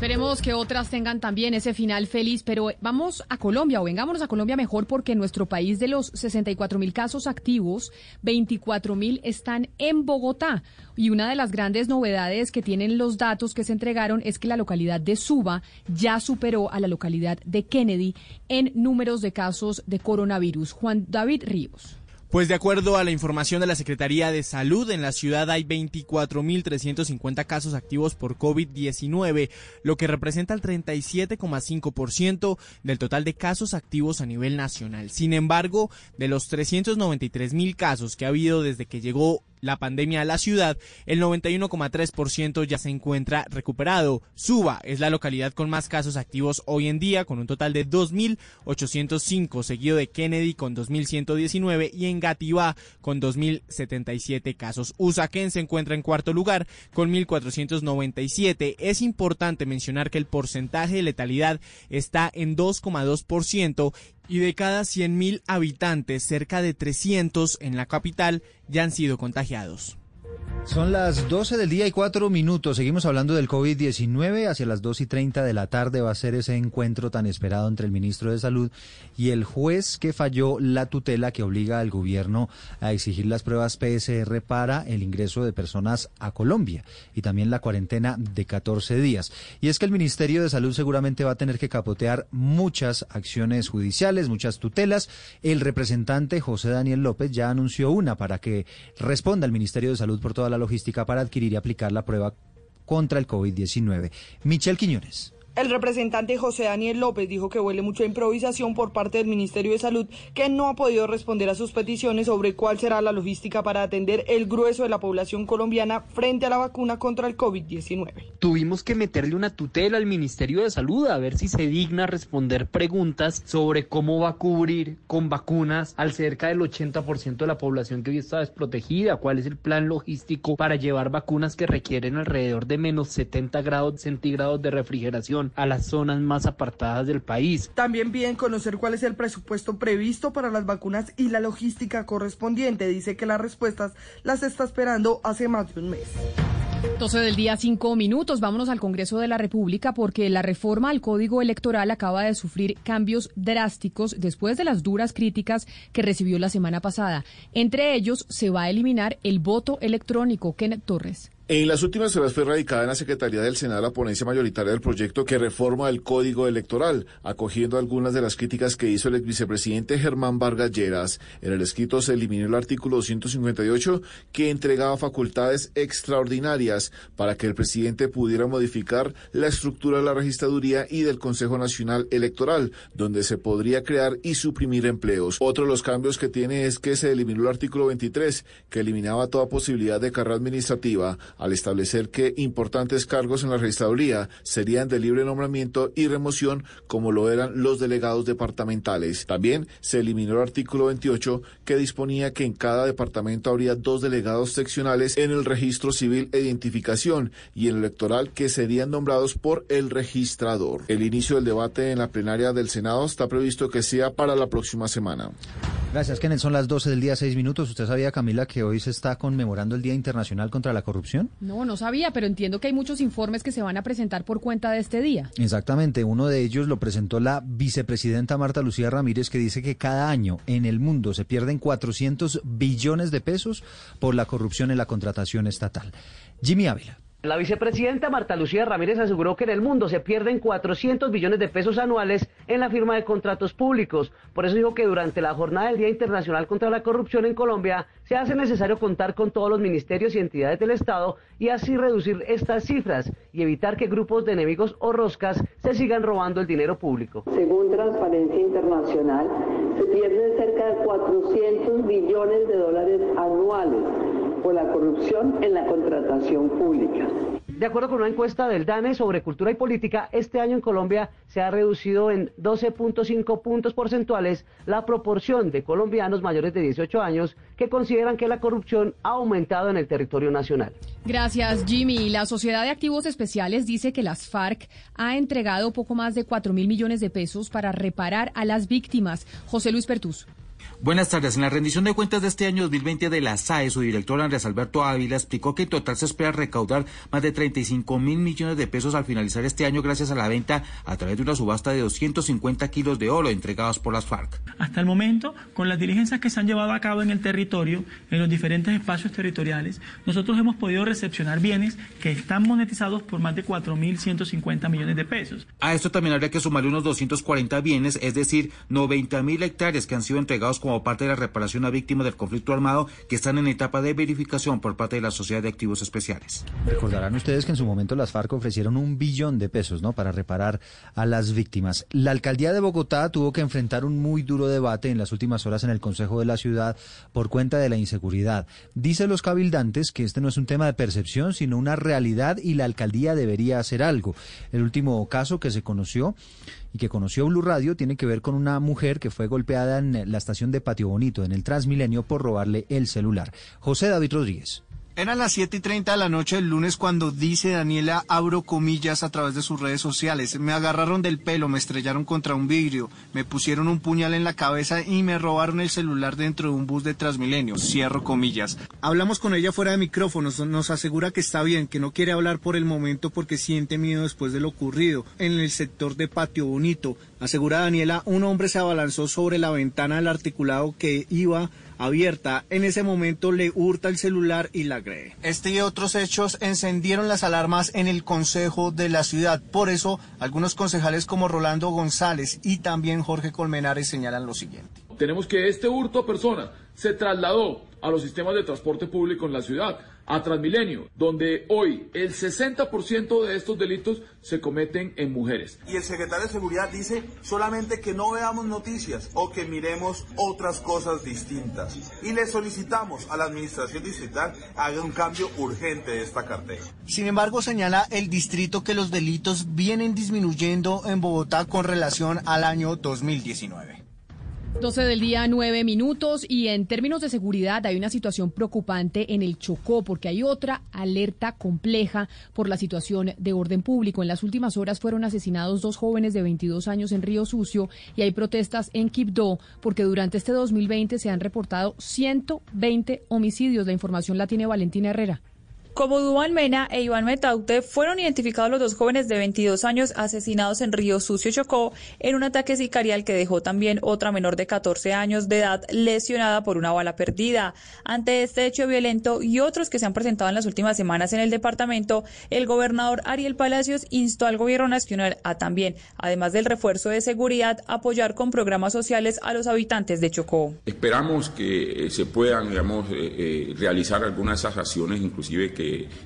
Esperemos que otras tengan también ese final feliz, pero vamos a Colombia o vengámonos a Colombia mejor porque en nuestro país de los 64 mil casos activos, 24 mil están en Bogotá. Y una de las grandes novedades que tienen los datos que se entregaron es que la localidad de Suba ya superó a la localidad de Kennedy en números de casos de coronavirus. Juan David Ríos. Pues de acuerdo a la información de la Secretaría de Salud, en la ciudad hay 24.350 casos activos por COVID-19, lo que representa el 37,5% del total de casos activos a nivel nacional. Sin embargo, de los 393.000 casos que ha habido desde que llegó la pandemia a la ciudad, el 91,3% ya se encuentra recuperado. Suba es la localidad con más casos activos hoy en día, con un total de 2.805, seguido de Kennedy con 2.119 y en Gativá con 2.077 casos. Usaquén se encuentra en cuarto lugar con 1.497. Es importante mencionar que el porcentaje de letalidad está en 2,2% y de cada 100.000 habitantes, cerca de 300 en la capital ya han sido contagiados. Son las 12 del día y 4 minutos. Seguimos hablando del COVID-19. Hacia las 2 y 30 de la tarde va a ser ese encuentro tan esperado entre el ministro de Salud y el juez que falló la tutela que obliga al gobierno a exigir las pruebas PSR para el ingreso de personas a Colombia y también la cuarentena de 14 días. Y es que el Ministerio de Salud seguramente va a tener que capotear muchas acciones judiciales, muchas tutelas. El representante José Daniel López ya anunció una para que responda al Ministerio de Salud por toda la logística para adquirir y aplicar la prueba contra el COVID-19. Michelle Quiñones. El representante José Daniel López dijo que huele mucho a improvisación por parte del Ministerio de Salud, que no ha podido responder a sus peticiones sobre cuál será la logística para atender el grueso de la población colombiana frente a la vacuna contra el COVID-19. Tuvimos que meterle una tutela al Ministerio de Salud a ver si se digna responder preguntas sobre cómo va a cubrir con vacunas al cerca del 80% de la población que hoy está desprotegida, cuál es el plan logístico para llevar vacunas que requieren alrededor de menos 70 grados centígrados de refrigeración a las zonas más apartadas del país. También piden conocer cuál es el presupuesto previsto para las vacunas y la logística correspondiente. Dice que las respuestas las está esperando hace más de un mes. 12 del día, 5 minutos. Vámonos al Congreso de la República porque la reforma al Código Electoral acaba de sufrir cambios drásticos después de las duras críticas que recibió la semana pasada. Entre ellos, se va a eliminar el voto electrónico. Kenneth Torres. En las últimas horas fue radicada en la Secretaría del Senado la ponencia mayoritaria del proyecto que reforma el Código Electoral, acogiendo algunas de las críticas que hizo el ex vicepresidente Germán Vargas Lleras. En el escrito se eliminó el artículo 258 que entregaba facultades extraordinarias para que el presidente pudiera modificar la estructura de la registraduría y del Consejo Nacional Electoral, donde se podría crear y suprimir empleos. Otro de los cambios que tiene es que se eliminó el artículo 23, que eliminaba toda posibilidad de carrera administrativa al establecer que importantes cargos en la registraduría serían de libre nombramiento y remoción como lo eran los delegados departamentales. También se eliminó el artículo 28 que disponía que en cada departamento habría dos delegados seccionales en el registro civil e identificación y en el electoral que serían nombrados por el registrador. El inicio del debate en la plenaria del Senado está previsto que sea para la próxima semana. Gracias, Kenneth. Son las 12 del día, 6 minutos. ¿Usted sabía, Camila, que hoy se está conmemorando el Día Internacional contra la Corrupción? No, no sabía, pero entiendo que hay muchos informes que se van a presentar por cuenta de este día. Exactamente. Uno de ellos lo presentó la vicepresidenta Marta Lucía Ramírez, que dice que cada año en el mundo se pierden 400 billones de pesos por la corrupción en la contratación estatal. Jimmy Ávila. La vicepresidenta Marta Lucía Ramírez aseguró que en el mundo se pierden 400 billones de pesos anuales en la firma de contratos públicos. Por eso dijo que durante la jornada del Día Internacional contra la Corrupción en Colombia se hace necesario contar con todos los ministerios y entidades del Estado y así reducir estas cifras y evitar que grupos de enemigos o roscas se sigan robando el dinero público. Según Transparencia Internacional, se pierden cerca de 400 billones de dólares anuales por la corrupción en la contratación pública. De acuerdo con una encuesta del DANE sobre cultura y política, este año en Colombia se ha reducido en 12.5 puntos porcentuales la proporción de colombianos mayores de 18 años que consideran que la corrupción ha aumentado en el territorio nacional. Gracias, Jimmy. La Sociedad de Activos Especiales dice que las FARC ha entregado poco más de 4 mil millones de pesos para reparar a las víctimas. José Luis Pertus. Buenas tardes. En la rendición de cuentas de este año 2020 de la SAE, su director Andrés Alberto Ávila explicó que en total se espera recaudar más de 35 mil millones de pesos al finalizar este año gracias a la venta a través de una subasta de 250 kilos de oro entregados por las FARC. Hasta el momento, con las diligencias que se han llevado a cabo en el territorio, en los diferentes espacios territoriales, nosotros hemos podido recepcionar bienes que están monetizados por más de 4.150 millones de pesos. A esto también habría que sumarle unos 240 bienes, es decir, 90 mil hectáreas que han sido entregados como parte de la reparación a víctimas del conflicto armado que están en etapa de verificación por parte de la Sociedad de Activos Especiales. Recordarán ustedes que en su momento las FARC ofrecieron un billón de pesos ¿no? para reparar a las víctimas. La alcaldía de Bogotá tuvo que enfrentar un muy duro debate en las últimas horas en el Consejo de la Ciudad por cuenta de la inseguridad. Dice los cabildantes que este no es un tema de percepción, sino una realidad y la alcaldía debería hacer algo. El último caso que se conoció y que conoció Blue Radio tiene que ver con una mujer que fue golpeada en la estación de Patio Bonito, en el Transmilenio, por robarle el celular. José David Rodríguez. Eran las 7 y 30 de la noche del lunes cuando dice Daniela, abro comillas a través de sus redes sociales, me agarraron del pelo, me estrellaron contra un vidrio, me pusieron un puñal en la cabeza y me robaron el celular dentro de un bus de Transmilenio, cierro comillas. Hablamos con ella fuera de micrófonos, nos asegura que está bien, que no quiere hablar por el momento porque siente miedo después de lo ocurrido en el sector de Patio Bonito. Asegura Daniela, un hombre se abalanzó sobre la ventana del articulado que iba abierta. En ese momento le hurta el celular y la agrede. Este y otros hechos encendieron las alarmas en el Consejo de la Ciudad. Por eso, algunos concejales como Rolando González y también Jorge Colmenares señalan lo siguiente. Tenemos que este hurto a persona se trasladó a los sistemas de transporte público en la ciudad, a Transmilenio, donde hoy el 60% de estos delitos se cometen en mujeres. Y el secretario de Seguridad dice solamente que no veamos noticias o que miremos otras cosas distintas. Y le solicitamos a la administración distrital haga un cambio urgente de esta cartera. Sin embargo, señala el distrito que los delitos vienen disminuyendo en Bogotá con relación al año 2019. 12 del día, 9 minutos. Y en términos de seguridad, hay una situación preocupante en el Chocó, porque hay otra alerta compleja por la situación de orden público. En las últimas horas fueron asesinados dos jóvenes de 22 años en Río Sucio y hay protestas en Quibdó, porque durante este 2020 se han reportado 120 homicidios. La información la tiene Valentina Herrera. Como Duan Mena e Iván Metaute fueron identificados los dos jóvenes de 22 años asesinados en Río Sucio, Chocó, en un ataque sicarial que dejó también otra menor de 14 años de edad lesionada por una bala perdida. Ante este hecho violento y otros que se han presentado en las últimas semanas en el departamento, el gobernador Ariel Palacios instó al gobierno nacional a también, además del refuerzo de seguridad, apoyar con programas sociales a los habitantes de Chocó. Esperamos que se puedan, digamos, eh, realizar algunas de esas acciones, inclusive que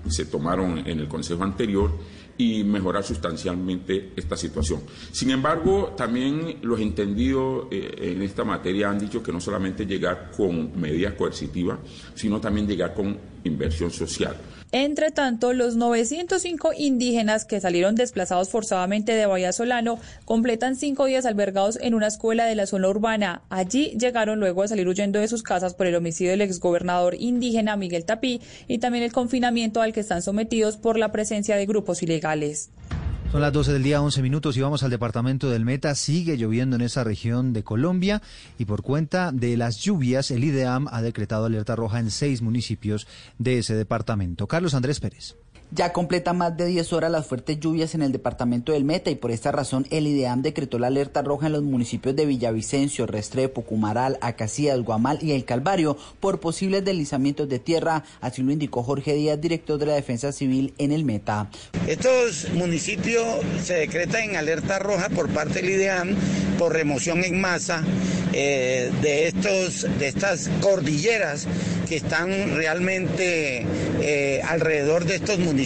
se tomaron en el Consejo anterior y mejorar sustancialmente esta situación. Sin embargo, también los entendidos en esta materia han dicho que no solamente llegar con medidas coercitivas, sino también llegar con inversión social. Entre tanto, los 905 indígenas que salieron desplazados forzadamente de Bahía Solano completan cinco días albergados en una escuela de la zona urbana. Allí llegaron luego de salir huyendo de sus casas por el homicidio del exgobernador indígena Miguel Tapí y también el confinamiento al que están sometidos por la presencia de grupos ilegales. Son las 12 del día, 11 minutos y vamos al departamento del Meta. Sigue lloviendo en esa región de Colombia y por cuenta de las lluvias, el IDEAM ha decretado alerta roja en seis municipios de ese departamento. Carlos Andrés Pérez. Ya completa más de 10 horas las fuertes lluvias en el departamento del Meta y por esta razón el IDEAM decretó la alerta roja en los municipios de Villavicencio, Restrepo, Cumaral, Acacías, Guamal y El Calvario por posibles deslizamientos de tierra, así lo indicó Jorge Díaz, director de la Defensa Civil en el Meta. Estos municipios se decretan en alerta roja por parte del IDEAM por remoción en masa eh, de, estos, de estas cordilleras que están realmente eh, alrededor de estos municipios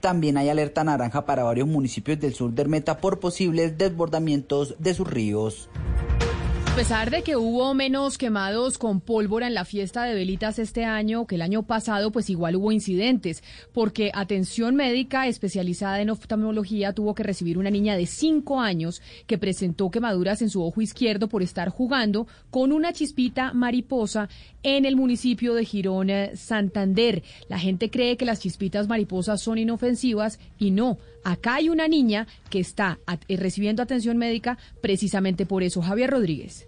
también hay alerta naranja para varios municipios del sur del Meta por posibles desbordamientos de sus ríos. A pesar de que hubo menos quemados con pólvora en la fiesta de velitas este año que el año pasado, pues igual hubo incidentes, porque atención médica especializada en oftalmología tuvo que recibir una niña de 5 años que presentó quemaduras en su ojo izquierdo por estar jugando con una chispita mariposa en el municipio de Girón, Santander. La gente cree que las chispitas mariposas son inofensivas y no. Acá hay una niña que está eh, recibiendo atención médica precisamente por eso. Javier Rodríguez.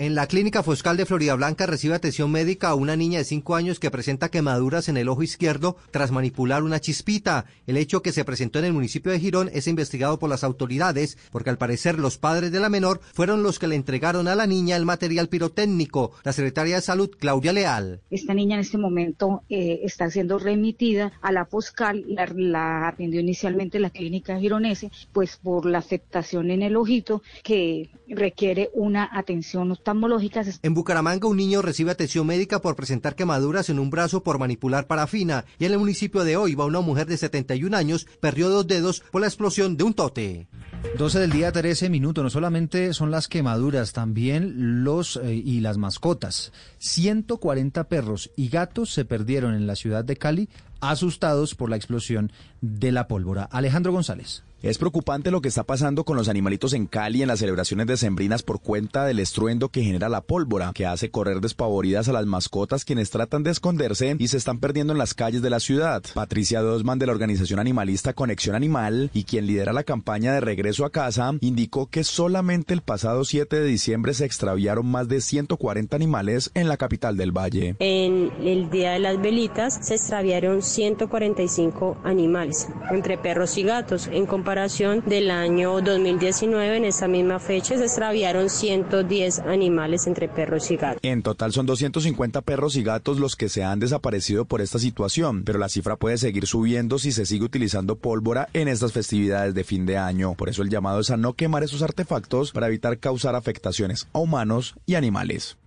En la clínica Foscal de Florida Blanca recibe atención médica a una niña de 5 años que presenta quemaduras en el ojo izquierdo tras manipular una chispita. El hecho que se presentó en el municipio de Girón es investigado por las autoridades porque al parecer los padres de la menor fueron los que le entregaron a la niña el material pirotécnico. La secretaria de Salud, Claudia Leal. Esta niña en este momento eh, está siendo remitida a la Foscal. La, atendió inicialmente la clínica gironese, pues por la afectación en el ojito que requiere una atención oftalmológicas. En Bucaramanga, un niño recibe atención médica por presentar quemaduras en un brazo por manipular parafina. Y en el municipio de Oiva, una mujer de 71 años perdió dos dedos por la explosión de un tote. 12 del día, 13 minutos. No solamente son las quemaduras, también los eh, y las mascotas. 140 perros y gatos se perdieron en la ciudad de Cali, asustados por la explosión de la pólvora. Alejandro González. Es preocupante lo que está pasando con los animalitos en Cali en las celebraciones decembrinas por cuenta del estruendo que genera la pólvora, que hace correr despavoridas a las mascotas quienes tratan de esconderse y se están perdiendo en las calles de la ciudad. Patricia Dosman de la organización animalista Conexión Animal y quien lidera la campaña de regreso a casa, indicó que solamente el pasado 7 de diciembre se extraviaron más de 140 animales en la capital del valle. En el día de las velitas se extraviaron 145 animales, entre perros y gatos, en comparación del año 2019, en esa misma fecha se extraviaron 110 animales entre perros y gatos. En total son 250 perros y gatos los que se han desaparecido por esta situación, pero la cifra puede seguir subiendo si se sigue utilizando pólvora en estas festividades de fin de año. Por eso el llamado es a no quemar esos artefactos para evitar causar afectaciones a humanos y animales.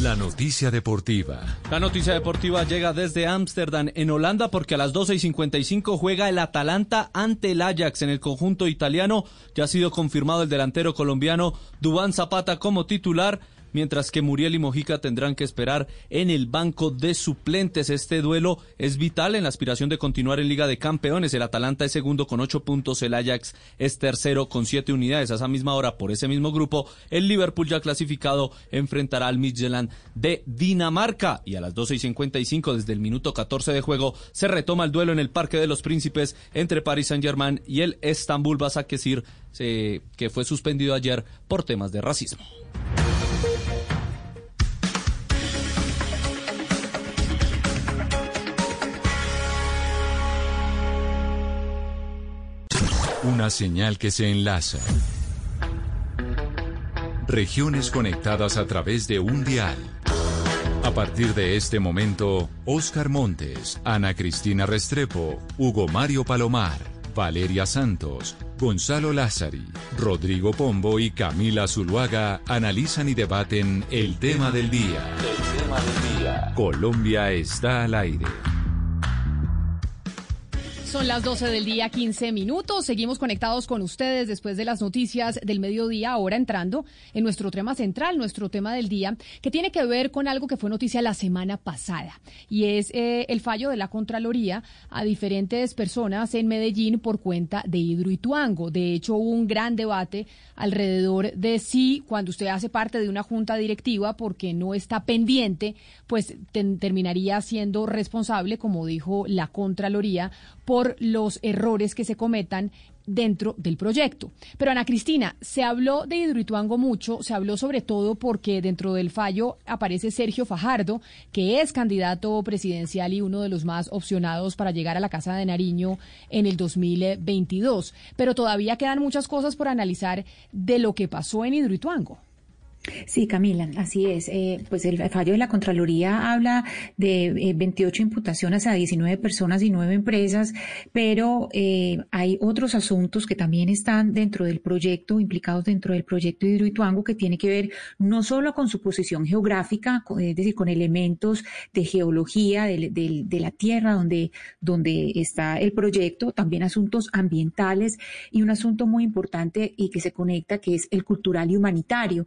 La noticia deportiva. La noticia deportiva llega desde Ámsterdam, en Holanda, porque a las 12 y 55 juega el Atalanta ante el Ajax en el conjunto italiano. Ya ha sido confirmado el delantero colombiano Dubán Zapata como titular mientras que Muriel y Mojica tendrán que esperar en el banco de suplentes. Este duelo es vital en la aspiración de continuar en Liga de Campeones. El Atalanta es segundo con ocho puntos, el Ajax es tercero con siete unidades. A esa misma hora, por ese mismo grupo, el Liverpool ya clasificado enfrentará al Midtjylland de Dinamarca. Y a las 12 y 55, desde el minuto 14 de juego, se retoma el duelo en el Parque de los Príncipes entre Paris Saint-Germain y el Estambul Basaksehir, que fue suspendido ayer por temas de racismo. Una señal que se enlaza. Regiones conectadas a través de un dial. A partir de este momento, Oscar Montes, Ana Cristina Restrepo, Hugo Mario Palomar, Valeria Santos, Gonzalo Lázari, Rodrigo Pombo y Camila Zuluaga analizan y debaten el tema del día. El tema del día. Colombia está al aire. Son las 12 del día, 15 minutos. Seguimos conectados con ustedes después de las noticias del mediodía, ahora entrando en nuestro tema central, nuestro tema del día, que tiene que ver con algo que fue noticia la semana pasada, y es eh, el fallo de la Contraloría a diferentes personas en Medellín por cuenta de Hidroituango. De hecho, hubo un gran debate alrededor de si cuando usted hace parte de una junta directiva porque no está pendiente, pues terminaría siendo responsable, como dijo la Contraloría, por los errores que se cometan dentro del proyecto. Pero Ana Cristina, se habló de Hidroituango mucho, se habló sobre todo porque dentro del fallo aparece Sergio Fajardo, que es candidato presidencial y uno de los más opcionados para llegar a la Casa de Nariño en el 2022. Pero todavía quedan muchas cosas por analizar de lo que pasó en Hidroituango. Sí, Camila, así es. Eh, pues el fallo de la Contraloría habla de 28 eh, imputaciones a 19 personas y 9 empresas, pero eh, hay otros asuntos que también están dentro del proyecto, implicados dentro del proyecto de Hidroituango, que tiene que ver no solo con su posición geográfica, es decir, con elementos de geología de, la tierra donde, donde está el proyecto, también asuntos ambientales y un asunto muy importante y que se conecta, que es el cultural y humanitario.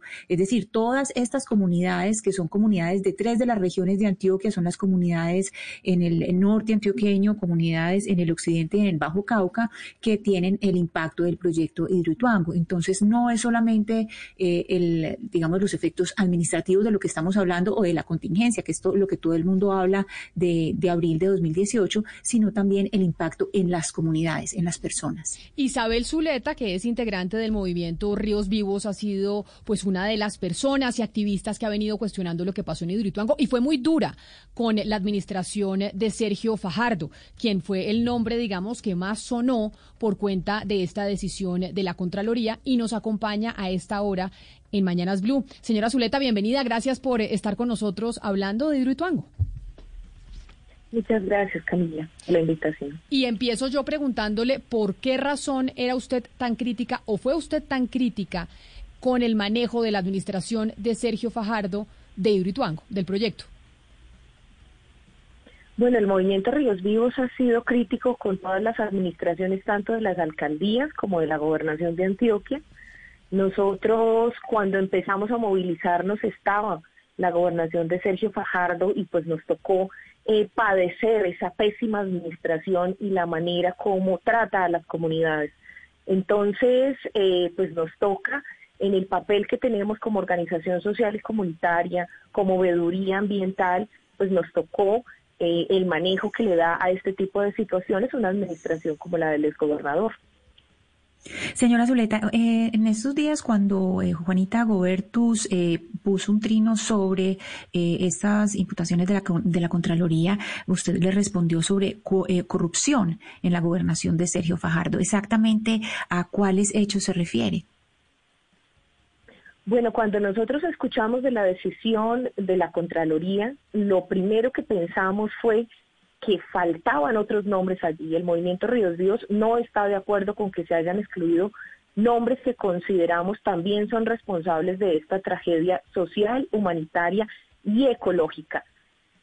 Todas estas comunidades, que son comunidades de tres de las regiones de Antioquia, son las comunidades en el norte antioqueño, comunidades en el occidente y en el Bajo Cauca, que tienen el impacto del proyecto Hidroituango. Entonces, no es solamente eh, el, digamos, los efectos administrativos de lo que estamos hablando o de la contingencia, que es lo que todo el mundo habla de, de abril de 2018, sino también el impacto en las comunidades, en las personas. Isabel Zuleta, que es integrante del movimiento Ríos Vivos, ha sido pues una de las personas y activistas que ha venido cuestionando lo que pasó en Hidroituango y fue muy dura con la administración de Sergio Fajardo, quien fue el nombre, digamos, que más sonó por cuenta de esta decisión de la Contraloría y nos acompaña a esta hora en Mañanas Blue. Señora Zuleta, bienvenida. Gracias por estar con nosotros hablando de Hidroituango. Muchas gracias, Camila, por la invitación. Y empiezo yo preguntándole por qué razón era usted tan crítica o fue usted tan crítica con el manejo de la administración de Sergio Fajardo de Hidroituango, del proyecto? Bueno, el movimiento Ríos Vivos ha sido crítico con todas las administraciones, tanto de las alcaldías como de la gobernación de Antioquia. Nosotros cuando empezamos a movilizarnos estaba la gobernación de Sergio Fajardo y pues nos tocó eh, padecer esa pésima administración y la manera como trata a las comunidades. Entonces, eh, pues nos toca en el papel que tenemos como organización social y comunitaria, como veeduría ambiental, pues nos tocó eh, el manejo que le da a este tipo de situaciones una administración como la del exgobernador. Señora Zuleta, eh, en estos días cuando eh, Juanita Gobertus puso un trino sobre estas imputaciones de la, de la Contraloría, usted le respondió sobre corrupción en la gobernación de Sergio Fajardo. ¿Exactamente a cuáles hechos se refiere? Bueno, cuando nosotros escuchamos de la decisión de la Contraloría, lo primero que pensamos fue que faltaban otros nombres allí. El movimiento Ríos Vivos no está de acuerdo con que se hayan excluido nombres que consideramos también son responsables de esta tragedia social, humanitaria y ecológica.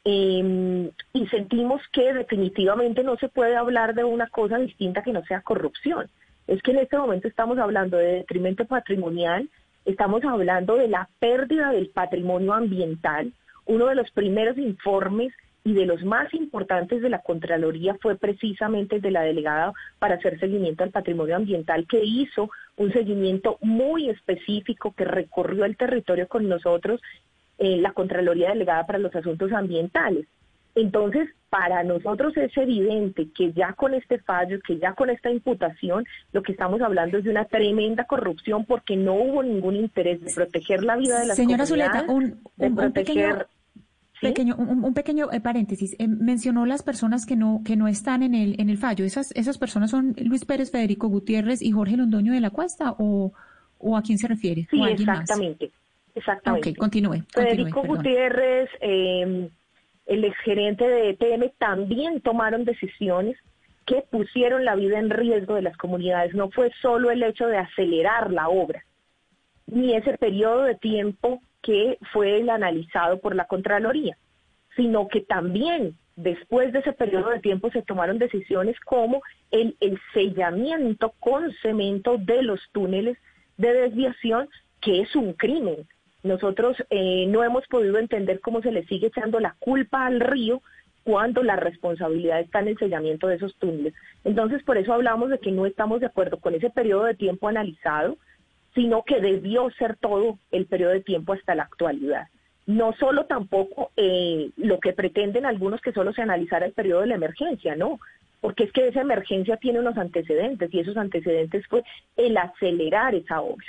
Em, y sentimos que definitivamente no se puede hablar de una cosa distinta que no sea corrupción. Es que en este momento estamos hablando de detrimento patrimonial, Estamos hablando de la pérdida del patrimonio ambiental. Uno de los primeros informes y de los más importantes de la Contraloría fue precisamente de la delegada para hacer seguimiento al patrimonio ambiental, que hizo un seguimiento muy específico que recorrió el territorio con nosotros, eh, la Contraloría Delegada para los Asuntos Ambientales. Entonces, para nosotros es evidente que ya con este fallo, que ya con esta imputación, lo que estamos hablando es de una tremenda corrupción porque no hubo ningún interés de proteger la vida de las Señora Zuleta, un, pequeño, un, pequeño eh, paréntesis. Eh, mencionó las personas que no que no están en el en el fallo. Esas esas personas son Luis Pérez, Federico Gutiérrez y Jorge Londoño de la Cuesta o, o a quién se refiere? Sí, exactamente. Exactamente. Ok, continúe. Federico Gutiérrez, eh, el exgerente de EPM también tomaron decisiones que pusieron la vida en riesgo de las comunidades. No fue solo el hecho de acelerar la obra, ni ese periodo de tiempo que fue el analizado por la Contraloría, sino que también Después de ese periodo de tiempo se tomaron decisiones como el, el sellamiento con cemento de los túneles de desviación, que es un crimen. Nosotros eh, no hemos podido entender cómo se le sigue echando la culpa al río cuando la responsabilidad está en el sellamiento de esos túneles. Entonces, por eso hablamos de que no estamos de acuerdo con ese periodo de tiempo analizado, sino que debió ser todo el periodo de tiempo hasta la actualidad. No solo tampoco eh, lo que pretenden algunos que solo se analizara el periodo de la emergencia, no, porque es que esa emergencia tiene unos antecedentes y esos antecedentes fue el acelerar esa obra.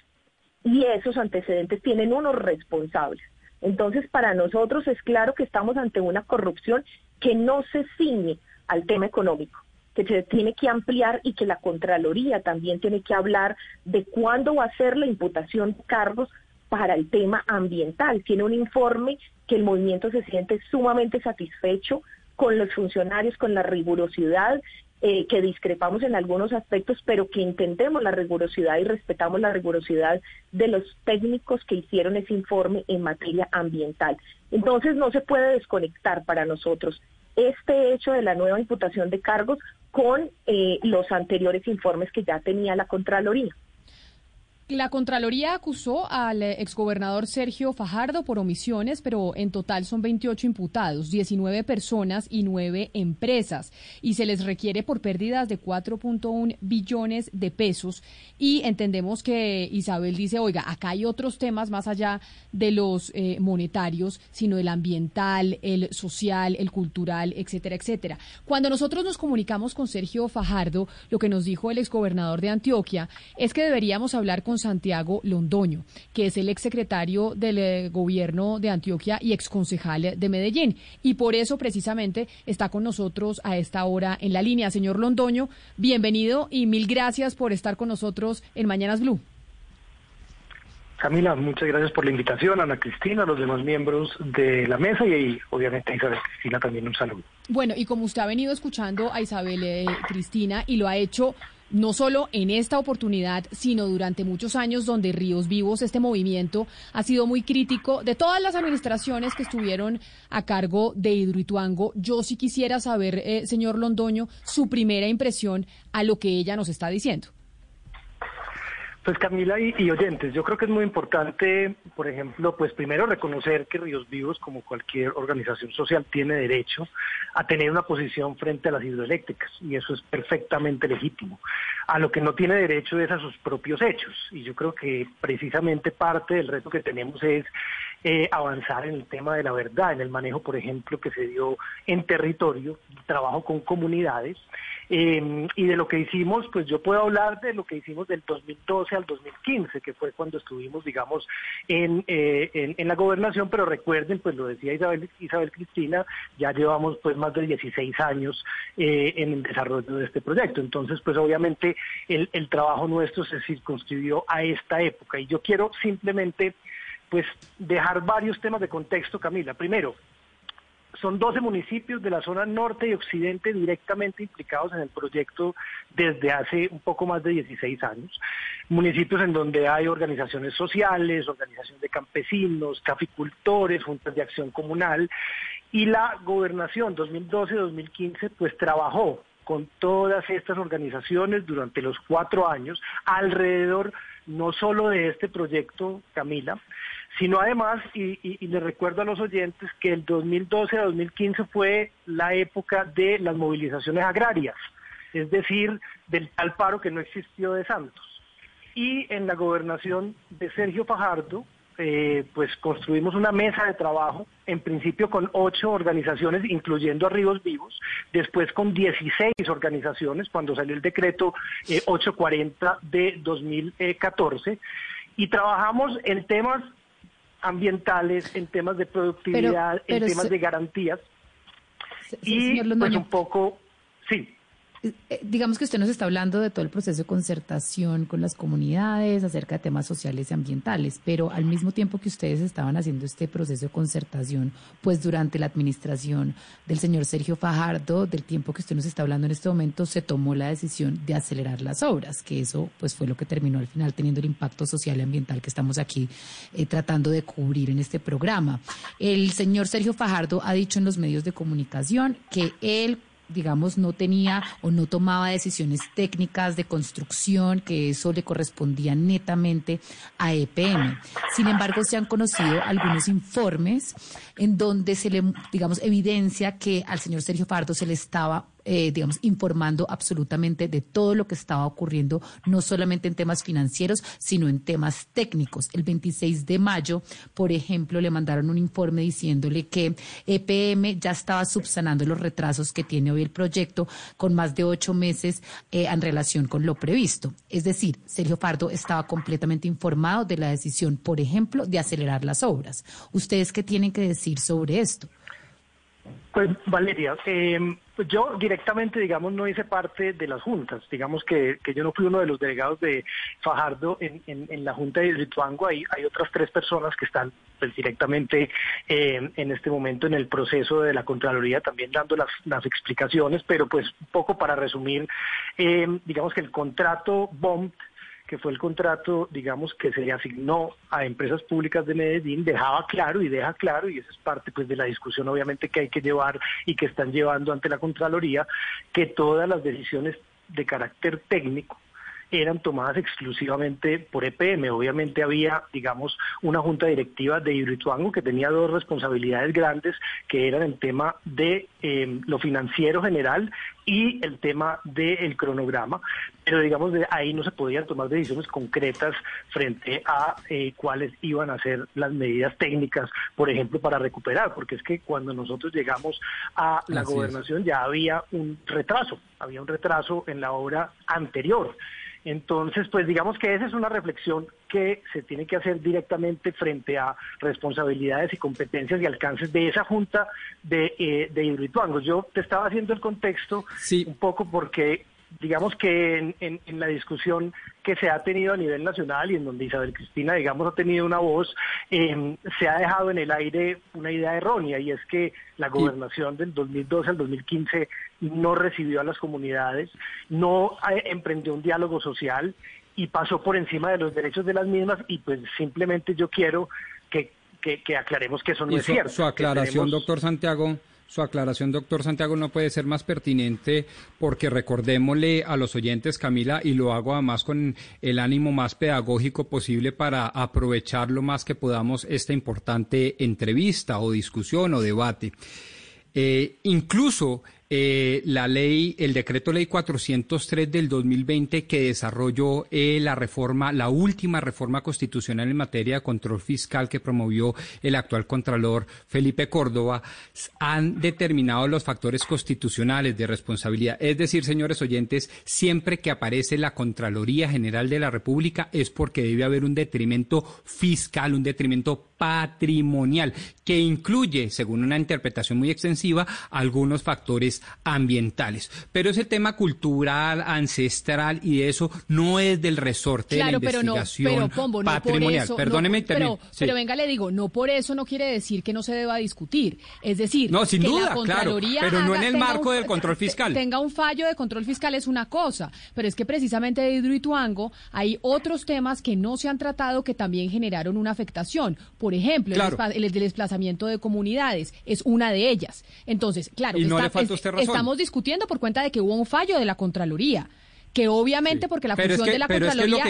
Y esos antecedentes tienen unos responsables. Entonces, para nosotros es claro que estamos ante una corrupción que no se ciñe al tema económico, que se tiene que ampliar y que la Contraloría también tiene que hablar de cuándo va a ser la imputación de cargos para el tema ambiental. Tiene un informe que el movimiento se siente sumamente satisfecho con los funcionarios, con la rigurosidad, eh, que discrepamos en algunos aspectos, pero que entendemos la rigurosidad y respetamos la rigurosidad de los técnicos que hicieron ese informe en materia ambiental. Entonces no se puede desconectar para nosotros este hecho de la nueva imputación de cargos con eh, los anteriores informes que ya tenía la Contraloría. La Contraloría acusó al eh, exgobernador Sergio Fajardo por omisiones, pero en total son 28 imputados, 19 personas y 9 empresas, y se les requiere por pérdidas de 4.1 billones de pesos. Y entendemos que Isabel dice, oiga, acá hay otros temas más allá de los eh, monetarios, sino el ambiental, el social, el cultural, etcétera, etcétera. Cuando nosotros nos comunicamos con Sergio Fajardo, lo que nos dijo el exgobernador de Antioquia es que deberíamos hablar con Santiago Londoño, que es el exsecretario del eh, gobierno de Antioquia y exconcejal de Medellín. Y por eso precisamente está con nosotros a esta hora en la línea. Señor Londoño, bienvenido y mil gracias por estar con nosotros en Mañanas Blue. Camila, muchas gracias por la invitación, Ana Cristina, los demás miembros de la mesa y, obviamente a Isabel Cristina también un saludo. Bueno, y como usted ha venido escuchando a Isabel eh, Cristina y lo ha hecho no solo en esta oportunidad, sino durante muchos años donde Ríos Vivos, este movimiento, ha sido muy crítico de todas las administraciones que estuvieron a cargo de Hidroituango. Yo sí quisiera saber, eh, señor Londoño, su primera impresión a lo que ella nos está diciendo. Pues Camila y, oyentes, yo creo que es muy importante, por ejemplo, pues primero reconocer que Ríos Vivos, como cualquier organización social, tiene derecho a tener una posición frente a las hidroeléctricas y eso es perfectamente legítimo. A lo que no tiene derecho es a sus propios hechos y yo creo que precisamente parte del reto que tenemos es eh, avanzar en el tema de la verdad, en el manejo, por ejemplo, que se dio en territorio, trabajo con comunidades Em, y de lo que hicimos, pues yo puedo hablar de lo que hicimos del 2012 al 2015, que fue cuando estuvimos, digamos, en, eh, en, la gobernación, pero recuerden, pues lo decía Isabel, Isabel Cristina, ya llevamos pues más de 16 años eh, en el desarrollo de este proyecto. Entonces, pues obviamente el, el trabajo nuestro se circunscribió a esta época. Y yo quiero simplemente pues dejar varios temas de contexto, Camila. Primero, son 12 municipios de la zona norte y occidente directamente implicados en el proyecto desde hace un poco más de 16 años. Municipios en donde hay organizaciones sociales, organizaciones de campesinos, caficultores, juntas de acción comunal. Y la gobernación 2012-2015 pues trabajó con todas estas organizaciones durante los cuatro años alrededor no solo de este proyecto, Camila, sino además, y, le recuerdo a los oyentes, que el 2012 a 2015 fue la época de las movilizaciones agrarias, es decir, del tal paro que no existió de Santos. Y en la gobernación de Sergio Fajardo, eh, pues construimos una mesa de trabajo, en principio con ocho organizaciones, incluyendo a Ríos Vivos, después con 16 organizaciones, cuando salió el decreto 840 eh, de 2014, y trabajamos en temas ambientales, en temas de productividad, en temas de garantías. y pues un poco, sí. Eh, digamos que usted nos está hablando de todo el proceso de concertación con las comunidades acerca de temas sociales y ambientales, pero al mismo tiempo que ustedes estaban haciendo este proceso de concertación, pues durante la administración del señor Sergio Fajardo, del tiempo que usted nos está hablando en este momento, se tomó la decisión de acelerar las obras, que eso pues fue lo que terminó al final teniendo el impacto social y ambiental que estamos aquí eh, tratando de cubrir en este programa. El señor Sergio Fajardo ha dicho en los medios de comunicación que él digamos, no tenía o no tomaba decisiones técnicas de construcción, que eso le correspondía netamente a EPM. Sin embargo, se han conocido algunos informes en donde se le, digamos, evidencia que al señor Sergio Fardo se le estaba eh, digamos, informando absolutamente de todo lo que estaba ocurriendo, no solamente en temas financieros, sino en temas técnicos. El 26 de mayo, por ejemplo, le mandaron un informe diciéndole que EPM ya estaba subsanando los retrasos que tiene hoy el proyecto con más de ocho meses eh, en relación con lo previsto. Es decir, Sergio Fardo estaba completamente informado de la decisión, por ejemplo, de acelerar las obras. ¿Ustedes qué tienen que decir sobre esto? Pues Valeria, eh, yo directamente, digamos, no hice parte de las juntas. Digamos que, que yo no fui uno de los delegados de Fajardo en, en, la junta de Lituango. Hay, hay otras tres personas que están pues, directamente eh, en este momento en el proceso de la Contraloría también dando las, las explicaciones, pero pues un poco para resumir, eh, digamos que el contrato BOM que fue el contrato, digamos, que se le asignó a empresas públicas de Medellín, dejaba claro y deja claro, y esa es parte pues de la discusión obviamente que hay que llevar y que están llevando ante la Contraloría, que todas las decisiones de carácter técnico eran tomadas exclusivamente por EPM. Obviamente había, digamos, una junta directiva de Hidroituango que tenía dos responsabilidades grandes, que eran el tema de eh, lo financiero general y el tema del cronograma, pero digamos de ahí no se podían tomar decisiones concretas frente a eh, cuáles iban a ser las medidas técnicas, por ejemplo, para recuperar, porque es que cuando nosotros llegamos a la gobernación ya había un retraso, había un retraso en la obra anterior. Entonces, pues digamos que esa es una reflexión que se tiene que hacer directamente frente a responsabilidades y competencias y alcances de esa junta de, eh, de. Yo te estaba haciendo el contexto un poco porque digamos que en, la discusión que se ha tenido a nivel nacional y en donde Isabel Cristina, digamos, ha tenido una voz, em, se ha dejado en el aire una idea errónea y es que la gobernación del 2012 al 2015 no recibió a las comunidades, no eh, emprendió un diálogo social y pasó por encima de los derechos de las mismas y pues simplemente yo quiero que, que, aclaremos que eso no es cierto. Su aclaración, doctor Santiago. Su aclaración, doctor Santiago, no puede ser más pertinente porque recordémosle a los oyentes, Camila, y lo hago además con el ánimo más pedagógico posible para aprovechar lo más que podamos esta importante entrevista o discusión o debate. Eh, incluso eh, la ley, el decreto ley 403 del 2020 que desarrolló eh, la reforma, la última reforma constitucional en materia de control fiscal que promovió el actual contralor Felipe Córdoba, han determinado los factores constitucionales de responsabilidad. Es decir, señores oyentes, siempre que aparece la Contraloría General de la República es porque debe haber un detrimento fiscal, un detrimento patrimonial, que incluye, según una interpretación muy extensiva, algunos factores ambientales. Pero ese tema cultural, ancestral y eso no es del resorte de la investigación patrimonial. Perdóneme, pero, pero, venga, le digo, no por eso no quiere decir que no se deba discutir. Es decir, no, sin duda, claro, pero no en el marco del control fiscal. Tenga un fallo de control fiscal es una cosa, pero es que precisamente de Hidroituango hay otros temas que no se han tratado que también generaron una afectación. Por ejemplo, el, desplazamiento de comunidades es una de ellas. Entonces, claro, estamos discutiendo por cuenta de que hubo un fallo de la Contraloría que obviamente porque la función de la Contraloría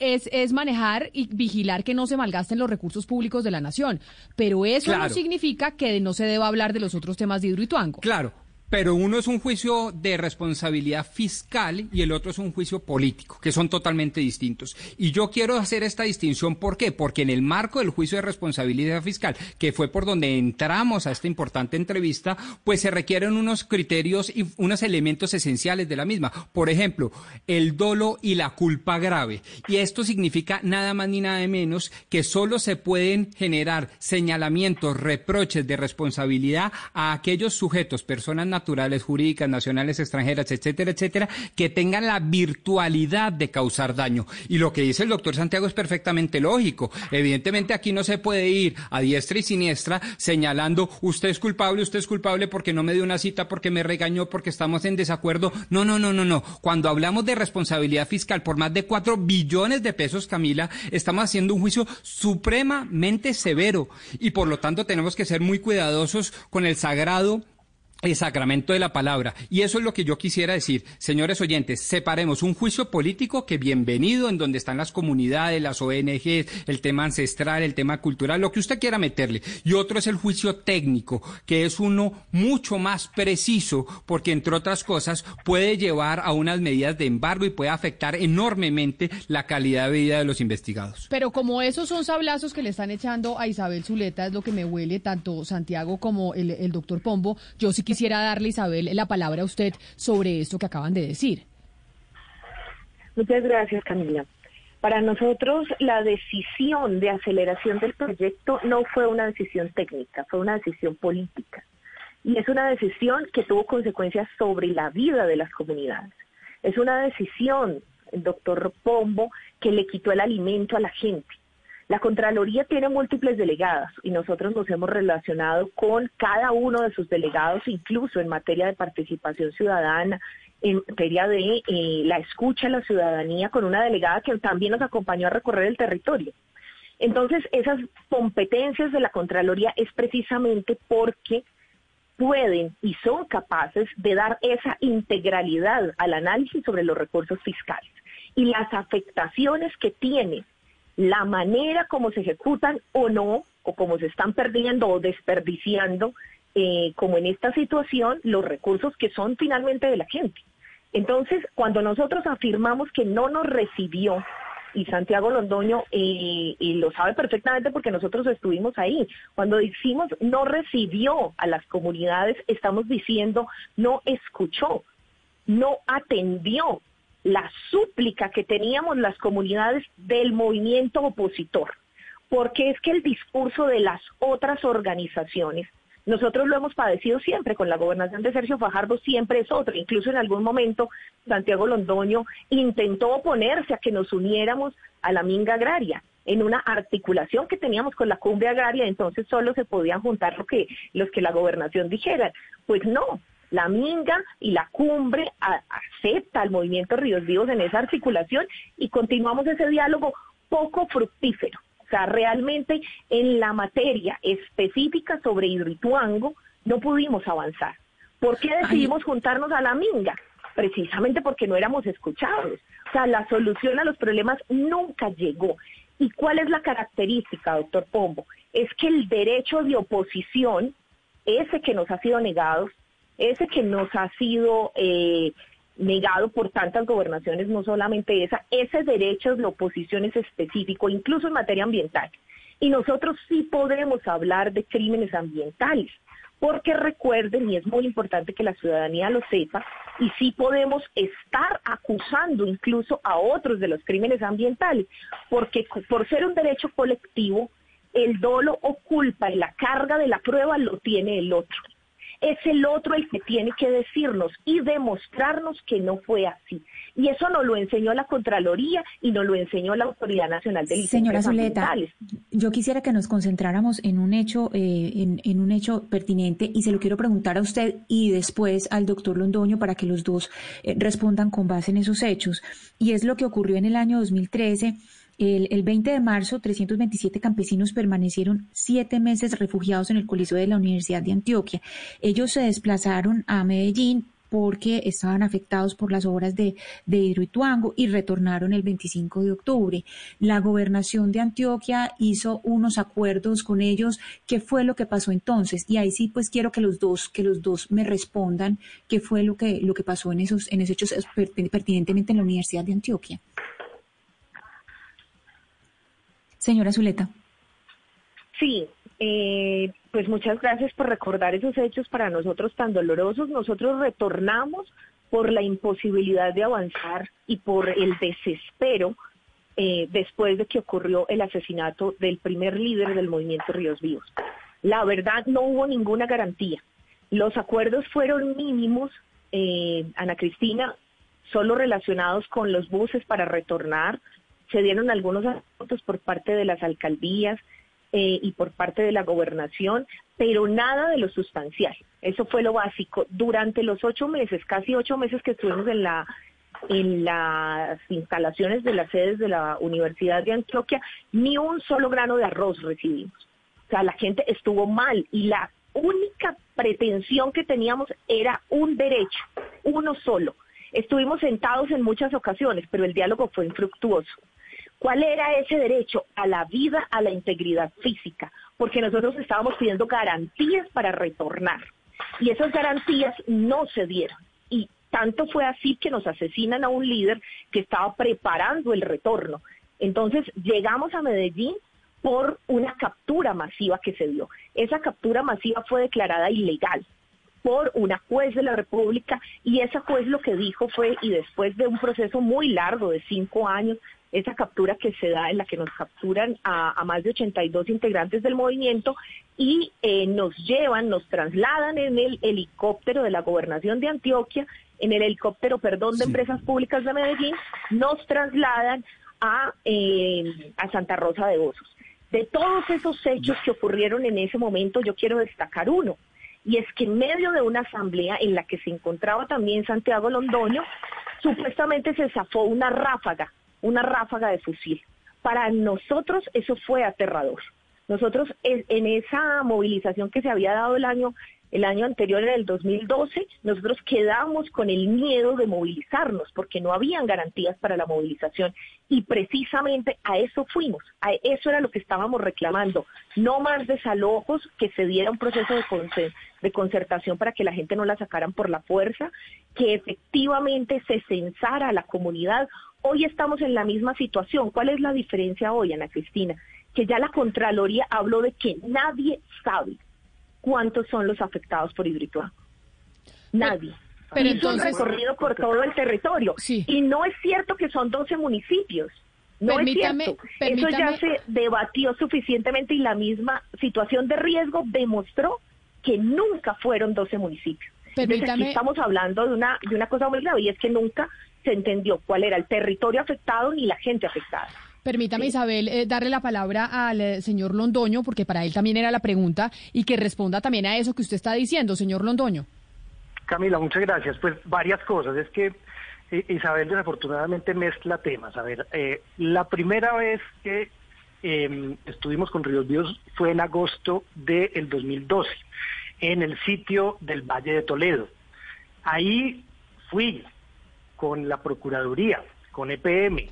es, manejar y vigilar que no se malgasten los recursos públicos de la nación. Pero eso no significa que no se deba hablar de los otros temas de Hidroituango. Claro, pero uno es un juicio de responsabilidad fiscal y el otro es un juicio político, que son totalmente distintos. Y yo quiero hacer esta distinción, ¿por qué? Porque en el marco del juicio de responsabilidad fiscal, que fue por donde entramos a esta importante entrevista, pues se requieren unos criterios y unos elementos esenciales de la misma. Por ejemplo, el dolo y la culpa grave. Y esto significa nada más ni nada menos que solo se pueden generar señalamientos, reproches de responsabilidad a aquellos sujetos, personas jurídicas, nacionales, extranjeras, etcétera, etcétera, que tengan la virtualidad de causar daño. Y lo que dice el doctor Santiago es perfectamente lógico. Evidentemente aquí no se puede ir a diestra y siniestra señalando usted es culpable, usted es culpable porque no me dio una cita, porque me regañó, porque estamos en desacuerdo. No, no, no, no, no. Cuando hablamos de responsabilidad fiscal por más de cuatro billones de pesos, Camila, estamos haciendo un juicio supremamente severo y por lo tanto tenemos que ser muy cuidadosos con el sagrado el sacramento de la palabra. Y eso es lo que yo quisiera decir. Señores oyentes, separemos un juicio político que bienvenido, en donde están las comunidades, las ONGs, el tema ancestral, el tema cultural, lo que usted quiera meterle. Y otro es el juicio técnico, que es uno mucho más preciso, porque entre otras cosas puede llevar a unas medidas de embargo y puede afectar enormemente la calidad de vida de los investigados. Pero como esos son sablazos que le están echando a Isabel Zuleta, es lo que me huele tanto Santiago como el, el doctor Pombo, yo sí quisiera darle, Isabel, la palabra a usted sobre esto que acaban de decir. Muchas gracias, Camila. Para nosotros la decisión de aceleración del proyecto no fue una decisión técnica, fue una decisión política. Y es una decisión que tuvo consecuencias sobre la vida de las comunidades. Es una decisión, doctor Pombo, que le quitó el alimento a la gente. La Contraloría tiene múltiples delegadas y nosotros nos hemos relacionado con cada uno de sus delegados, incluso en materia de participación ciudadana, en materia de eh, la escucha a la ciudadanía, con una delegada que también nos acompañó a recorrer el territorio. Entonces, esas competencias de la Contraloría es precisamente porque pueden y son capaces de dar esa integralidad al análisis sobre los recursos fiscales y las afectaciones que tiene la manera como se ejecutan o no, o como se están perdiendo o desperdiciando, eh, como en esta situación, los recursos que son finalmente de la gente. Entonces, cuando nosotros afirmamos que no nos recibió, y Santiago Londoño eh, lo sabe perfectamente porque nosotros estuvimos ahí, cuando decimos no recibió a las comunidades, estamos diciendo no escuchó, no atendió, la súplica que teníamos las comunidades del movimiento opositor, porque es que el discurso de las otras organizaciones, nosotros lo hemos padecido siempre con la gobernación de Sergio Fajardo, siempre es otro. Incluso en algún momento Santiago Londoño intentó oponerse a que nos uniéramos a la minga agraria en una articulación que teníamos con la cumbre agraria, entonces solo se podían juntar lo que, los que la gobernación dijera. Pues no, la Minga y la cumbre acepta al movimiento Ríos Vivos en esa articulación y continuamos ese diálogo poco fructífero. O sea, realmente en la materia específica sobre Hidroituango no pudimos avanzar. ¿Por qué decidimos juntarnos a la Minga? Precisamente porque no éramos escuchados. O sea, la solución a los problemas nunca llegó. ¿Y cuál es la característica, doctor Pombo? Es que el derecho de oposición, ese que nos ha sido negado, ese que nos ha sido eh, negado por tantas gobernaciones, no solamente esa, ese derecho de oposición es específico, incluso en materia ambiental. Y nosotros sí podemos hablar de crímenes ambientales, porque recuerden, y es muy importante que la ciudadanía lo sepa, y sí podemos estar acusando incluso a otros de los crímenes ambientales, porque por ser un derecho colectivo, el dolo o culpa y la carga de la prueba lo tiene el otro es el otro el que tiene que decirnos y demostrarnos que no fue así. Y eso nos lo enseñó la Contraloría y nos lo enseñó la Autoridad Nacional de Licencias Señora Zuleta, yo quisiera que nos concentráramos en un hecho, eh, en, un hecho pertinente y se lo quiero preguntar a usted y después al doctor Londoño para que los dos eh, respondan con base en esos hechos. Y es lo que ocurrió en el año 2013 el, 20 de marzo, 327 campesinos permanecieron siete meses refugiados en el Coliseo de la Universidad de Antioquia. Ellos se desplazaron a Medellín porque estaban afectados por las obras de, de Hidroituango y retornaron el 25 de octubre. La gobernación de Antioquia hizo unos acuerdos con ellos. ¿Qué fue lo que pasó entonces? Y ahí sí, pues quiero que los dos, que los dos me respondan qué fue lo que, lo que pasó en esos, en esos hechos pertinentemente en la Universidad de Antioquia. Señora Zuleta. Sí, eh, pues muchas gracias por recordar esos hechos para nosotros tan dolorosos. Nosotros retornamos por la imposibilidad de avanzar y por el desespero eh, después de que ocurrió el asesinato del primer líder del movimiento Ríos Vivos. La verdad, no hubo ninguna garantía Los acuerdos fueron mínimos, eh, Ana Cristina, solo relacionados con los buses para retornar. Se dieron algunos asuntos por parte de las alcaldías eh, y por parte de la gobernación, pero nada de lo sustancial. Eso fue lo básico. Durante los ocho meses, casi ocho meses que estuvimos en la en las instalaciones de las sedes de la Universidad de Antioquia, ni un solo grano de arroz recibimos. O sea, la gente estuvo mal y la única pretensión que teníamos era un derecho, uno solo. Estuvimos sentados en muchas ocasiones, pero el diálogo fue infructuoso. ¿Cuál era ese derecho? A la vida, a la integridad física, porque nosotros estábamos pidiendo garantías para retornar y esas garantías no se dieron. Y tanto fue así que nos asesinan a un líder que estaba preparando el retorno. Entonces llegamos a Medellín por una captura masiva que se dio. Esa captura masiva fue declarada ilegal por una juez de la República y esa juez lo que dijo fue, y después de un proceso muy largo de cinco años, esa captura que se da en la que nos capturan a, más de 82 integrantes del movimiento y eh, nos llevan, nos trasladan en el helicóptero de la gobernación de Antioquia, en el helicóptero, perdón, de empresas públicas de Medellín, nos trasladan a, eh, a Santa Rosa de Osos. De todos esos hechos que ocurrieron en ese momento, yo quiero destacar uno, y es que en medio de una asamblea en la que se encontraba también Santiago Londoño, supuestamente se zafó una ráfaga, una ráfaga de fusil. Para nosotros eso fue aterrador. Nosotros en esa movilización que se había dado el año el año anterior, en el 2012, nosotros quedamos con el miedo de movilizarnos porque no habían garantías para la movilización y precisamente a eso fuimos, a eso era lo que estábamos reclamando, no más desalojos, que se diera un proceso de, concertación para que la gente no la sacaran por la fuerza, que efectivamente se censara a la comunidad. Hoy estamos en la misma situación. ¿Cuál es la diferencia hoy, Ana Cristina? Que ya la Contraloría habló de que nadie sabe cuántos son los afectados por hidroituango. Nadie. Pero entonces, un recorrido por todo el territorio. Y no es cierto que son 12 municipios. No es cierto. Eso ya se debatió suficientemente y la misma situación de riesgo demostró que nunca fueron 12 municipios. Entonces aquí estamos hablando de una, de una cosa muy grave y es que nunca se entendió cuál era el territorio afectado ni la gente afectada. Permítame, Isabel, eh, darle la palabra al eh, señor Londoño, porque para él también era la pregunta, y que responda también a eso que usted está diciendo, señor Londoño. Camila, muchas gracias. Pues varias cosas. Es que eh, Isabel desafortunadamente mezcla temas. A ver, la primera vez que em, estuvimos con Ríos Vivos fue en agosto del 2012, en el sitio del Valle de Toledo. Ahí fui con la Procuraduría, con EPM,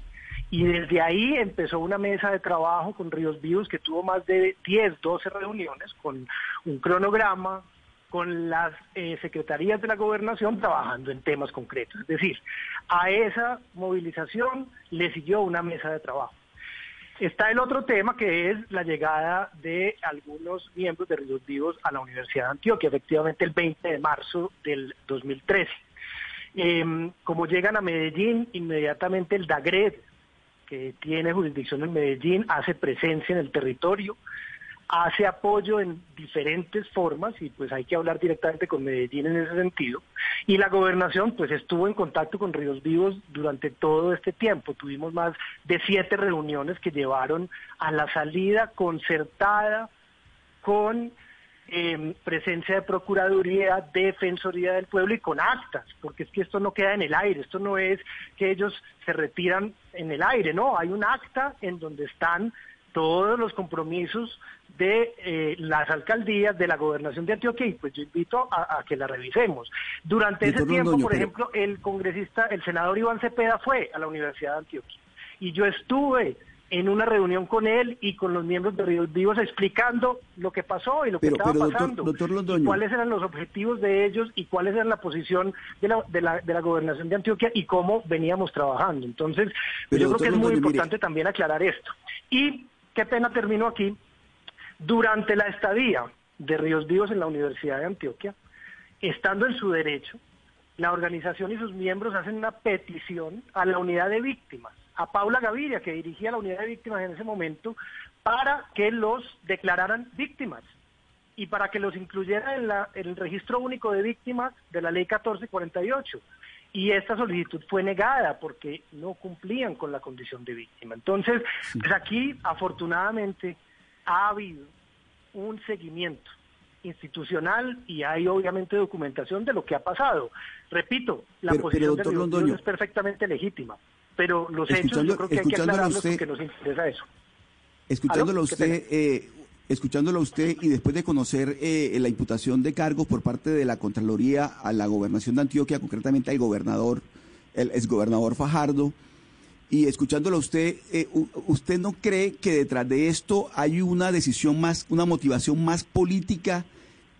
y desde ahí empezó una mesa de trabajo con Ríos Vivos que tuvo más de 10, 12 reuniones con un cronograma, con las eh, secretarías de la gobernación trabajando en temas concretos. Es decir, a esa movilización le siguió una mesa de trabajo. Está el otro tema que es la llegada de algunos miembros de Ríos Vivos a la Universidad de Antioquia, efectivamente el 20 de marzo del 2013. Em, como llegan a Medellín, inmediatamente el DAGRED, que tiene jurisdicción en Medellín, hace presencia en el territorio, hace apoyo en diferentes formas y pues hay que hablar directamente con Medellín en ese sentido. Y la gobernación pues estuvo en contacto con Ríos Vivos durante todo este tiempo. Tuvimos más de siete reuniones que llevaron a la salida concertada con eh, presencia de Procuraduría, Defensoría del Pueblo y con actas, porque es que esto no queda en el aire, esto no es que ellos se retiran en el aire, no, hay un acta en donde están todos los compromisos de eh, las alcaldías de la gobernación de Antioquia y pues yo invito a, que la revisemos. Durante ese tiempo, por ejemplo, el congresista, el senador Iván Cepeda fue a la Universidad de Antioquia y yo estuve en una reunión con él y con los miembros de Ríos Vivos explicando lo que pasó y lo que estaba pasando, cuáles eran los objetivos de ellos y cuál era la posición de la, de la, de la gobernación de Antioquia y cómo veníamos trabajando. Entonces, yo creo que es muy importante también aclarar esto. Y qué pena termino aquí. Durante la estadía de Ríos Vivos en la Universidad de Antioquia, estando en su derecho, la organización y sus miembros hacen una petición a la unidad de víctimas a Paula Gaviria, que dirigía la unidad de víctimas en ese momento, para que los declararan víctimas. y para que los incluyera en, la, en el registro único de víctimas de la ley 1448 y esta solicitud fue negada porque no cumplían con la condición de víctima. Entonces, pues aquí afortunadamente ha habido un seguimiento institucional y hay obviamente documentación de lo que ha pasado. Repito, la posición de es perfectamente legítima, pero los hechos yo creo que hay que aclararlos porque nos interesa eso. Escuchándolo a usted, eh, escuchándolo a usted y después de conocer eh, la imputación de cargos por parte de la Contraloría a la gobernación de Antioquia, concretamente al gobernador, el exgobernador Fajardo, y escuchándolo a usted, eh, ¿usted no cree que detrás de esto hay una decisión más, una motivación más política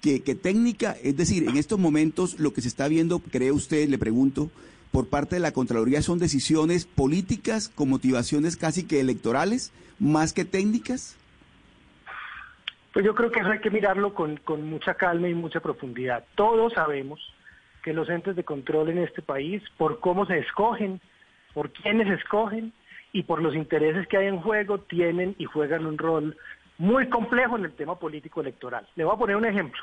que, que técnica? Es decir, en estos momentos lo que se está viendo, cree usted, le pregunto, por parte de la Contraloría son decisiones políticas con motivaciones casi que electorales, más que técnicas? Pues yo creo que eso hay que mirarlo con, mucha calma y mucha profundidad. Todos sabemos que los entes de control en este país, por cómo se escogen, por quiénes escogen y por los intereses que hay en juego, tienen y juegan un rol muy complejo en el tema político electoral. Le voy a poner un ejemplo.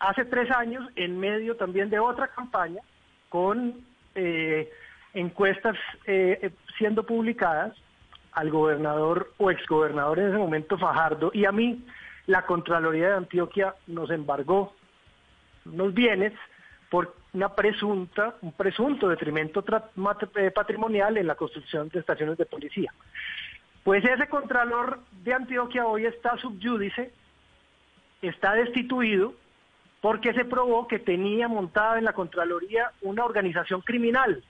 Hace tres años, en medio también de otra campaña, con eh, encuestas eh, siendo publicadas, al gobernador o exgobernador en ese momento Fajardo y a mí la Contraloría de Antioquia nos embargó unos bienes por una presunta, un presunto detrimento eh, patrimonial en la construcción de estaciones de policía. Pues ese Contralor de Antioquia hoy está subyúdice, está destituido, porque se probó que tenía montada en la Contraloría una organización criminal.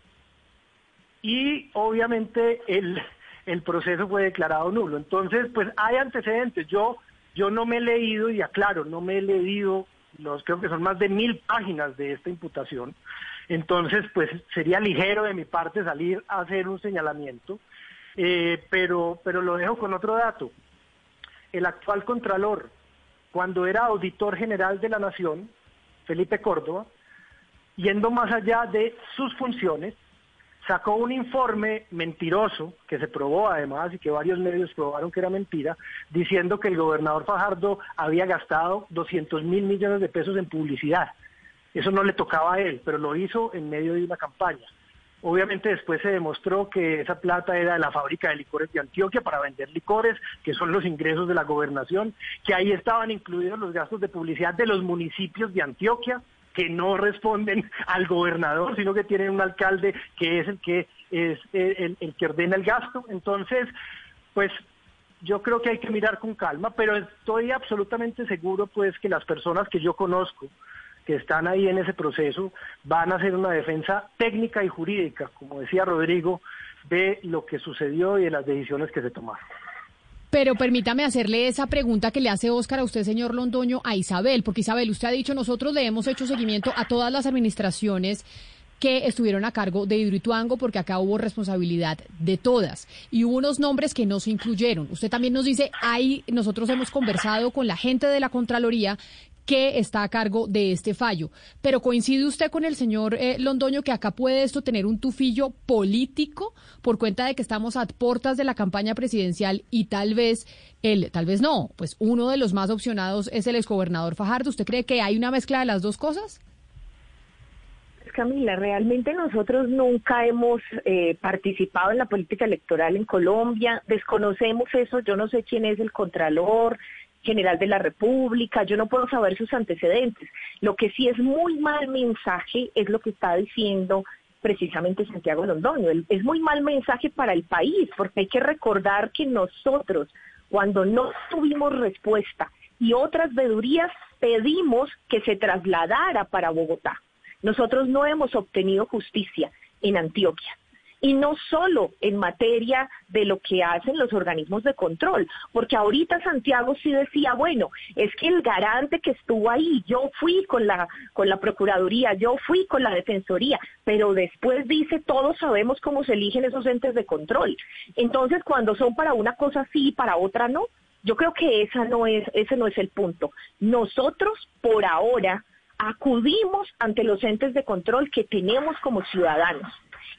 Y obviamente el, el proceso fue declarado nulo. Entonces, pues hay antecedentes. Yo yo no me he leído, y aclaro, no me he leído, los, creo que son más de mil páginas de esta imputación, entonces pues sería ligero de mi parte salir a hacer un señalamiento, eh, pero, pero lo dejo con otro dato. El actual Contralor, cuando era auditor general de la Nación, Felipe Córdoba, yendo más allá de sus funciones, sacó un informe mentiroso, que se probó además y que varios medios probaron que era mentira, diciendo que el gobernador Fajardo había gastado 200 mil millones de pesos en publicidad. Eso no le tocaba a él, pero lo hizo en medio de una campaña. Obviamente después se demostró que esa plata era de la fábrica de licores de Antioquia para vender licores, que son los ingresos de la gobernación, que ahí estaban incluidos los gastos de publicidad de los municipios de Antioquia, que no responden al gobernador, sino que tienen un alcalde que es el que es el, que ordena el gasto. Entonces, pues yo creo que hay que mirar con calma, pero estoy absolutamente seguro pues que las personas que yo conozco que están ahí en ese proceso van a hacer una defensa técnica y jurídica, como decía Rodrigo, de lo que sucedió y de las decisiones que se tomaron. Pero permítame hacerle esa pregunta que le hace Óscar a usted, señor Londoño, a Isabel, porque Isabel, usted ha dicho, nosotros le hemos hecho seguimiento a todas las administraciones que estuvieron a cargo de Hidroituango porque acá hubo responsabilidad de todas y hubo unos nombres que no se incluyeron. Usted también nos dice, ahí nosotros hemos conversado con la gente de la Contraloría que está a cargo de este fallo. Pero coincide usted con el señor eh, Londoño que acá puede esto tener un tufillo político por cuenta de que estamos a puertas de la campaña presidencial y tal vez el, tal vez no, pues uno de los más opcionados es el exgobernador Fajardo. ¿Usted cree que hay una mezcla de las dos cosas? Camila, realmente nosotros nunca hemos eh, participado en la política electoral en Colombia, desconocemos eso, yo no sé quién es el contralor, general de la República, yo no puedo saber sus antecedentes. Lo que sí es muy mal mensaje es lo que está diciendo precisamente Santiago Londoño. Es muy mal mensaje para el país, porque hay que recordar que nosotros, cuando no tuvimos respuesta y otras vedurías, pedimos que se trasladara para Bogotá. Nosotros no hemos obtenido justicia en Antioquia y no solo en materia de lo que hacen los organismos de control, porque ahorita Santiago sí decía, bueno, es que el garante que estuvo ahí, yo fui con la con la procuraduría, yo fui con la defensoría, pero después dice, todos sabemos cómo se eligen esos entes de control. Entonces, cuando son para una cosa sí y para otra no, yo creo que esa no es ese no es el punto. Nosotros por ahora acudimos ante los entes de control que tenemos como ciudadanos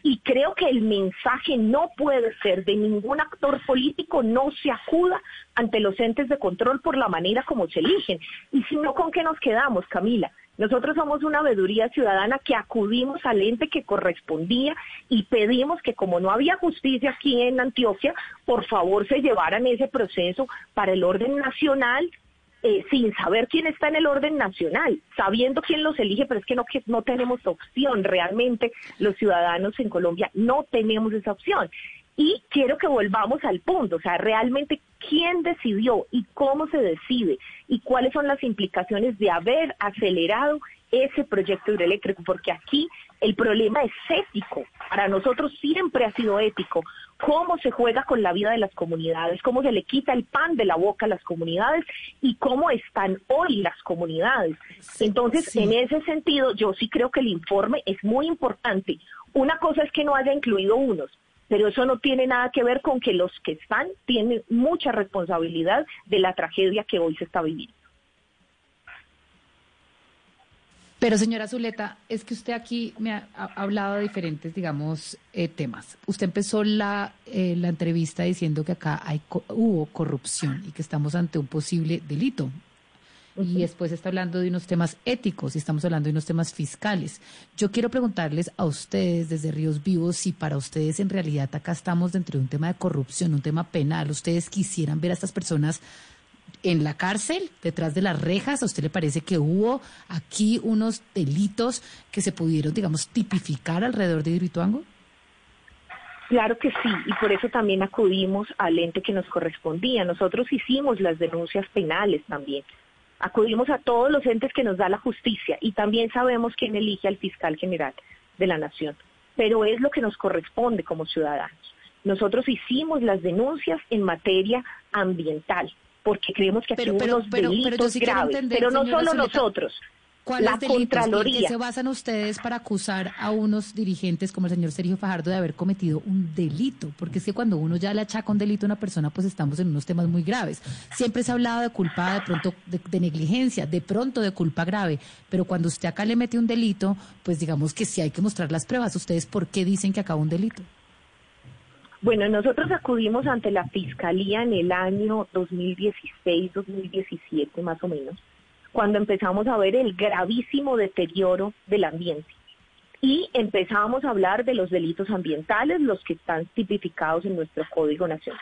Y creo que el mensaje no puede ser de ningún actor político no se acuda ante los entes de control por la manera como se eligen. Y si no, ¿con qué nos quedamos, Camila? Nosotros somos una veeduría ciudadana que acudimos al ente que correspondía y pedimos que como no había justicia aquí en Antioquia, por favor se llevaran ese proceso para el orden nacional eh, sin saber quién está en el orden nacional, sabiendo quién los elige, pero es que no, que no tenemos opción. Realmente los ciudadanos en Colombia no tenemos esa opción. Y quiero que volvamos al punto, o sea, realmente quién decidió y cómo se decide y cuáles son las implicaciones de haber acelerado ese proyecto hidroeléctrico, porque aquí el problema es ético. Para nosotros siempre ha sido ético cómo se juega con la vida de las comunidades, cómo se le quita el pan de la boca a las comunidades y cómo están hoy las comunidades. Entonces, en ese sentido, yo sí creo que el informe es muy importante. Una cosa es que no haya incluido unos, pero eso no tiene nada que ver con que los que están tienen mucha responsabilidad de la tragedia que hoy se está viviendo. Pero señora Zuleta, es que usted aquí me ha, hablado de diferentes, digamos, eh, temas. Usted empezó la, eh, la entrevista diciendo que acá hay, hubo corrupción y que estamos ante un posible delito. Y después está hablando de unos temas éticos y estamos hablando de unos temas fiscales. Yo quiero preguntarles a ustedes desde Ríos Vivos si para ustedes en realidad acá estamos dentro de un tema de corrupción, un tema penal. ¿Ustedes quisieran ver a estas personas en la cárcel, detrás de las rejas? ¿A usted le parece que hubo aquí unos delitos que se pudieron, digamos, tipificar alrededor de Hidroituango? Claro que sí, y por eso también acudimos al ente que nos correspondía. Nosotros hicimos las denuncias penales también. Acudimos a todos los entes que nos da la justicia y también sabemos quién elige al fiscal general de la nación. Pero es lo que nos corresponde como ciudadanos. Nosotros hicimos las denuncias en materia ambiental, porque creemos que aquí pero, unos delitos graves, pero no solo nosotros. ¿Cuáles delitos en qué se basan ustedes para acusar a unos dirigentes como el señor Sergio Fajardo de haber cometido un delito? Porque es que cuando uno ya le achaca un delito a una persona, pues estamos en unos temas muy graves. Siempre se ha hablado de culpa de pronto de, negligencia, de pronto de culpa grave, pero cuando usted acá le mete un delito, pues digamos que sí hay que mostrar las pruebas. ¿Ustedes por qué dicen que acaba un delito? Bueno, nosotros acudimos ante la Fiscalía en el año 2016, 2017 más o menos, cuando empezamos a ver el gravísimo deterioro del ambiente. Y empezamos a hablar de los delitos ambientales, los que están tipificados en nuestro Código Nacional.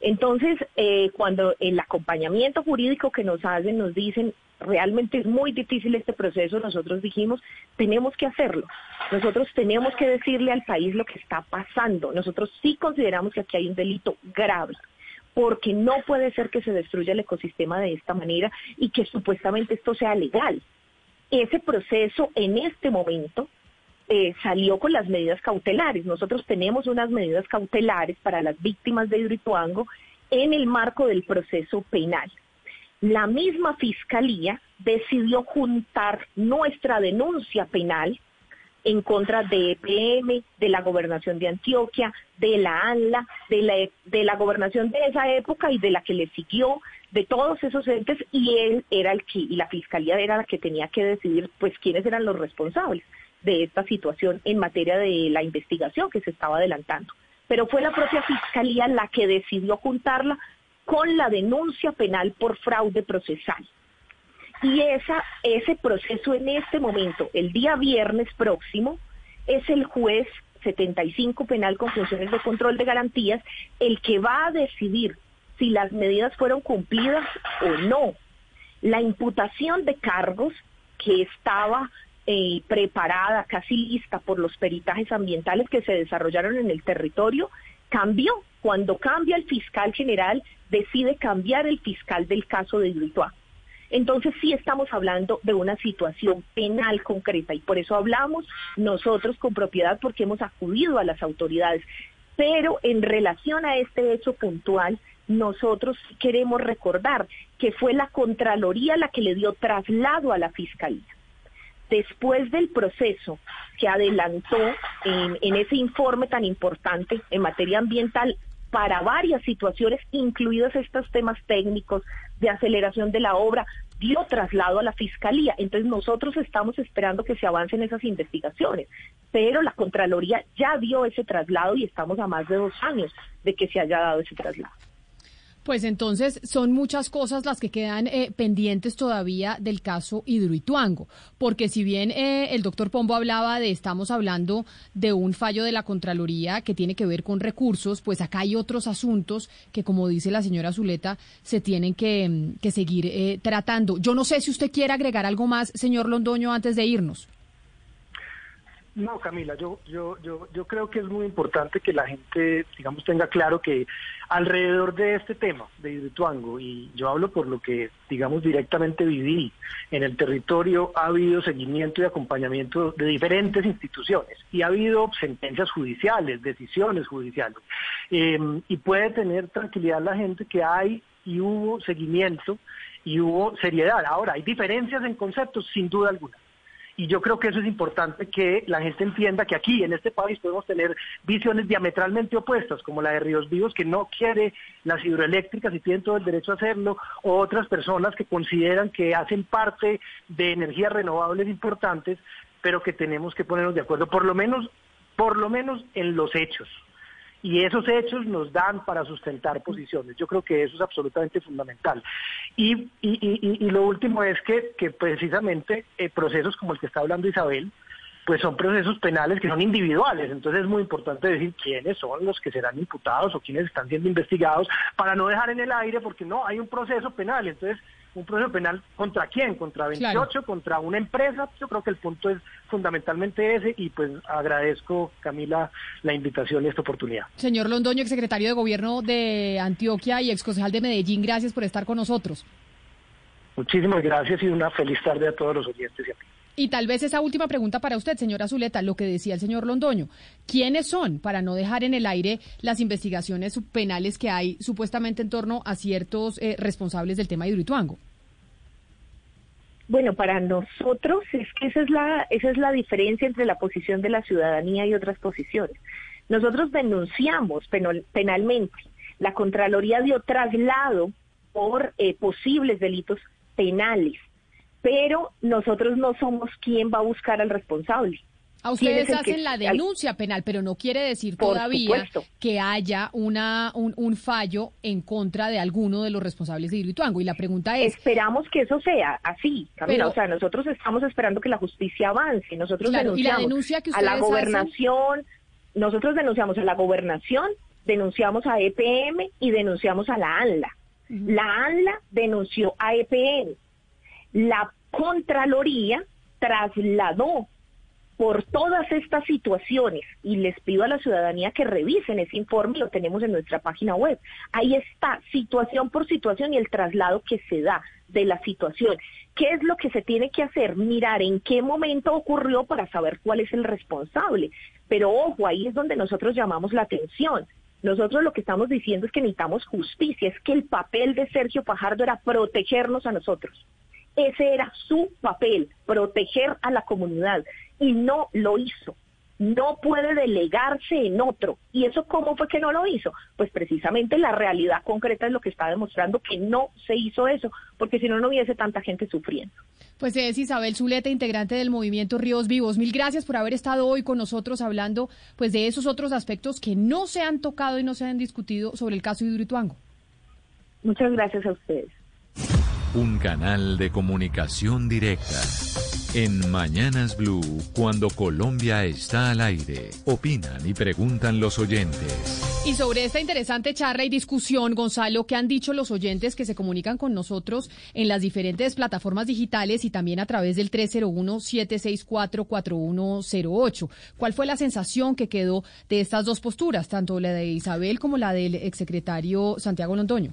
Entonces, eh, cuando el acompañamiento jurídico que nos hacen nos dicen, realmente es muy difícil este proceso, nosotros dijimos, tenemos que hacerlo. Nosotros tenemos que decirle al país lo que está pasando. Nosotros sí consideramos que aquí hay un delito grave porque no puede ser que se destruya el ecosistema de esta manera y que supuestamente esto sea legal. Ese proceso en este momento eh, salió con las medidas cautelares. Nosotros tenemos unas medidas cautelares para las víctimas de Hidroituango en el marco del proceso penal la misma fiscalía decidió juntar nuestra denuncia penal en contra de EPM, de la gobernación de Antioquia, de la ANLA, de la, de la gobernación de esa época y de la que le siguió, de todos esos entes, y él era el que, y la fiscalía era la que tenía que decidir pues quiénes eran los responsables de esta situación en materia de la investigación que se estaba adelantando. Pero fue la propia fiscalía la que decidió juntarla con la denuncia penal por fraude procesal. Y esa, ese proceso en este momento, el día viernes próximo, es el juez 75 penal con funciones de control de garantías el que va a decidir si las medidas fueron cumplidas o no. La imputación de cargos que estaba eh, preparada, casi lista por los peritajes ambientales que se desarrollaron en el territorio, cambió. Cuando cambia el fiscal general, decide cambiar el fiscal del caso de Hidroituango. Entonces sí estamos hablando de una situación penal concreta y por eso hablamos nosotros con propiedad porque hemos acudido a las autoridades. Pero en relación a este hecho puntual, nosotros queremos recordar que fue la Contraloría la que le dio traslado a la Fiscalía. Después del proceso que adelantó en, ese informe tan importante en materia ambiental para varias situaciones, incluidos estos temas técnicos de aceleración de la obra, dio traslado a la fiscalía. Entonces nosotros estamos esperando que se avancen esas investigaciones, pero la Contraloría ya dio ese traslado y estamos a más de dos años de que se haya dado ese traslado. Pues entonces son muchas cosas las que quedan eh, pendientes todavía del caso Hidroituango, porque si bien eh, el doctor Pombo hablaba de, estamos hablando de un fallo de la Contraloría que tiene que ver con recursos, pues acá hay otros asuntos que, como dice la señora Zuleta, se tienen que, mm, seguir eh, tratando. Yo no sé si usted quiere agregar algo más, señor Londoño, antes de irnos. No, Camila, yo, yo, yo, yo creo que es muy importante que la gente, digamos, tenga claro que alrededor de este tema de Hidroituango, y yo hablo por lo que, digamos, directamente viví en el territorio, ha habido seguimiento y acompañamiento de diferentes instituciones y ha habido sentencias judiciales, decisiones judiciales. Em, y puede tener tranquilidad la gente que hay y hubo seguimiento y hubo seriedad. Ahora, hay diferencias en conceptos, sin duda alguna y yo creo que eso es importante que la gente entienda que aquí en este país podemos tener visiones diametralmente opuestas, como la de Ríos Vivos, que no quiere las hidroeléctricas y tienen todo el derecho a hacerlo, o otras personas que consideran que hacen parte de energías renovables importantes, pero que tenemos que ponernos de acuerdo, por lo menos, por lo menos en los hechos y esos hechos nos dan para sustentar posiciones. Yo creo que eso es absolutamente fundamental. Y, y, lo último es que, que precisamente eh, procesos como el que está hablando Isabel, pues son procesos penales que son individuales. Entonces es muy importante decir quiénes son los que serán imputados o quiénes están siendo investigados para no dejar en el aire, porque no, hay un proceso penal. Entonces un proceso penal contra quién, contra 28, contra una empresa. Yo creo que el punto es fundamentalmente ese y pues agradezco, Camila, la invitación y esta oportunidad. Señor Londoño, exsecretario de Gobierno de Antioquia y exconcejal de Medellín, gracias por estar con nosotros. Muchísimas gracias y una feliz tarde a todos los oyentes y a ti. Y tal vez esa última pregunta para usted, señora Zuleta, lo que decía el señor Londoño. ¿Quiénes son, para no dejar en el aire las investigaciones penales que hay supuestamente en torno a ciertos eh, responsables del tema de Hidroituango? Bueno, para nosotros es que esa es la esa es la diferencia entre la posición de la ciudadanía y otras posiciones. Nosotros denunciamos penalmente. La Contraloría dio traslado por eh, posibles delitos penales pero nosotros no somos quien va a buscar al responsable. A ustedes hacen la denuncia penal, pero no quiere decir todavía que haya una, un, fallo en contra de alguno de los responsables de Hidroituango. Y la pregunta es... Esperamos que eso sea así, Camila. o sea, nosotros estamos esperando que la justicia avance. Nosotros denunciamos a la gobernación, nosotros denunciamos a la gobernación, denunciamos a EPM y denunciamos a la ANLA. La ANLA denunció a EPM la Contraloría trasladó por todas estas situaciones y les pido a la ciudadanía que revisen ese informe, lo tenemos en nuestra página web. Ahí está, situación por situación y el traslado que se da de la situación. ¿Qué es lo que se tiene que hacer? Mirar en qué momento ocurrió para saber cuál es el responsable. Pero ojo, ahí es donde nosotros llamamos la atención. Nosotros lo que estamos diciendo es que necesitamos justicia, es que el papel de Sergio Pajardo era protegernos a nosotros. Ese era su papel, proteger a la comunidad, y no lo hizo. No puede delegarse en otro. ¿Y eso cómo fue que no lo hizo? Pues precisamente la realidad concreta es lo que está demostrando que no se hizo eso, porque si no, no hubiese tanta gente sufriendo. Pues es Isabel Zuleta, integrante del movimiento Ríos Vivos. Mil gracias por haber estado hoy con nosotros hablando pues de esos otros aspectos que no se han tocado y no se han discutido sobre el caso Hidroituango. Muchas gracias a ustedes. Un canal de comunicación directa. En Mañanas Blue, cuando Colombia está al aire, opinan y preguntan los oyentes. Y sobre esta interesante charla y discusión, Gonzalo, ¿qué han dicho los oyentes que se comunican con nosotros en las diferentes plataformas digitales y también a través del 301-764-4108? ¿Cuál fue la sensación que quedó de estas dos posturas, tanto la de Isabel como la del exsecretario Santiago Londoño?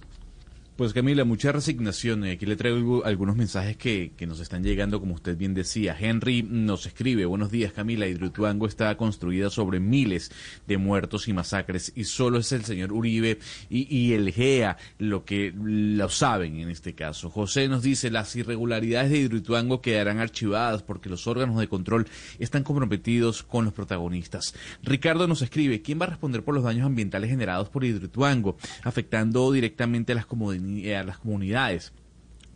Pues Camila, mucha resignación. Aquí le traigo algunos mensajes que, que, nos están llegando, como usted bien decía. Henry nos escribe, buenos días Camila, Hidroituango está construida sobre miles de muertos y masacres y solo es el señor Uribe y, el GEA lo que lo saben en este caso. José nos dice, las irregularidades de Hidroituango quedarán archivadas porque los órganos de control están comprometidos con los protagonistas. Ricardo nos escribe, ¿quién va a responder por los daños ambientales generados por Hidroituango, afectando directamente a las comunidades? A las comunidades.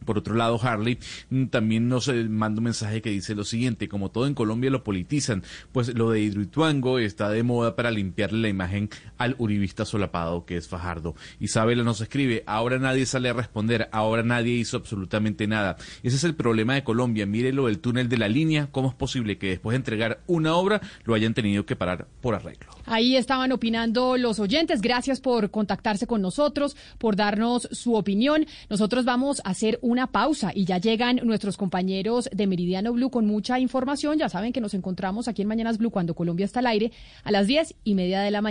Por otro lado, Harley mm, también nos eh, manda un mensaje que dice lo siguiente, como todo en Colombia lo politizan, pues lo de Hidroituango está de moda para limpiarle la imagen al uribista solapado que es Fajardo. Isabela nos escribe, ahora nadie sale a responder, ahora nadie hizo absolutamente nada. Ese es el problema de Colombia, mírelo el túnel de la línea, ¿cómo es posible que después de entregar una obra lo hayan tenido que parar por arreglo? Ahí estaban opinando los oyentes, gracias por contactarse con nosotros, por darnos su opinión. Nosotros vamos a hacer una pausa y ya llegan nuestros compañeros de Meridiano Blue con mucha información. Ya saben que nos encontramos aquí en Mañanas Blue cuando Colombia está al aire a las diez y media de la mañana.